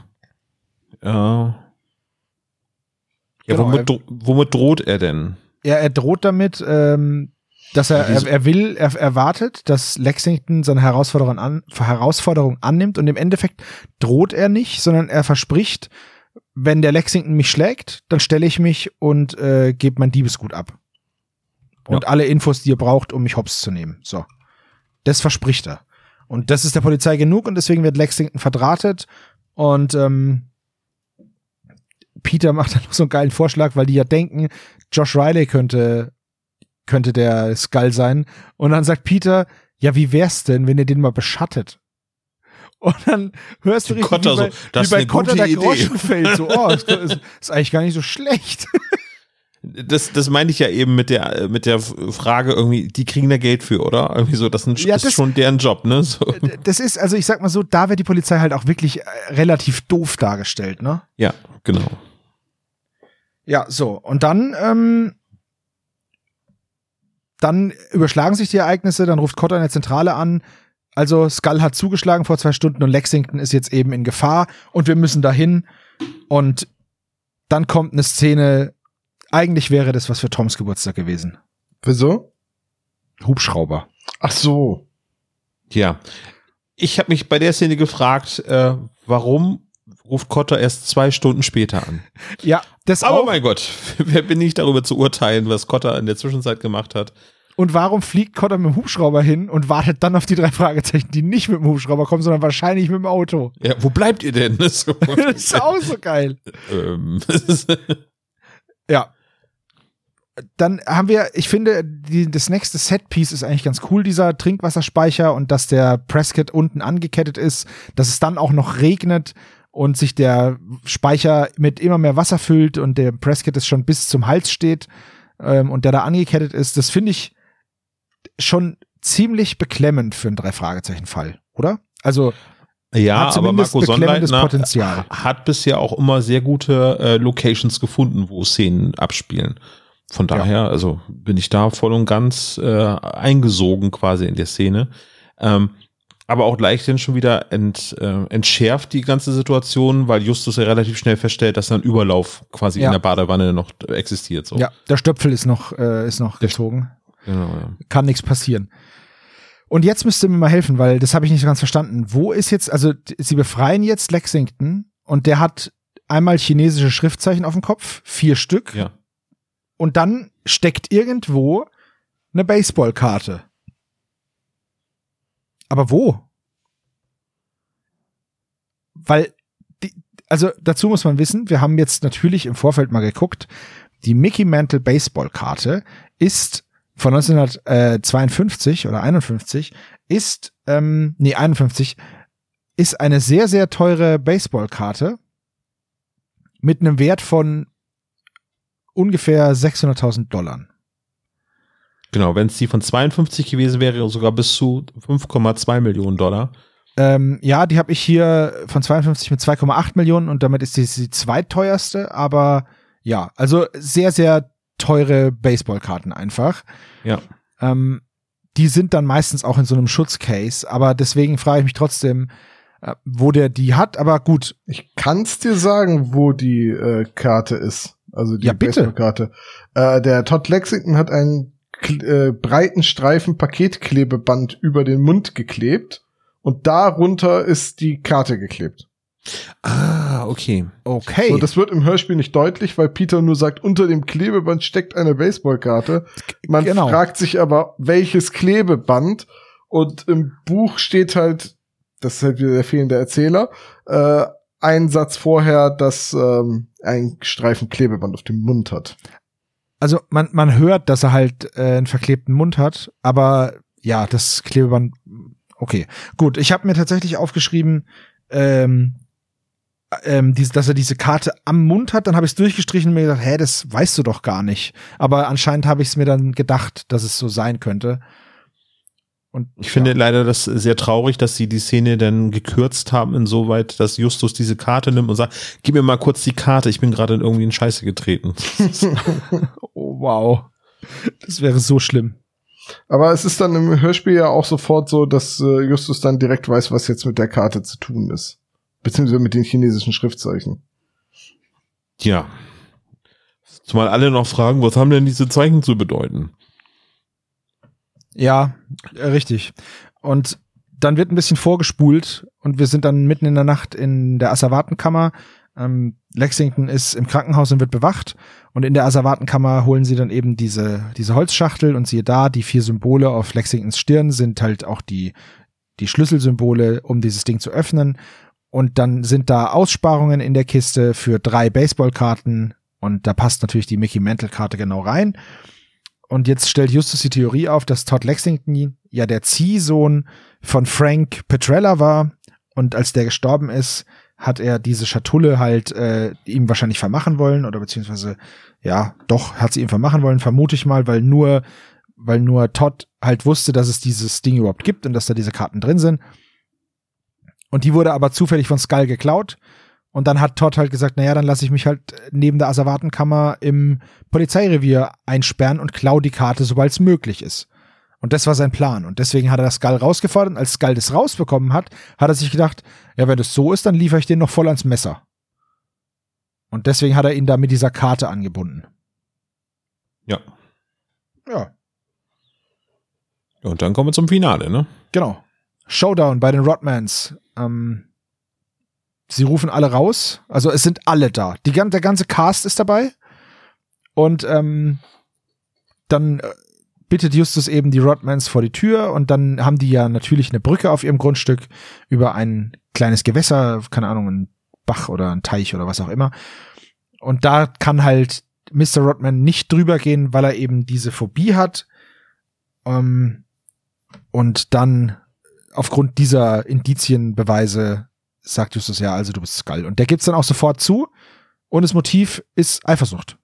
äh, ja, Genau, womit, dro- womit droht er denn? Er, er droht damit, ähm, dass er, Ja, er, er will, er erwartet, dass Lexington seine Herausforderung, an, Herausforderung annimmt und im Endeffekt droht er nicht, sondern er verspricht, wenn der Lexington mich schlägt, dann stelle ich mich und äh, gebe mein Diebesgut ab. Und alle Infos, die ihr braucht, um mich hops zu nehmen. So. Das verspricht er. Und das ist der Polizei genug und deswegen wird Lexington verdrahtet und ähm, Peter macht dann noch so einen geilen Vorschlag, weil die ja denken, Josh Riley könnte, könnte der Skull sein. Und dann sagt Peter, ja, wie wär's denn, wenn ihr den mal beschattet? Und dann hörst du richtig, Kotter wie bei, so, das wie bei Kotter der Idee. Groschen fällt. So, oh, ist, ist, ist eigentlich gar nicht so schlecht. Das, das meine ich ja eben mit der, mit der Frage irgendwie, die kriegen da Geld für, oder? Irgendwie so, das ist, Ja, ist das- schon deren Job, ne? So. Das ist, also ich sag mal so, da wird die Polizei halt auch wirklich äh, relativ doof dargestellt, ne? Ja, genau. Ja, so. Und dann, ähm, dann überschlagen sich die Ereignisse, dann ruft Cotter in der Zentrale an. Also Skull hat zugeschlagen vor zwei Stunden und Lexington ist jetzt eben in Gefahr und wir müssen dahin. Und dann kommt eine Szene, eigentlich wäre das was für Toms Geburtstag gewesen. Wieso? Hubschrauber. Ach so. Ja. Ich habe mich bei der Szene gefragt, äh, warum ruft Cotter erst zwei Stunden später an? Ja, das Aber auch. mein Gott, wer bin ich darüber zu urteilen, was Cotter in der Zwischenzeit gemacht hat? Und warum fliegt Cotter mit dem Hubschrauber hin und wartet dann auf die drei Fragezeichen, die nicht mit dem Hubschrauber kommen, sondern wahrscheinlich mit dem Auto? Ja, wo bleibt ihr denn? Das ist auch so geil. ähm, Ja. Dann haben wir, ich finde, die, das nächste Setpiece ist eigentlich ganz cool, dieser Trinkwasserspeicher und dass der Prescott unten angekettet ist, dass es dann auch noch regnet und sich der Speicher mit immer mehr Wasser füllt und der Prescott es schon bis zum Hals steht ähm, und der da angekettet ist. Das finde ich schon ziemlich beklemmend für einen Drei-Fragezeichen-Fall, oder? Also, ja, Hat aber zumindest Marco beklemmendes Sonnleitner Potenzial. hat bisher auch immer sehr gute äh, Locations gefunden, wo Szenen abspielen. Von Ja. daher, also bin ich da voll und ganz äh, eingesogen quasi in der Szene. Ähm, aber auch leicht dann schon wieder ent, äh, entschärft die ganze Situation, weil Justus ja relativ schnell feststellt, dass ein Überlauf quasi Ja. in der Badewanne noch existiert. So. ja, der Stöpfel ist noch, äh, ist noch gezogen. Genau, ja. kann nichts passieren. Und jetzt müsst ihr mir mal helfen, weil das habe ich nicht ganz verstanden. Wo ist jetzt, also sie befreien jetzt Lexington und der hat einmal chinesische Schriftzeichen auf dem Kopf, vier Stück. Ja. Und dann steckt irgendwo eine Baseballkarte. Aber wo? Weil, die, also dazu muss man wissen, wir haben jetzt natürlich im Vorfeld mal geguckt, die Mickey Mantle Baseballkarte ist von 1952 oder 51 ist, ähm, nee, 51 ist eine sehr, sehr teure Baseballkarte mit einem Wert von ungefähr 600.000 Dollar. Genau, wenn es die von 52 gewesen wäre, sogar bis zu 5,2 Millionen Dollar. Ähm, ja, die habe ich hier von 52 mit 2,8 Millionen und damit ist die, die zweitteuerste, aber ja, also sehr, sehr teure Baseballkarten einfach. Ja. Ähm, die sind dann meistens auch in so einem Schutzcase, aber deswegen frage ich mich trotzdem, äh, wo der die hat, aber gut. Ich kann's dir sagen, wo die äh, Karte ist. Also die Ja, bitte. Baseballkarte. Äh, der Todd Lexington hat einen äh, breiten Streifen Paketklebeband über den Mund geklebt und darunter ist die Karte geklebt. Ah, okay. Okay. So, das wird im Hörspiel nicht deutlich, weil Peter nur sagt, unter dem Klebeband steckt eine Baseballkarte. Man genau. fragt sich aber, welches Klebeband? Und im Buch steht halt, das ist halt wieder der fehlende Erzähler, äh, ein Satz vorher, dass ähm, ein Streifen Klebeband auf dem Mund hat. also man, man hört, dass er halt äh, einen verklebten Mund hat, aber ja, das Klebeband, okay. Gut, ich habe mir tatsächlich aufgeschrieben, ähm, ähm, dies, dass er diese Karte am Mund hat, dann habe ich es durchgestrichen und mir gedacht, hä, das weißt du doch gar nicht. Aber anscheinend habe ich es mir dann gedacht, dass es so sein könnte. Und Ich finde leider das sehr traurig, dass sie die Szene dann gekürzt haben, insoweit, dass Justus diese Karte nimmt und sagt, gib mir mal kurz die Karte, ich bin gerade irgendwie in Scheiße getreten. oh, wow. Das wäre so schlimm. Aber es ist dann im Hörspiel ja auch sofort so, dass äh, Justus dann direkt weiß, was jetzt mit der Karte zu tun ist. Beziehungsweise mit den chinesischen Schriftzeichen. Ja. Zumal alle noch fragen, was haben denn diese Zeichen zu bedeuten? Ja, äh, richtig. Und dann wird ein bisschen vorgespult und wir sind dann mitten in der Nacht in der Asservatenkammer. Ähm, Lexington ist im Krankenhaus und wird bewacht. Und in der Asservatenkammer holen sie dann eben diese, diese Holzschachtel und siehe da, die vier Symbole auf Lexingtons Stirn sind halt auch die, die Schlüsselsymbole, um dieses Ding zu öffnen. Und dann sind da Aussparungen in der Kiste für drei Baseballkarten und da passt natürlich die Mickey Mantle Karte genau rein. Und jetzt stellt Justus die Theorie auf, dass Todd Lexington ja der Ziehsohn von Frank Petrella war und als der gestorben ist, hat er diese Schatulle halt äh, ihm wahrscheinlich vermachen wollen oder beziehungsweise ja, doch hat sie ihm vermachen wollen, vermute ich mal, weil nur weil nur Todd halt wusste, dass es dieses Ding überhaupt gibt und dass da diese Karten drin sind. Und die wurde aber zufällig von Skull geklaut. Und dann hat Todd halt gesagt, naja, dann lasse ich mich halt neben der Asservatenkammer im Polizeirevier einsperren und klau die Karte, sobald es möglich ist. Und das war sein Plan. Und deswegen hat er das Skull rausgefordert. Und als Skull das rausbekommen hat, hat er sich gedacht, ja, wenn das so ist, dann liefere ich den noch voll ans Messer. Und deswegen hat er ihn da mit dieser Karte angebunden. Ja. Ja, Und dann kommen wir zum Finale, ne? genau. Showdown bei den Rodmans. Ähm, sie rufen alle raus. Also es sind alle da. Die, der ganze Cast ist dabei. Und ähm, dann äh, bittet Justus eben die Rodmans vor die Tür und dann haben die ja natürlich eine Brücke auf ihrem Grundstück über ein kleines Gewässer, keine Ahnung, ein Bach oder ein Teich oder was auch immer. Und da kann halt Mr. Rodman nicht drüber gehen, weil er eben diese Phobie hat. Ähm, und dann aufgrund dieser Indizienbeweise sagt Justus ja, also du bist Skull. Und der gibt's dann auch sofort zu. Und das Motiv ist Eifersucht.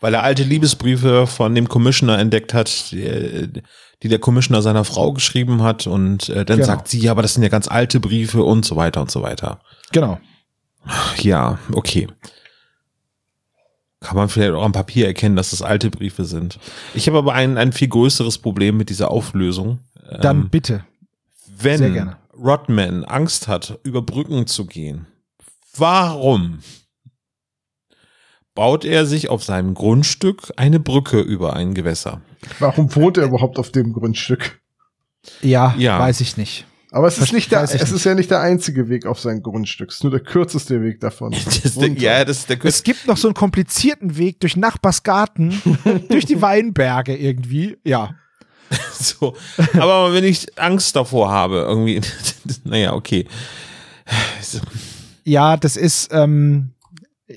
Weil er alte Liebesbriefe von dem Commissioner entdeckt hat, die, die der Commissioner seiner Frau geschrieben hat. Und äh, dann Genau. sagt sie, ja, aber das sind ja ganz alte Briefe und so weiter und so weiter. Genau. Ja, okay. Kann man vielleicht auch am Papier erkennen, dass das alte Briefe sind. Ich habe aber ein, ein viel größeres Problem mit dieser Auflösung. Dann Ähm, bitte. wenn sehr gerne. Rodman Angst hat, über Brücken zu gehen, warum baut er sich auf seinem Grundstück eine Brücke über ein Gewässer. Warum wohnt er überhaupt auf dem Grundstück? Ja, Ja. weiß ich nicht. Aber es ist nicht der, es nicht. ist ja nicht der einzige Weg auf sein Grundstück. Es ist nur der kürzeste Weg davon. Das der, ja, das ist der Es gibt noch so einen komplizierten Weg durch Nachbarsgarten, durch die Weinberge irgendwie. Ja. so. Aber wenn ich Angst davor habe, irgendwie, naja, okay. So, Ja, das ist, ähm, äh,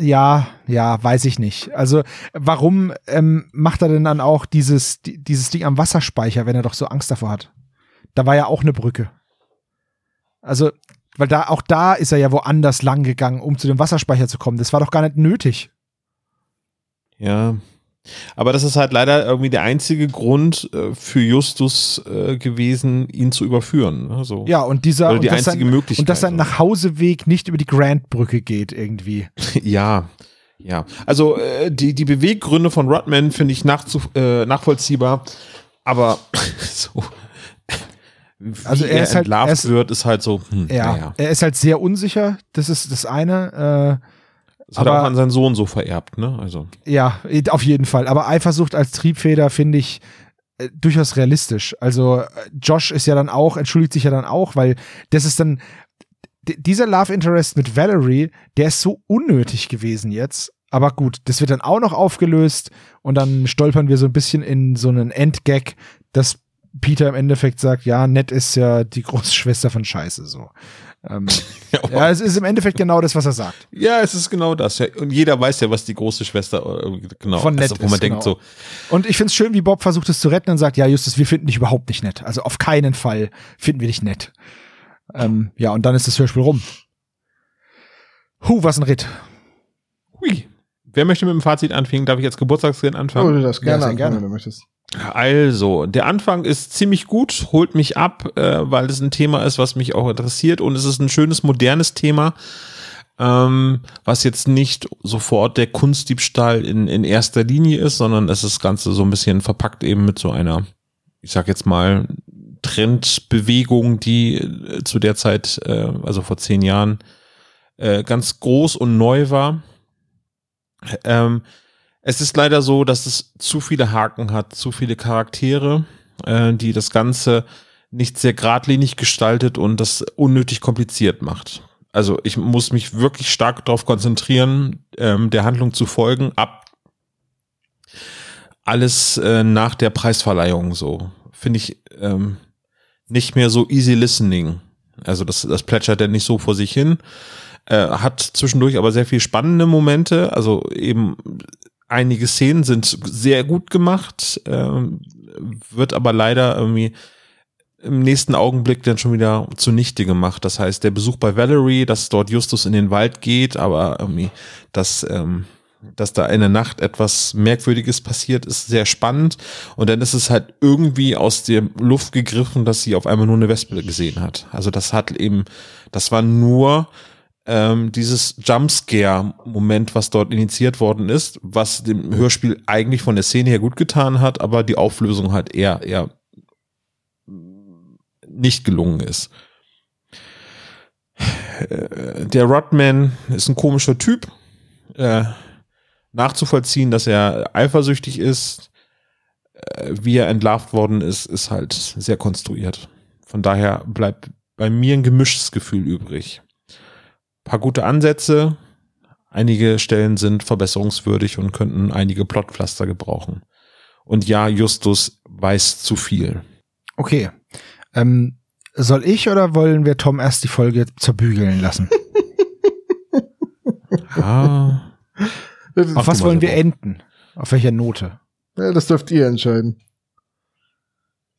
ja, ja, weiß ich nicht. Also, warum ähm, macht er denn dann auch dieses, di- dieses Ding am Wasserspeicher, wenn er doch so Angst davor hat? Da war ja auch eine Brücke. Also, weil da, auch da ist er ja woanders lang gegangen, um zu dem Wasserspeicher zu kommen. Das war doch gar nicht nötig. Ja. Aber das ist halt leider irgendwie der einzige Grund äh, für Justus äh, gewesen, ihn zu überführen. Ne? So. Ja, und dieser, Oder die und dass einzige sein, Möglichkeit. und dass sein Nachhauseweg nicht über die Grant-Brücke geht irgendwie. Ja, ja. Also äh, die, die Beweggründe von Rodman finde ich nachzu, äh, nachvollziehbar, aber so. Wie Also er er, ist halt- entlarvt er ist- wird, ist halt so, hm, Ja, naja. er ist halt sehr unsicher. Das ist das eine. Äh, Das hat er aber- auch an seinen Sohn so vererbt, ne? Also. Ja, auf jeden Fall. Aber Eifersucht als Triebfeder finde ich äh, durchaus realistisch. Also äh, Josh ist ja dann auch, entschuldigt sich ja dann auch, weil das ist dann dieser Love Interest mit Valerie, der ist so unnötig gewesen jetzt. Aber gut, das wird dann auch noch aufgelöst und dann stolpern wir so ein bisschen in so einen Endgag, dass Peter im Endeffekt sagt, ja, Ned ist ja die Großschwester von Scheiße so. Ähm, ja, es ist im Endeffekt genau das, was er sagt. Ja, es ist genau das. Ja. Und jeder weiß ja, was die große Schwester äh, genau Von Ned also, wo man ist, denkt genau. so, Und ich find's schön, wie Bob versucht es zu retten und sagt, ja, Justus, wir finden dich überhaupt nicht nett. Also auf keinen Fall finden wir dich nett. Ähm, ja, und dann ist das Hörspiel rum. Huh, was ein Ritt. hui. Wer möchte mit dem Fazit anfangen? Darf ich jetzt Geburtstagskind Oh, anfangen? du darfst gerne sehr anfangen, gerne. wenn du möchtest. Also, der Anfang ist ziemlich gut, holt mich ab, äh, weil es ein Thema ist, was mich auch interessiert und es ist ein schönes, modernes Thema, ähm, was jetzt nicht sofort der Kunstdiebstahl in, in erster Linie ist, sondern es ist das Ganze so ein bisschen verpackt eben mit so einer, ich sag jetzt mal, Trendbewegung, die äh, zu der Zeit, äh, also vor zehn Jahren, äh, ganz groß und neu war. Ähm, es ist leider so, dass es zu viele Haken hat, zu viele Charaktere, äh, die das Ganze nicht sehr geradlinig gestaltet und das unnötig kompliziert macht. Also ich muss mich wirklich stark darauf konzentrieren, ähm, der Handlung zu folgen, ab alles äh, nach der Preisverleihung so. Finde ich ähm, nicht mehr so easy listening. Also das, das plätschert ja nicht so vor sich hin. Äh, hat zwischendurch aber sehr viel spannende Momente. Also eben einige Szenen sind sehr gut gemacht, ähm, wird aber leider irgendwie im nächsten Augenblick dann schon wieder zunichte gemacht. Das heißt, der Besuch bei Valerie, dass dort Justus in den Wald geht, aber irgendwie, dass, ähm, dass da in der Nacht etwas Merkwürdiges passiert, ist sehr spannend. Und dann ist es halt irgendwie aus der Luft gegriffen, dass sie auf einmal nur eine Wespe gesehen hat. Also das hat eben, das war nur ähm, dieses Jumpscare-Moment, was dort initiiert worden ist, was dem Hörspiel eigentlich von der Szene her gut getan hat, aber die Auflösung halt eher, eher nicht gelungen ist. Äh, Der Rodman ist ein komischer Typ. Äh, nachzuvollziehen, dass er eifersüchtig ist, äh, wie er entlarvt worden ist, ist halt sehr konstruiert. Von daher bleibt bei mir ein gemischtes Gefühl übrig. Paar gute Ansätze, einige Stellen sind verbesserungswürdig und könnten einige Plotpflaster gebrauchen. Und ja, Justus weiß zu viel. Okay. Ähm, soll ich oder wollen wir Tom erst die Folge zerbügeln lassen? Ah, Auf was wollen wir enden? Auf welcher Note? ja, das dürft ihr entscheiden.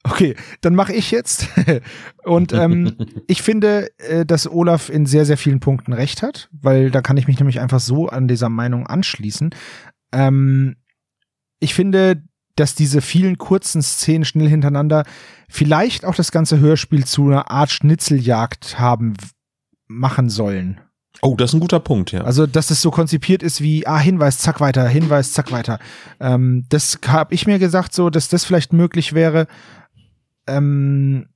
Okay, dann mache ich jetzt. Und ähm, ich finde, äh, dass Olaf in sehr, sehr vielen Punkten recht hat, weil da kann ich mich nämlich einfach so an dieser Meinung anschließen. Ähm, ich finde, dass diese vielen kurzen Szenen schnell hintereinander vielleicht auch das ganze Hörspiel zu einer Art Schnitzeljagd haben machen sollen. oh, das ist ein guter Punkt, ja. Also, dass es so konzipiert ist wie, ah, Hinweis, zack, weiter, Hinweis, zack, weiter. Ähm, das habe ich mir gesagt, so, dass das vielleicht möglich wäre. Ähm,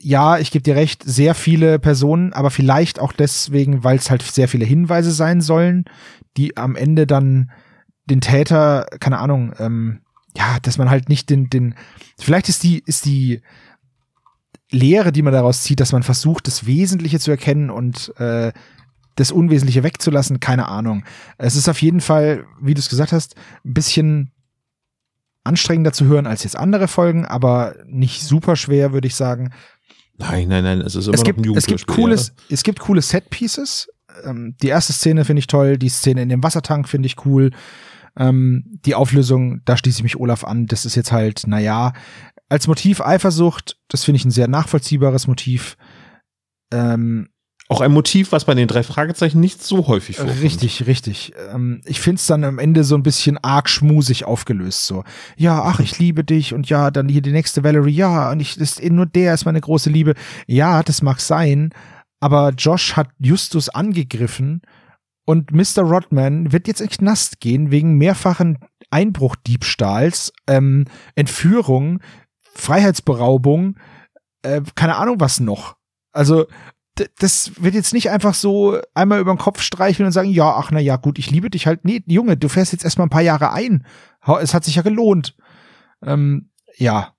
ja, ich gebe dir recht, sehr viele Personen, aber vielleicht auch deswegen, weil es halt sehr viele Hinweise sein sollen, die am Ende dann den Täter, keine Ahnung, ähm, ja, dass man halt nicht den, den, vielleicht ist die, ist die Lehre, die man daraus zieht, dass man versucht, das Wesentliche zu erkennen und äh, das Unwesentliche wegzulassen, keine Ahnung. Es ist auf jeden Fall, wie du es gesagt hast, ein bisschen anstrengender zu hören als jetzt andere Folgen, aber nicht super schwer, würde ich sagen. Nein, nein, nein, es ist immer es noch gibt, ein es gibt cooles, ja. es gibt coole Set-Pieces. Ähm, die erste Szene finde ich toll, die Szene in dem Wassertank finde ich cool. Ähm, die Auflösung, da schließe ich mich Olaf an. Das ist jetzt halt, na ja, als Motiv Eifersucht, das finde ich ein sehr nachvollziehbares Motiv. Ähm, Auch ein Motiv, was bei den drei Fragezeichen nicht so häufig vorkommt. Richtig, richtig. Ähm, ich find's dann am Ende so ein bisschen arg schmusig aufgelöst. So, ja, ach, ich liebe dich und ja, dann hier die nächste Valerie, ja, und ich, das, nur der ist meine große Liebe. Ja, das mag sein, aber Josh hat Justus angegriffen und Mr. Rodman wird jetzt in Knast gehen wegen mehrfachen Einbruchdiebstahls, ähm, Entführung, Freiheitsberaubung, äh, keine Ahnung was noch. Also das wird jetzt nicht einfach so einmal über den Kopf streicheln und sagen, ja, ach na ja, gut, ich liebe dich halt. Nee, Junge, du fährst jetzt erstmal ein paar Jahre ein. Es hat sich ja gelohnt. Ähm, ja,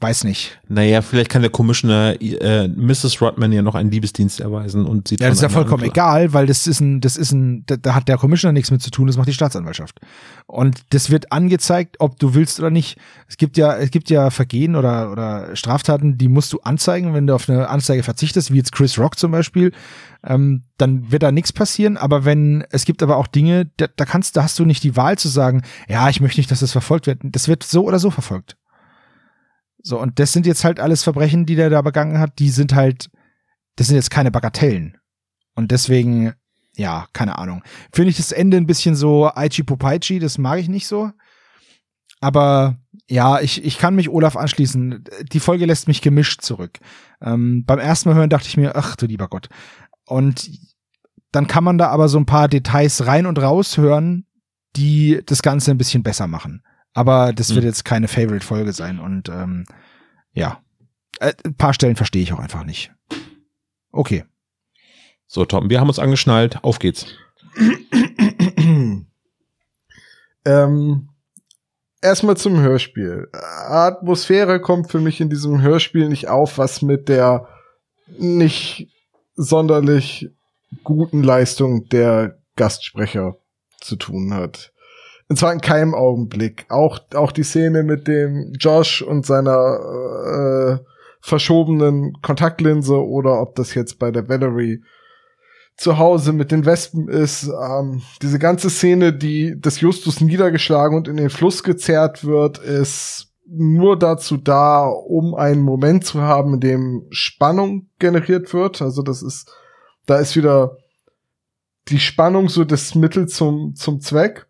weiß nicht. Naja, vielleicht kann der Commissioner äh, Mrs. Rodman ja noch einen Liebesdienst erweisen und sie Ja, das ist ja vollkommen egal, weil das ist ein, das ist ein, da, da hat der Commissioner nichts mit zu tun, das macht die Staatsanwaltschaft. Und das wird angezeigt, ob du willst oder nicht. Es gibt ja, es gibt ja Vergehen oder, oder Straftaten, die musst du anzeigen, wenn du auf eine Anzeige verzichtest, wie jetzt Chris Rock zum Beispiel, ähm, dann wird da nichts passieren. Aber wenn, es gibt aber auch Dinge, da, da kannst, da hast du nicht die Wahl zu sagen, ja, ich möchte nicht, dass das verfolgt wird. Das wird so oder so verfolgt. So, und das sind jetzt halt alles Verbrechen, die der da begangen hat, die sind halt, das sind jetzt keine Bagatellen. Und deswegen, ja, keine Ahnung. Finde ich das Ende ein bisschen so Aichi Popaichi, das mag ich nicht so. Aber ja, ich, ich kann mich Olaf anschließen. Die Folge lässt mich gemischt zurück. Ähm, beim ersten Mal hören dachte ich mir, ach du lieber Gott. Und dann kann man da aber so ein paar Details rein und raus hören, die das Ganze ein bisschen besser machen. Aber das wird Mhm. jetzt keine Favorite-Folge sein. Und ähm, ja, äh, ein paar Stellen verstehe ich auch einfach nicht. Okay. So, Tom, wir haben uns angeschnallt. Auf geht's. ähm, erstmal zum Hörspiel. Atmosphäre kommt für mich in diesem Hörspiel nicht auf, was mit der nicht sonderlich guten Leistung der Gastsprecher zu tun hat. Und zwar in keinem Augenblick. Auch, auch die Szene mit dem Josh und seiner äh, verschobenen Kontaktlinse oder ob das jetzt bei der Valerie zu Hause mit den Wespen ist. Ähm, diese ganze Szene, die des Justus niedergeschlagen und in den Fluss gezerrt wird, ist nur dazu da, um einen Moment zu haben, in dem Spannung generiert wird. Also das ist, da ist wieder die Spannung so das Mittel zum, zum Zweck.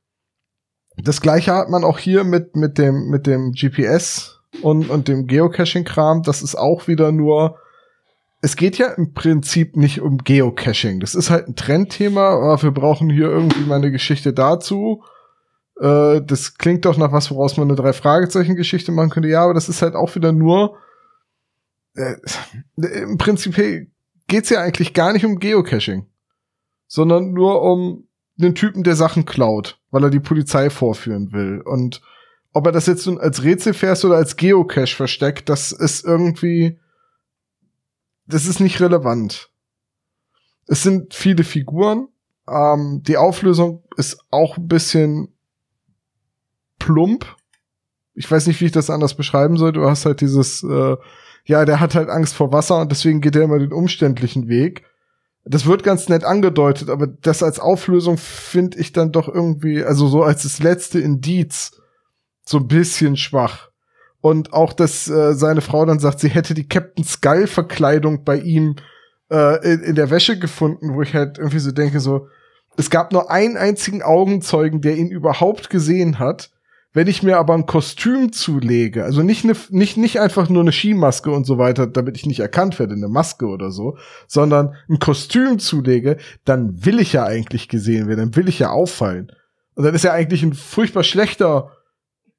Das gleiche hat man auch hier mit, mit dem, mit dem GPS und, und dem Geocaching-Kram. Das ist auch wieder nur, es geht ja im Prinzip nicht um Geocaching. Das ist halt ein Trendthema, aber wir brauchen hier irgendwie mal eine Geschichte dazu. Äh, das klingt doch nach was, woraus man eine Drei-Fragezeichen-Geschichte machen könnte. Ja, aber das ist halt auch wieder nur, äh, im Prinzip geht's ja eigentlich gar nicht um Geocaching, sondern nur um den Typen, der Sachen klaut, weil er die Polizei vorführen will. Und ob er das jetzt nun als Rätsel fährst oder als Geocache versteckt, das ist irgendwie, das ist nicht relevant. Es sind viele Figuren. Ähm, die Auflösung ist auch ein bisschen plump. Ich weiß nicht, wie ich das anders beschreiben soll. Du hast halt dieses, äh, ja, der hat halt Angst vor Wasser und deswegen geht er immer den umständlichen Weg. Das wird ganz nett angedeutet, aber das als Auflösung finde ich dann doch irgendwie, also so als das letzte Indiz, so ein bisschen schwach. Und auch, dass äh, seine Frau dann sagt, sie hätte die Captain Skull-Verkleidung bei ihm äh, in, in der Wäsche gefunden, wo ich halt irgendwie so denke, so, es gab nur einen einzigen Augenzeugen, der ihn überhaupt gesehen hat. Wenn ich mir aber ein Kostüm zulege, also nicht, ne, nicht, nicht einfach nur eine Skimaske und so weiter, damit ich nicht erkannt werde, eine Maske oder so, sondern ein Kostüm zulege, dann will ich ja eigentlich gesehen werden, dann will ich ja auffallen. Und dann ist ja eigentlich ein furchtbar schlechter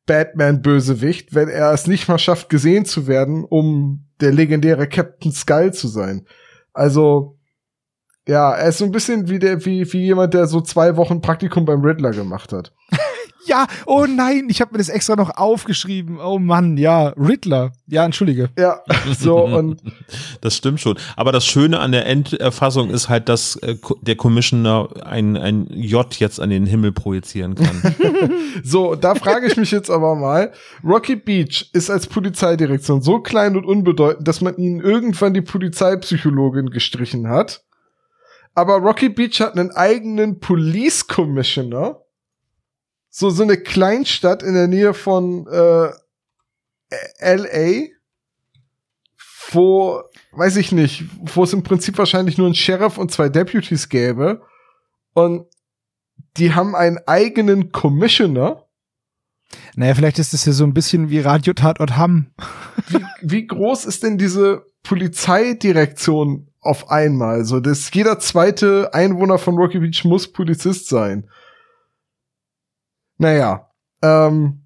Batman-Bösewicht, wenn er es nicht mal schafft, gesehen zu werden, um der legendäre Captain Skull zu sein. Also, ja, er ist so ein bisschen wie der, wie, wie jemand, der so zwei Wochen Praktikum beim Riddler gemacht hat. Ja, oh nein, ich habe mir das extra noch aufgeschrieben. Oh Mann, ja, Riddler. Ja, entschuldige. Ja, so und Das stimmt schon. Aber das Schöne an der Enderfassung ist halt, dass äh, der Commissioner ein, ein J jetzt an den Himmel projizieren kann. so, da frage ich mich jetzt aber mal. Rocky Beach ist als Polizeidirektion so klein und unbedeutend, dass man ihnen irgendwann die Polizeipsychologin gestrichen hat. Aber Rocky Beach hat einen eigenen Police Commissioner. So, so eine Kleinstadt in der Nähe von äh, LA, wo, weiß ich nicht, wo es im Prinzip wahrscheinlich nur einen Sheriff und zwei Deputies gäbe. Und die haben einen eigenen Commissioner. Naja, vielleicht ist das ja so ein bisschen wie Radio Tatort Hamm. Wie, wie groß ist denn diese Polizeidirektion auf einmal? So, dass jeder zweite Einwohner von Rocky Beach muss Polizist sein. Naja, ähm,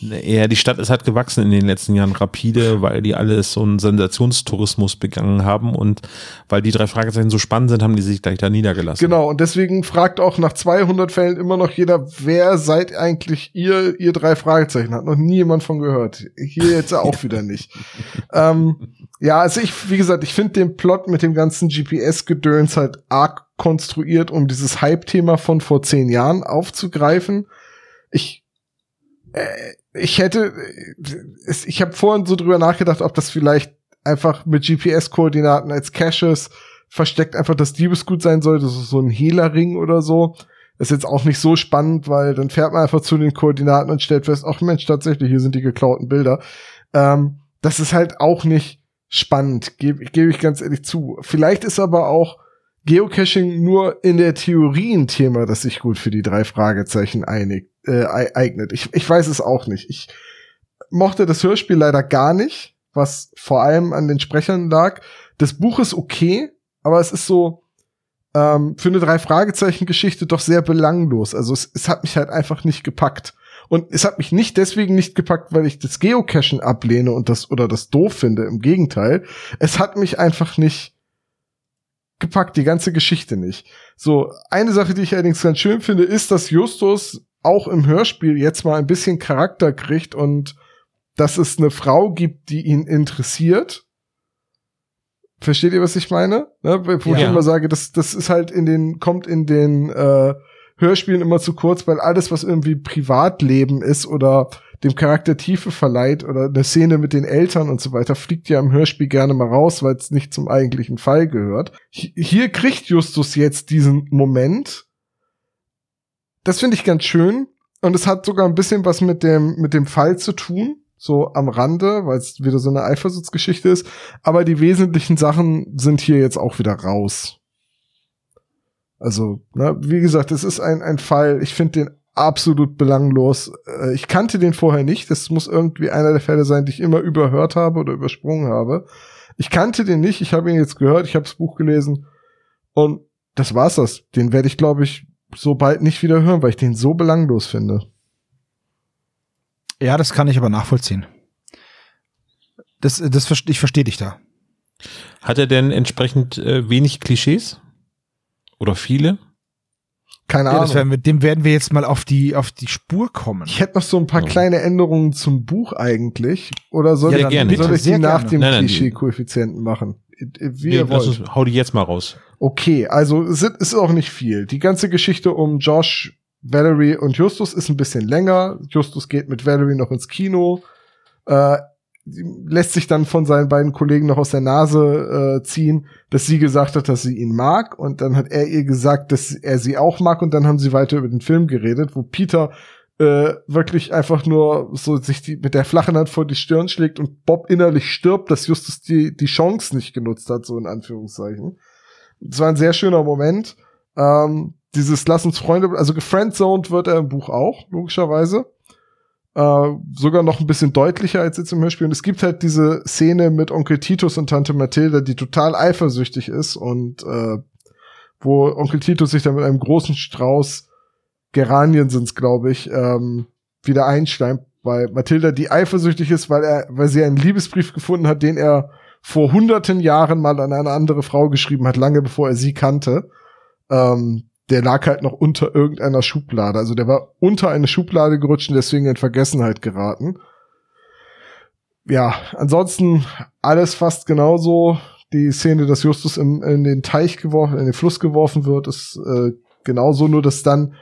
Ja, die Stadt ist halt gewachsen in den letzten Jahren rapide, weil die alles so einen Sensationstourismus begangen haben und weil die drei Fragezeichen so spannend sind, haben die sich gleich da niedergelassen. Genau, und deswegen fragt auch nach 200 Fällen immer noch jeder, wer seid eigentlich ihr, ihr drei Fragezeichen? Hat noch nie jemand von gehört. Hier jetzt auch wieder nicht. ähm, ja, also ich, wie gesagt, ich finde den Plot mit dem ganzen GPS-Gedöns halt arg konstruiert, um dieses Hype-Thema von vor zehn Jahren aufzugreifen. Ich ich hätte, äh, ich habe vorhin so drüber nachgedacht, ob das vielleicht einfach mit GPS-Koordinaten als Caches versteckt einfach das Diebesgut sein soll, das ist so ein Hehlerring oder so. Ist jetzt auch nicht so spannend, weil dann fährt man einfach zu den Koordinaten und stellt fest, ach Mensch, tatsächlich, hier sind die geklauten Bilder. Ähm, das ist halt auch nicht spannend, gebe geb ich ganz ehrlich zu. Vielleicht ist aber auch Geocaching nur in der Theorie ein Thema, das sich gut für die drei Fragezeichen einig, äh, ei- eignet. Ich, ich weiß es auch nicht. Ich mochte das Hörspiel leider gar nicht, was vor allem an den Sprechern lag. Das Buch ist okay, aber es ist so ähm, für eine drei Fragezeichen Geschichte doch sehr belanglos. Also es, es hat mich halt einfach nicht gepackt. Und es hat mich nicht deswegen nicht gepackt, weil ich das Geocachen ablehne und das oder das doof finde. Im Gegenteil, es hat mich einfach nicht gepackt, die ganze Geschichte nicht. So, eine Sache, die ich allerdings ganz schön finde, ist, dass Justus auch im Hörspiel jetzt mal ein bisschen Charakter kriegt und dass es eine Frau gibt, die ihn interessiert. Versteht ihr, was ich meine? Ne? Wo ich Ja. immer sage, das, das ist halt in den, kommt in den äh, Hörspielen immer zu kurz, weil alles, was irgendwie Privatleben ist oder dem Charakter Tiefe verleiht oder eine Szene mit den Eltern und so weiter, fliegt ja im Hörspiel gerne mal raus, weil es nicht zum eigentlichen Fall gehört. Hi- Hier kriegt Justus jetzt diesen Moment. Das finde ich ganz schön. Und es hat sogar ein bisschen was mit dem, mit dem Fall zu tun. So am Rande, weil es wieder so eine Eifersuchtsgeschichte ist. Aber die wesentlichen Sachen sind hier jetzt auch wieder raus. Also, ne, wie gesagt, es ist ein, ein Fall, ich finde den absolut belanglos. Äh, Ich kannte den vorher nicht. Das muss irgendwie einer der Fälle sein, die ich immer überhört habe oder übersprungen habe. Ich kannte den nicht. Ich habe ihn jetzt gehört. Ich habe das Buch gelesen. Und das war's das. Den werde ich, glaube ich, so bald nicht wieder hören, weil ich den so belanglos finde. Ja, das kann ich aber nachvollziehen. Das, das, ich verstehe dich da. Hat er denn entsprechend äh, wenig Klischees? Oder viele? Keine Ja, Ahnung. das werden wir, dem werden wir jetzt mal auf die, auf die Spur kommen. ich hätte noch so ein paar Ja. kleine Änderungen zum Buch eigentlich. Oder soll Ja, ich, gerne. soll ich die Sehr nach gerne. dem Klischee-Koeffizienten machen? Wie Nee, ihr wollt. uns, hau die jetzt mal raus. Okay, also es ist- auch nicht viel. Die ganze Geschichte um Josh, Valerie und Justus ist ein bisschen länger. Justus geht mit Valerie noch ins Kino, äh, lässt sich dann von seinen beiden Kollegen noch aus der Nase äh, ziehen, dass sie gesagt hat, dass sie ihn mag. Und dann hat er ihr gesagt, dass er sie auch mag. Und dann haben sie weiter über den Film geredet, wo Peter äh, wirklich einfach nur so sich die, mit der flachen Hand vor die Stirn schlägt und Bob innerlich stirbt, dass Justus die, die Chance nicht genutzt hat, so in Anführungszeichen. Es war ein sehr schöner Moment. Ähm, dieses Lass uns Freunde, also gefriendzoned wird er im Buch auch, logischerweise. Äh, sogar noch ein bisschen deutlicher als jetzt im Hörspiel. Und es gibt halt diese Szene mit Onkel Titus und Tante Mathilda, die total eifersüchtig ist und äh, wo Onkel Titus sich dann mit einem großen Strauß Geranien sind's, glaube ich, ähm, wieder einschleimt, weil Mathilda die eifersüchtig ist, weil er, weil sie einen Liebesbrief gefunden hat, den er vor hunderten Jahren mal an eine andere Frau geschrieben hat, lange bevor er sie kannte. Ähm, der lag halt noch unter irgendeiner Schublade. Also der war unter eine Schublade gerutscht und deswegen in Vergessenheit geraten. Ja, ansonsten alles fast genauso. Die Szene, dass Justus in, in den Teich geworfen, in den Fluss geworfen wird, ist äh, genauso, nur dass dann,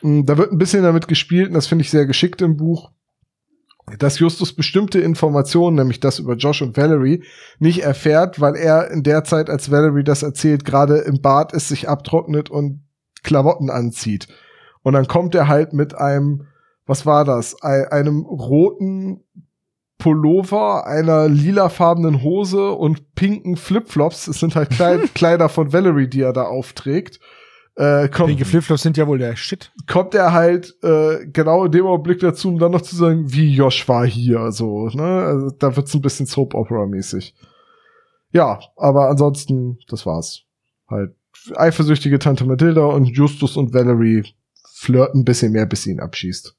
mh, da wird ein bisschen damit gespielt und das finde ich sehr geschickt im Buch, dass Justus bestimmte Informationen, nämlich das über Josh und Valerie, nicht erfährt, weil er in der Zeit, als Valerie das erzählt, gerade im Bad ist, sich abtrocknet und Klamotten anzieht. Und dann kommt er halt mit einem, was war das, Ei- einem roten Pullover, einer lilafarbenen Hose und pinken Flipflops. Es sind halt Kleid Kleider von Valerie, die er da aufträgt. Äh, kommt, Pinke Flipflops sind ja wohl der Shit. kommt er halt äh, genau in dem Augenblick dazu, um dann noch zu sagen, wie Josh war hier, so, ne? Also, da wird's ein bisschen Soap Opera mäßig. Ja, aber ansonsten, das war's. Halt eifersüchtige Tante Mathilda und Justus und Valerie flirten ein bisschen mehr, bis sie ihn abschießt.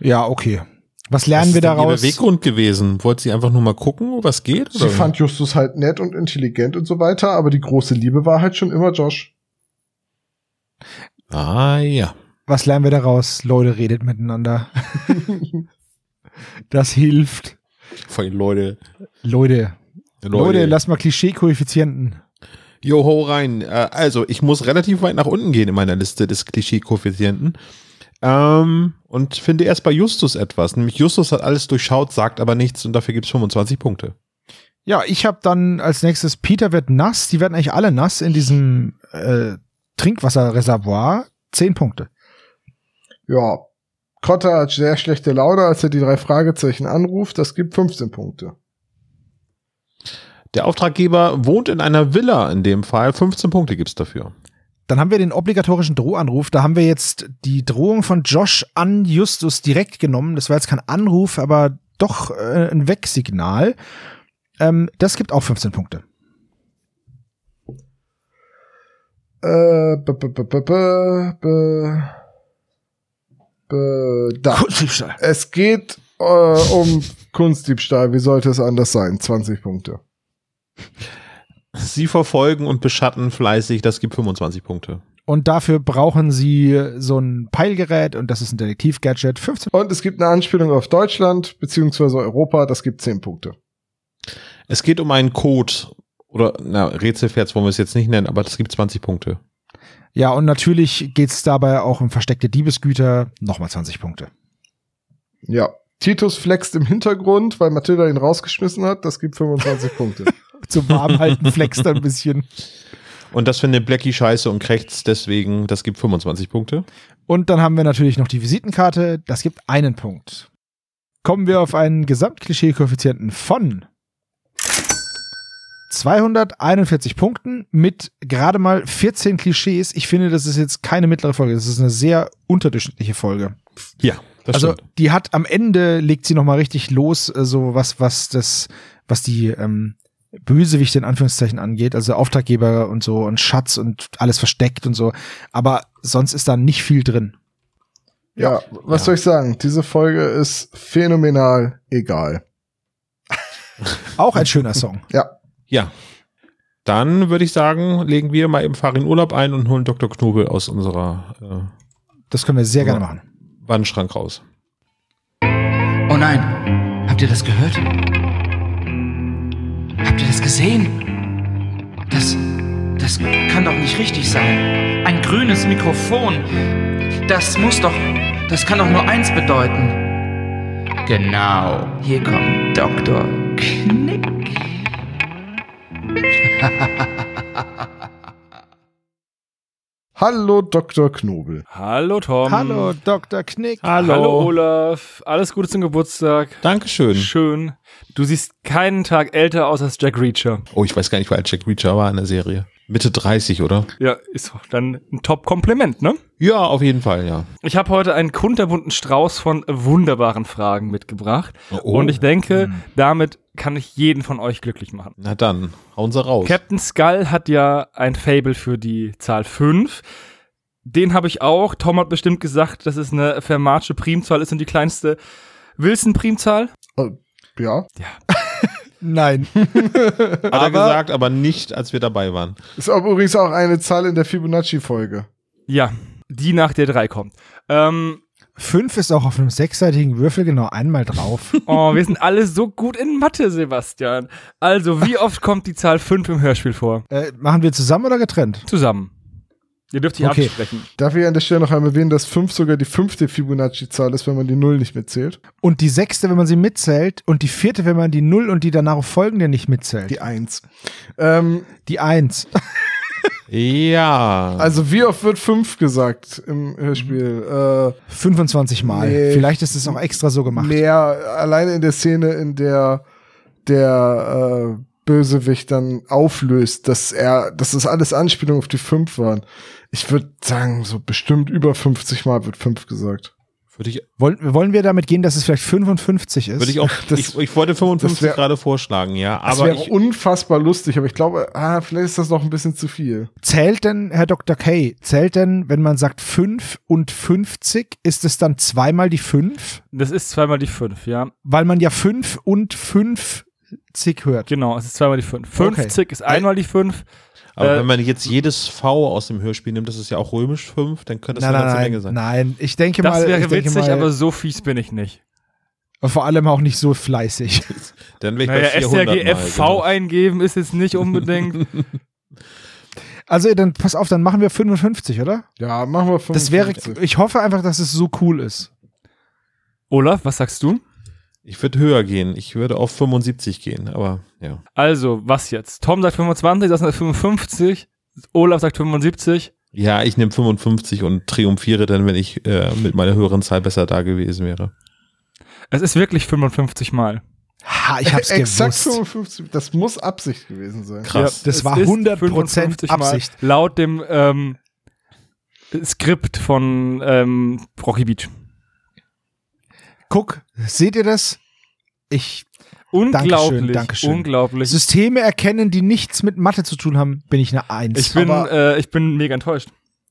Ja, okay. Was Was lernen ist wir denn ihr daraus? Beweggrund gewesen? Wollte sie einfach nur mal gucken, was geht? Sie fand Justus halt nett und intelligent und so weiter, aber die große Liebe war halt schon immer Josh. ah, ja. Was lernen wir daraus? Leute, redet miteinander. das hilft. Vor allem Leute. Leute, Leute, lass mal Klischee-Koeffizienten. Joho rein. Äh, also, ich muss relativ weit nach unten gehen in meiner Liste des Klischee-Koeffizienten. Ähm, und finde erst bei Justus etwas. Nämlich Justus hat alles durchschaut, sagt aber nichts und dafür gibt's 25 Punkte. Ja, ich habe dann als nächstes Peter wird nass. Die werden eigentlich alle nass in diesem äh, Trinkwasserreservoir. Zehn Punkte. Ja. Cotter hat sehr schlechte Laune, als er die drei Fragezeichen anruft. Das gibt 15 Punkte. Der Auftraggeber wohnt in einer Villa in dem Fall. 15 Punkte gibt's dafür. Dann haben wir den obligatorischen Drohanruf. Da haben wir jetzt die Drohung von Josh an Justus direkt genommen. Das war jetzt kein Anruf, aber doch äh, ein Wegsignal. Ähm, das gibt auch 15 Punkte. Äh, b -b -b -b -b -b -b da. Kunstdiebstahl. Es geht äh, um Kunstdiebstahl. Wie sollte es anders sein? 20 Punkte. Sie verfolgen und beschatten fleißig. Das gibt 25 Punkte. Und dafür brauchen sie so ein Peilgerät und das ist ein Detektiv-Gadget. 15 Und es gibt eine Anspielung auf Deutschland beziehungsweise Europa. Das gibt 10 Punkte. Es geht um einen Code. Oder, na, Rätselferz wollen wir es jetzt nicht nennen, aber das gibt 20 Punkte. Ja, und natürlich geht's dabei auch um versteckte Diebesgüter. Nochmal 20 Punkte. Ja. Titus flext im Hintergrund, weil Mathilda ihn rausgeschmissen hat. Das gibt 25 Punkte. Zum Warmhalten flext ein bisschen. Und das findet Blackie scheiße und krächzt deswegen, das gibt 25 Punkte. Und dann haben wir natürlich noch die Visitenkarte. Das gibt einen Punkt. Kommen wir auf einen Gesamtklischee-Koeffizienten von 241 Punkten mit gerade mal 14 Klischees. Ich finde, das ist jetzt keine mittlere Folge. Das ist eine sehr unterdurchschnittliche Folge. Ja, das also stimmt. die hat am Ende legt sie noch mal richtig los, äh, so was was das was die ähm, Bösewichte in Anführungszeichen angeht, also Auftraggeber und so und Schatz und alles versteckt und so. Aber sonst ist da nicht viel drin. Ja, was Ja. soll ich sagen? Diese Folge ist phänomenal egal. Auch ein schöner Song. Ja. Ja. Dann würde ich sagen, legen wir mal eben Farin Urlaub ein und holen Dr. Knobel aus unserer äh, Das können wir sehr gerne machen. Wandschrank raus. Oh nein, habt ihr das gehört? Habt ihr das gesehen? Das, das kann doch nicht richtig sein. Ein grünes Mikrofon. Das muss doch, das kann doch nur eins bedeuten. Genau, hier kommt Dr. Knick. Hallo Dr. Knobel. Hallo Tom. Hallo Dr. Knick. Hallo Olaf. Alles Gute zum Geburtstag. Dankeschön. Schön. Du siehst keinen Tag älter aus als Jack Reacher. Oh, ich weiß gar nicht, wo Jack Reacher war in der Serie. Mitte 30, oder? Ja, ist doch dann ein Top-Kompliment, ne? Ja, auf jeden Fall, ja. Ich habe heute einen kunterbunten Strauß von wunderbaren Fragen mitgebracht. Oh. Und ich denke, damit kann ich jeden von euch glücklich machen. Na dann, hauen Sie raus. Captain Skull hat ja ein Fable für die Zahl 5. Den habe ich auch. Tom hat bestimmt gesagt, dass es eine Fermatsche Primzahl ist und die kleinste Wilson-Primzahl. Ja. Nein. Hat er gesagt, aber nicht, als wir dabei waren. Ist aber übrigens auch eine Zahl in der Fibonacci-Folge. Ja, die nach der 3 kommt. Ähm, Fünf ist auch auf einem sechsseitigen Würfel genau einmal drauf. oh, wir sind alle so gut in Mathe, Sebastian. Also, wie oft kommt die Zahl 5 im Hörspiel vor? äh, machen wir zusammen oder getrennt? Zusammen. Ihr dürft hier Okay. absprechen. Darf ich an der Stelle noch einmal erwähnen, dass 5 sogar die fünfte Fibonacci-Zahl ist, wenn man die Null nicht mitzählt? Und die sechste, wenn man sie mitzählt, und die vierte, wenn man die Null und die danach folgende nicht mitzählt. Die 1. Ähm, Die Eins. Ja. also wie oft wird 5 gesagt im Hörspiel? 25 Mal. Nee. Vielleicht ist es auch extra so Äh, gemacht. mehr, alleine in der Szene, in der der äh, Bösewicht dann auflöst, dass er, dass das alles Anspielungen auf die 5 waren. Ich würde sagen, so bestimmt über 50 Mal wird 5 gesagt. Würde ich, Wollen, wollen wir damit gehen, dass es vielleicht 55 ist? würde ich auch, Das- ich, ich wollte 55 das wär- gerade vorschlagen, ja. Das Aber wäre ich, unfassbar lustig, aber ich glaube, ah, vielleicht ist das noch ein bisschen zu viel. Zählt denn, Herr Dr. K., zählt denn, wenn man sagt 5 und 50, ist es dann zweimal die 5? Das ist zweimal die 5, ja. Weil man ja 5 und 50 hört. Genau, es ist zweimal die 5. 50 ist einmal die 5. aber äh, wenn man jetzt jedes V aus dem Hörspiel nimmt, das ist ja auch römisch 5, dann könnte das Nein, eine nein, ganze Menge nein, sein. nein. Ich denke Das mal, wäre ich denke witzig, mal, aber so fies bin ich nicht. vor allem auch nicht so fleißig. Dann wäre ich Naja, bei 400 Mal, SRGFV genau. eingeben ist jetzt nicht unbedingt. Also dann pass auf, dann machen wir 55, oder? Ja, machen wir 55. Das wäre, ich hoffe einfach, dass es so cool ist. Olaf, was sagst du? Ich würde höher gehen. Ich würde auf 75 gehen, aber ja. Also, was jetzt? Tom sagt 25, das sagt 55, Olaf sagt 75. Ja, ich nehme 55 und triumphiere dann, wenn ich äh, mit meiner höheren Zahl besser da gewesen wäre. Es ist wirklich 55 Mal. Ha, ich hab's Exakt gewusst. 55. Das muss Absicht gewesen sein. Krass. das es war ist 100% 55 Mal Absicht. Laut dem ähm, Skript von ähm, Rocky Beach. Guck, seht ihr das? Ich Unglaublich. Dankeschön. Unglaublich. Systeme erkennen, die nichts mit Mathe zu tun haben, bin ich eine Eins. Ich bin, Aber- äh, ich bin mega enttäuscht.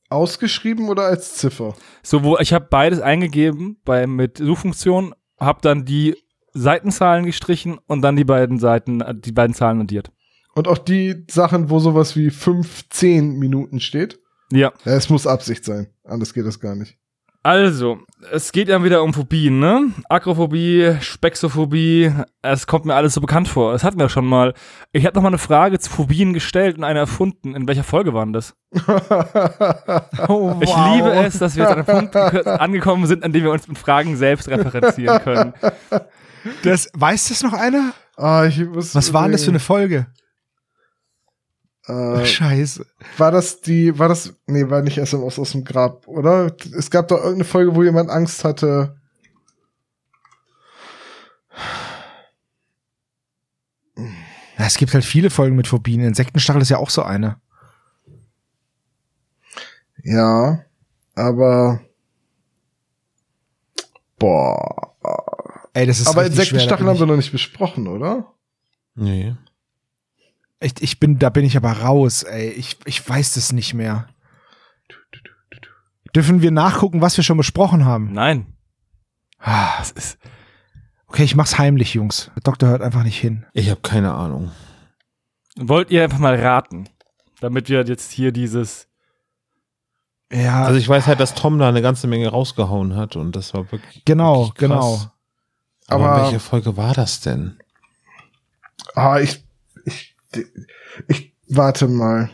Ausgeschrieben oder als Ziffer? So, wo ich habe beides eingegeben bei mit Suchfunktion, habe dann die Seitenzahlen gestrichen und dann die beiden Seiten, äh, die beiden Zahlen addiert. Und auch die Sachen, wo sowas wie 15 Minuten steht. Ja. Ja, es muss Absicht sein. Anders geht das gar nicht. Also, es geht ja wieder um Phobien, ne? Akrophobie, Spexophobie, es kommt mir alles so bekannt vor. Das hatten wir schon mal. Ich habe noch mal eine Frage zu Phobien gestellt und eine erfunden. In welcher Folge waren das? oh, Ich liebe es, dass wir jetzt an einem Punkt ge- angekommen sind, an dem wir uns mit Fragen selbst referenzieren können. Das, weiß das noch einer? ah, ich muss Was war denn das für eine Folge? Äh, Scheiße. war das die, war das, nee, war nicht SMS aus dem Grab, oder? Es gab doch irgendeine Folge, wo jemand Angst hatte. Ja, es gibt halt viele Folgen mit Phobien. Insektenstachel ist ja auch so eine. Ja, aber. Boah. Ey, das ist aber Insektenstachel haben wir noch nicht besprochen, oder? Nee. Ich, ich bin, da bin ich aber raus, ey. Ich, ich weiß das nicht mehr. Dürfen wir nachgucken, was wir schon besprochen haben? Nein. Ah, Das ist, Okay, ich mach's heimlich, Jungs. Der Doktor hört einfach nicht hin. Ich habe keine Ahnung. wollt ihr einfach mal raten, damit wir jetzt hier dieses Ja, Also ich weiß halt, dass Tom da eine ganze Menge rausgehauen hat und das war wirklich. genau, wirklich krass. genau. Aber, Aber- welche Folge war das denn? Ah, ich, ich, ich, warte mal.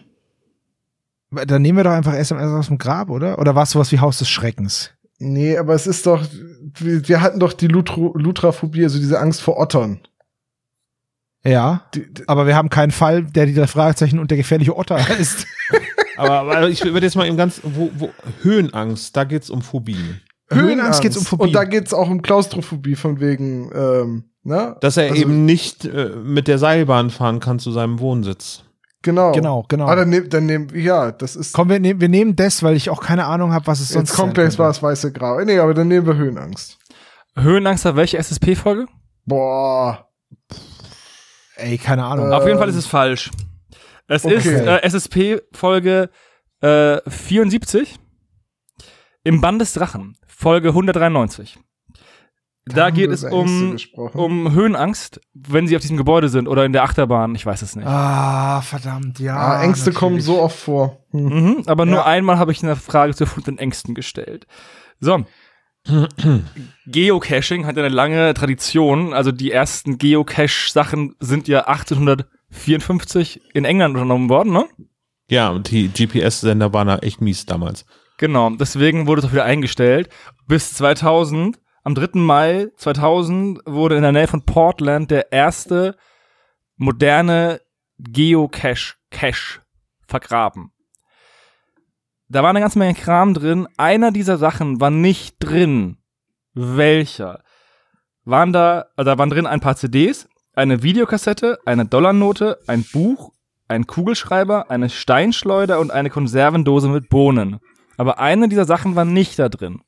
Dann nehmen wir doch einfach SMS aus dem Grab, oder? Oder war es sowas wie Haus des Schreckens? Nee, aber es ist doch, wir, hatten doch die Lutro, Lutraphobie, also diese Angst vor Ottern. Ja. Die, die, Aber wir haben keinen Fall, der die Fragezeichen und der gefährliche Otter heißt. Aber, aber ich würde jetzt mal eben ganz, wo, wo, Höhenangst, da geht's um Phobien. Höhenangst geht's um Phobie. Und da geht's auch um Klaustrophobie von wegen, ähm, ne? Dass er Also- eben nicht äh, mit der Seilbahn fahren kann zu seinem Wohnsitz. Genau. Genau, genau. Ah, dann nehmen, dann nehmen, ja, das ist, Komm, wir, nehmen wir nehmen das, weil ich auch keine Ahnung habe, was es sonst jetzt kommt gleich war das weiße Grau. Nee, aber dann nehmen wir Höhenangst. Höhenangst war welche SSP-Folge? Boah. Ey, keine Ahnung. Äh, Auf jeden Fall ist es falsch. Es okay. ist äh, SSP-Folge äh, 74. Im Band des Drachen, Folge 193. Da haben geht es um, um Höhenangst, wenn sie auf diesem Gebäude sind oder in der Achterbahn, ich weiß es nicht. Ah, verdammt, ja. ah, Ängste natürlich. kommen so oft vor. Hm. Mhm, aber nur Ja. einmal habe ich eine Frage zu erfundenen Ängsten gestellt. So. Geocaching hat ja eine lange Tradition. Also die ersten Geocache-Sachen sind ja 1854 in England unternommen worden, ne? Ja, und die GPS-Sender waren da echt mies damals. Genau, deswegen wurde es auch wieder eingestellt. Bis 2000, am 3. Mai 2000, wurde in der Nähe von Portland der erste moderne Geocache-Cache vergraben. Da war eine ganze Menge Kram drin. Einer dieser Sachen war nicht drin. Welcher? Waren da, also da waren drin ein paar CDs, eine Videokassette, eine Dollarnote, ein Buch, ein Kugelschreiber, eine Steinschleuder und eine Konservendose mit Bohnen. Aber eine dieser Sachen war nicht da drin.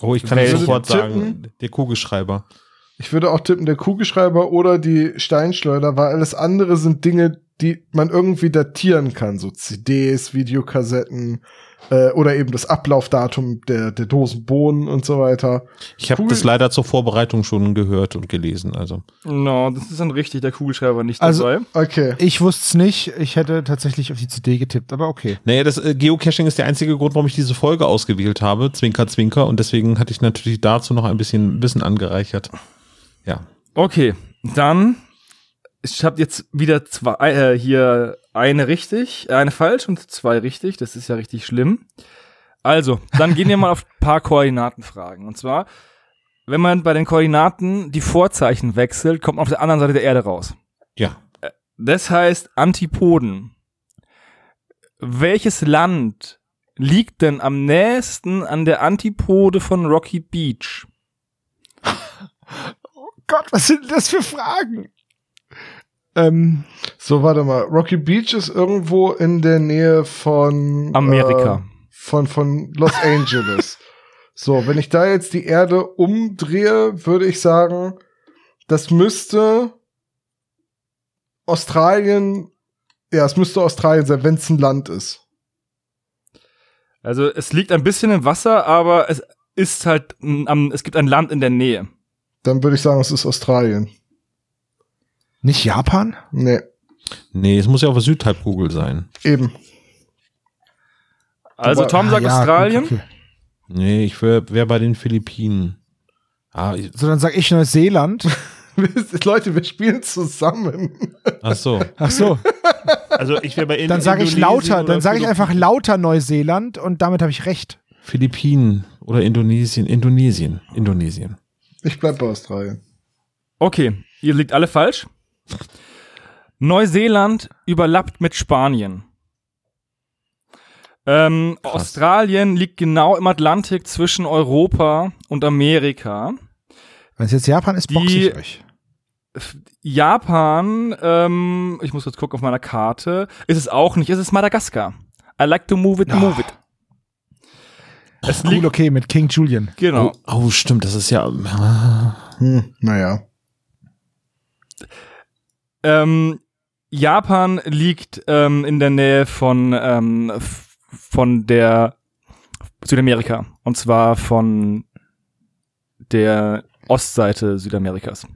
Oh, ich kann Welche? sofort Tippen? sagen, der Kugelschreiber. Ich würde auch tippen, der Kugelschreiber oder die Steinschleuder, weil alles andere sind Dinge, die man irgendwie datieren kann. So CDs, Videokassetten äh, oder eben das Ablaufdatum der, der Dosen Bohnen und so weiter. Ich habe das leider zur Vorbereitung schon gehört und gelesen. Also No, das ist dann richtig, der Kugelschreiber nicht Also- dabei. Okay. Ich wusste es nicht. Ich hätte tatsächlich auf die CD getippt, aber okay. Naja, das äh, Geocaching ist der einzige Grund, warum ich diese Folge ausgewählt habe. Zwinker, zwinker. Und deswegen hatte ich natürlich dazu noch ein bisschen Wissen angereichert. Ja. Okay, dann ich habe jetzt wieder zwei äh, hier eine richtig, äh, eine falsch und zwei richtig. Das ist ja richtig schlimm. Also, dann gehen wir mal auf ein paar Koordinatenfragen. Und zwar, wenn man bei den Koordinaten die Vorzeichen wechselt, kommt man auf der anderen Seite der Erde raus. Ja. Das heißt Antipoden. Welches Land liegt denn am nächsten an der Antipode von Rocky Beach? Gott, was sind das für Fragen? Ähm, So, warte mal. Rocky Beach ist irgendwo in der Nähe von Amerika. Äh, von, von Los Angeles. so, wenn ich da jetzt die Erde umdrehe, würde ich sagen, das müsste Australien, ja, es müsste Australien sein, wenn es ein Land ist. Also es liegt ein bisschen im Wasser, aber es ist halt, es gibt ein Land in der Nähe. Dann würde ich sagen, es ist Australien. Nicht Japan? Nee, Nee, es muss ja auf der Südhalbkugel sein. eben. Also Tom sagt Ah, ja, Australien. Gut, okay. Nee, ich wäre wär bei den Philippinen. Ah, ich- So, dann sag ich Neuseeland. Leute, wir spielen zusammen. ach so. Ach so, Also ich wäre bei In dann sage ich Indonesien lauter, dann sage ich einfach lauter Neuseeland und damit habe ich recht. Philippinen oder Indonesien. Indonesien. Indonesien. Ich bleib bei Australien. Okay, ihr liegt alle falsch. Neuseeland überlappt mit Spanien. Ähm. Australien liegt genau im Atlantik zwischen Europa und Amerika. Wenn es jetzt Japan ist, boxe ich euch. Japan, ähm, ich muss kurz gucken auf meiner Karte, ist es auch nicht, es ist Madagaskar. I like to move it, move it. Es Cool, liegt, okay, mit King Julian. genau. Oh, oh, stimmt, das ist ja. Hm, naja. Ähm, Japan liegt ähm, in der Nähe von, ähm, von der Südamerika. Und zwar von der Ostseite Südamerikas.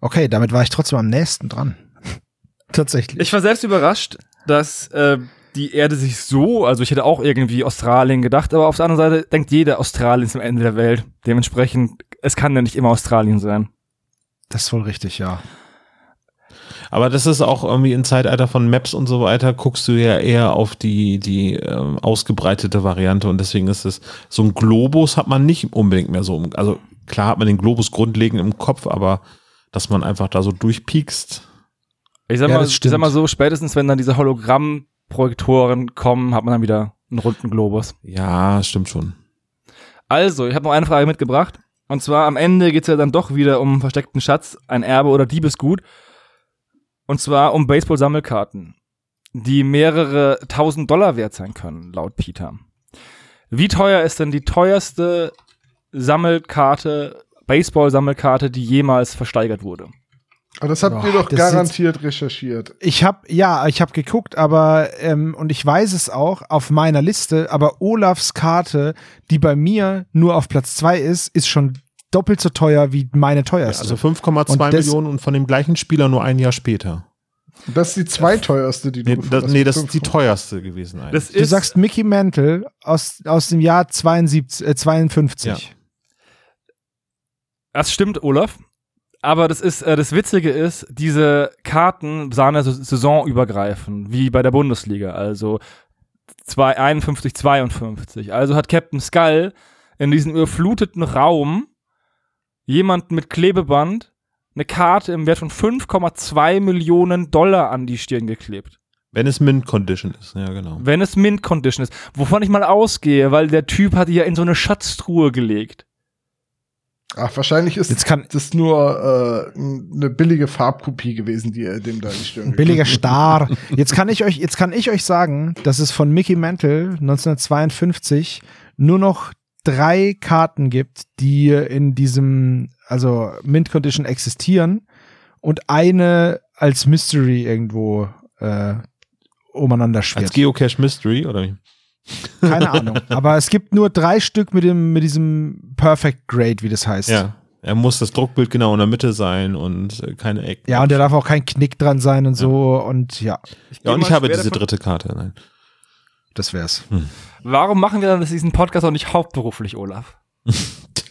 Okay, damit war ich trotzdem am nächsten dran. Tatsächlich. Ich war selbst überrascht, dass äh, die Erde sich so, also ich hätte auch irgendwie Australien gedacht, aber auf der anderen Seite denkt jeder, Australien ist am Ende der Welt. Dementsprechend, es kann ja nicht immer Australien sein. das ist wohl richtig, ja. Aber das ist auch irgendwie im Zeitalter von Maps und so weiter, guckst du ja eher auf die, die ähm, ausgebreitete Variante und deswegen ist es, so ein Globus hat man nicht unbedingt mehr so, also klar hat man den Globus grundlegend im Kopf, aber dass man einfach da so durchpiekst. Ich sag, Ja, mal, das ich sag mal so, spätestens wenn dann diese Hologrammprojektoren kommen, hat man dann wieder einen runden Globus. Ja, stimmt schon. Also, ich habe noch eine Frage mitgebracht. Und zwar am Ende geht's ja dann doch wieder um versteckten Schatz, ein Erbe oder Diebesgut. Und zwar um Baseball-Sammelkarten, die mehrere tausend Dollar wert sein können, laut Peter. Wie teuer ist denn die teuerste Sammelkarte, Baseball-Sammelkarte, die jemals versteigert wurde? Aber das habt Boah, ihr doch garantiert recherchiert. Ich habe ja, ich habe geguckt, aber ähm, und ich weiß es auch auf meiner Liste, aber Olafs Karte, die bei mir nur auf Platz zwei ist, ist schon doppelt so teuer wie meine Ja, teuerste. also 5,2 Und das- Millionen und von dem gleichen Spieler nur ein Jahr später. Das ist die zweiteuerste, die du Nee, das, hast. nee, das ist die teuerste gewesen. eigentlich. Das du sagst Mickey Mantle aus aus dem Jahr 72, äh, 52. das stimmt, Olaf. Aber das ist, äh, das Witzige ist, diese Karten sahen ja so saisonübergreifend, wie bei der Bundesliga. Also zwei- 51, 52. Also hat Captain Skull in diesem überfluteten Raum jemanden mit Klebeband eine Karte im Wert von 5,2 Millionen Dollar an die Stirn geklebt. Wenn es Mint Condition ist, ja genau. Wenn es Mint Condition ist. Wovon ich mal ausgehe, weil der Typ hat die ja in so eine Schatztruhe gelegt. Ach, wahrscheinlich ist Jetzt kann das nur äh, eine billige Farbkopie gewesen, die er dem da die Stirn ein billiger Star. Jetzt kann ich euch, jetzt kann ich euch sagen, dass es von Mickey Mantle 1952 nur noch drei Karten gibt, die in diesem, also Mint Condition existieren und eine als Mystery irgendwo äh, umeinander Als schwirrt. Geocache Mystery oder wie? Keine Ahnung. Aber es gibt nur drei Stück mit dem, mit diesem Perfect Grade, wie das heißt. Ja. Er muss das Druckbild genau in der Mitte sein und keine Ecken. Ja, und da darf auch kein Knick dran sein und so und ja, Ja, und ich habe diese davon- dritte Karte. Nein. Das wär's. Warum machen wir dann diesen Podcast auch nicht hauptberuflich, Olaf?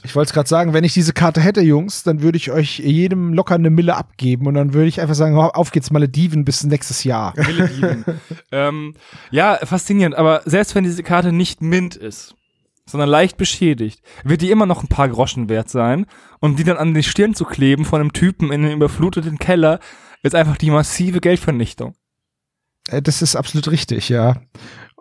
Ich wollte es gerade sagen, wenn ich diese Karte hätte, Jungs, dann würde ich euch jedem locker eine Mille abgeben und dann würde ich einfach sagen, auf geht's Malediven bis nächstes Jahr. Malediven. ähm, ja, faszinierend. Aber selbst wenn diese Karte nicht mint ist, sondern leicht beschädigt, wird die immer noch ein paar Groschen wert sein. Und die dann an die Stirn zu kleben von einem Typen in einem überfluteten Keller, ist einfach die massive Geldvernichtung. Äh, Das ist absolut richtig, ja.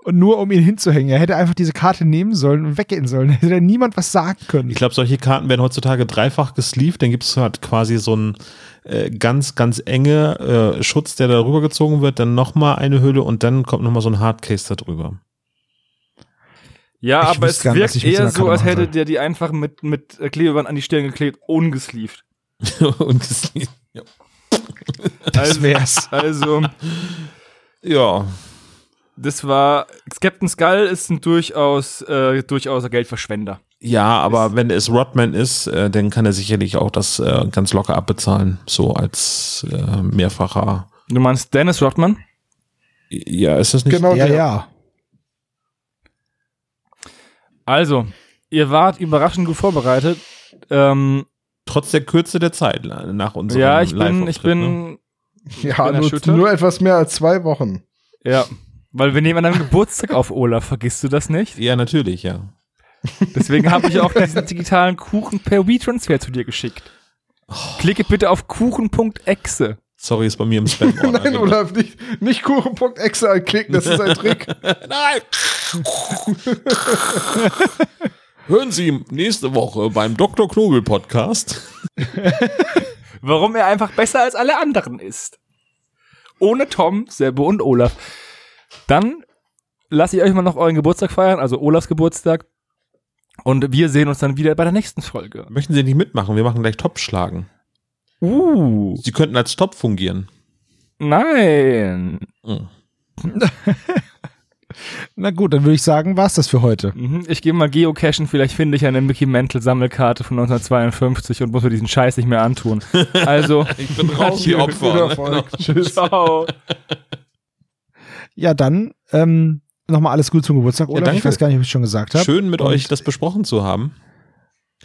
Und nur um ihn hinzuhängen. Er hätte einfach diese Karte nehmen sollen und weggehen sollen. Hätte da niemand was sagen können. Ich glaube, solche Karten werden heutzutage dreifach gesleeved. Dann gibt es halt quasi so einen äh, ganz, ganz enge äh, Schutz, der da rübergezogen wird. Dann nochmal eine Hülle und dann kommt nochmal so ein Hardcase da drüber. Ja, Ich aber es was wirkt eher so, als hätte der die einfach mit, mit äh, Klebeband an die Stirn geklebt, ungesleeved. und gesleeved. Ja. Das wär's. Also, ja. Das war, Captain Skull ist ein durchaus, äh, durchaus Geldverschwender. Ja, aber wenn es Rodman ist, äh, dann kann er sicherlich auch das äh, ganz locker abbezahlen. So als äh, mehrfacher. Du meinst Dennis Rodman? Ja, ist das nicht? Genau, Ja, der. ja. Also, ihr wart überraschend gut vorbereitet. Ähm, Trotz der Kürze der Zeit nach unserem ja, ich bin, ich Live-Auftritt, ne? bin, Ja, bin nur, nur etwas mehr als zwei Wochen. ja, weil wir nehmen an deinem Geburtstag auf, Olaf, vergisst du das nicht? Ja, natürlich, ja. Deswegen habe ich auch diesen digitalen Kuchen per WeTransfer zu dir geschickt. Klicke bitte auf kuchen.exe. Sorry, ist bei mir im spam Nein, Olaf, nicht, nicht Kuchen.exe anklicken, das ist ein Trick. Nein! Hören Sie nächste Woche beim Dr. Knobel Podcast. Warum er einfach besser als alle anderen ist. Ohne Tom, Sebbe und Olaf. Dann lasse ich euch mal noch euren Geburtstag feiern, also Olafs Geburtstag. Und wir sehen uns dann wieder bei der nächsten Folge. Möchten Sie nicht mitmachen? Wir machen gleich Top-Schlagen. Uh, Sie könnten als Top fungieren. nein. Mhm. Na gut, dann würde ich sagen, war's das für heute. Mhm, Ich gehe mal geocachen, vielleicht finde ich eine Mickey Mantle Sammelkarte von 1952 und muss mir diesen Scheiß nicht mehr antun. Also, Ich bin raus, die Opfer. Ne? Erfolg. Tschüss. ciao. Ja, dann ähm, nochmal alles Gute zum Geburtstag, Olaf. danke. ich weiß gar nicht, ob ich schon gesagt habe. Schön mit Und- euch das besprochen zu haben.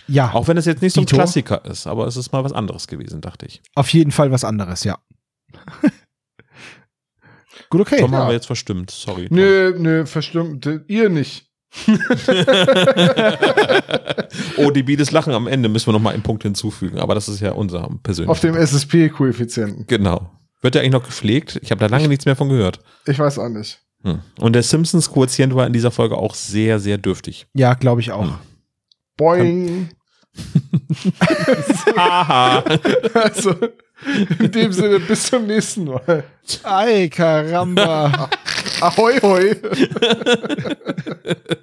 Ja, Auch wenn es jetzt nicht so ein Dito. Klassiker ist, aber es ist mal was anderes gewesen, dachte ich. auf jeden Fall was anderes, ja. Gut, okay. Tom ja. haben wir jetzt verstimmt. Sorry. Tom. Nö, nö, verstimmt. Ihr nicht. oh, die Biedes Lachen am Ende müssen wir noch mal einen Punkt hinzufügen, aber das ist ja unser persönlicher. Auf dem SSP-Koeffizienten. Genau. Wird der eigentlich noch gepflegt? Ich habe da lange nichts mehr von gehört. Ich weiß auch nicht. Hm. Und der Simpsons-Quotient war in dieser Folge auch sehr, sehr dürftig. Ja, glaube ich auch. Boing. Haha. Also, in dem Sinne, bis zum nächsten Mal. Ei, Karamba. Ahoi, hoi.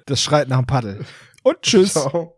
das schreit nach dem Paddel. Und tschüss. Ciao.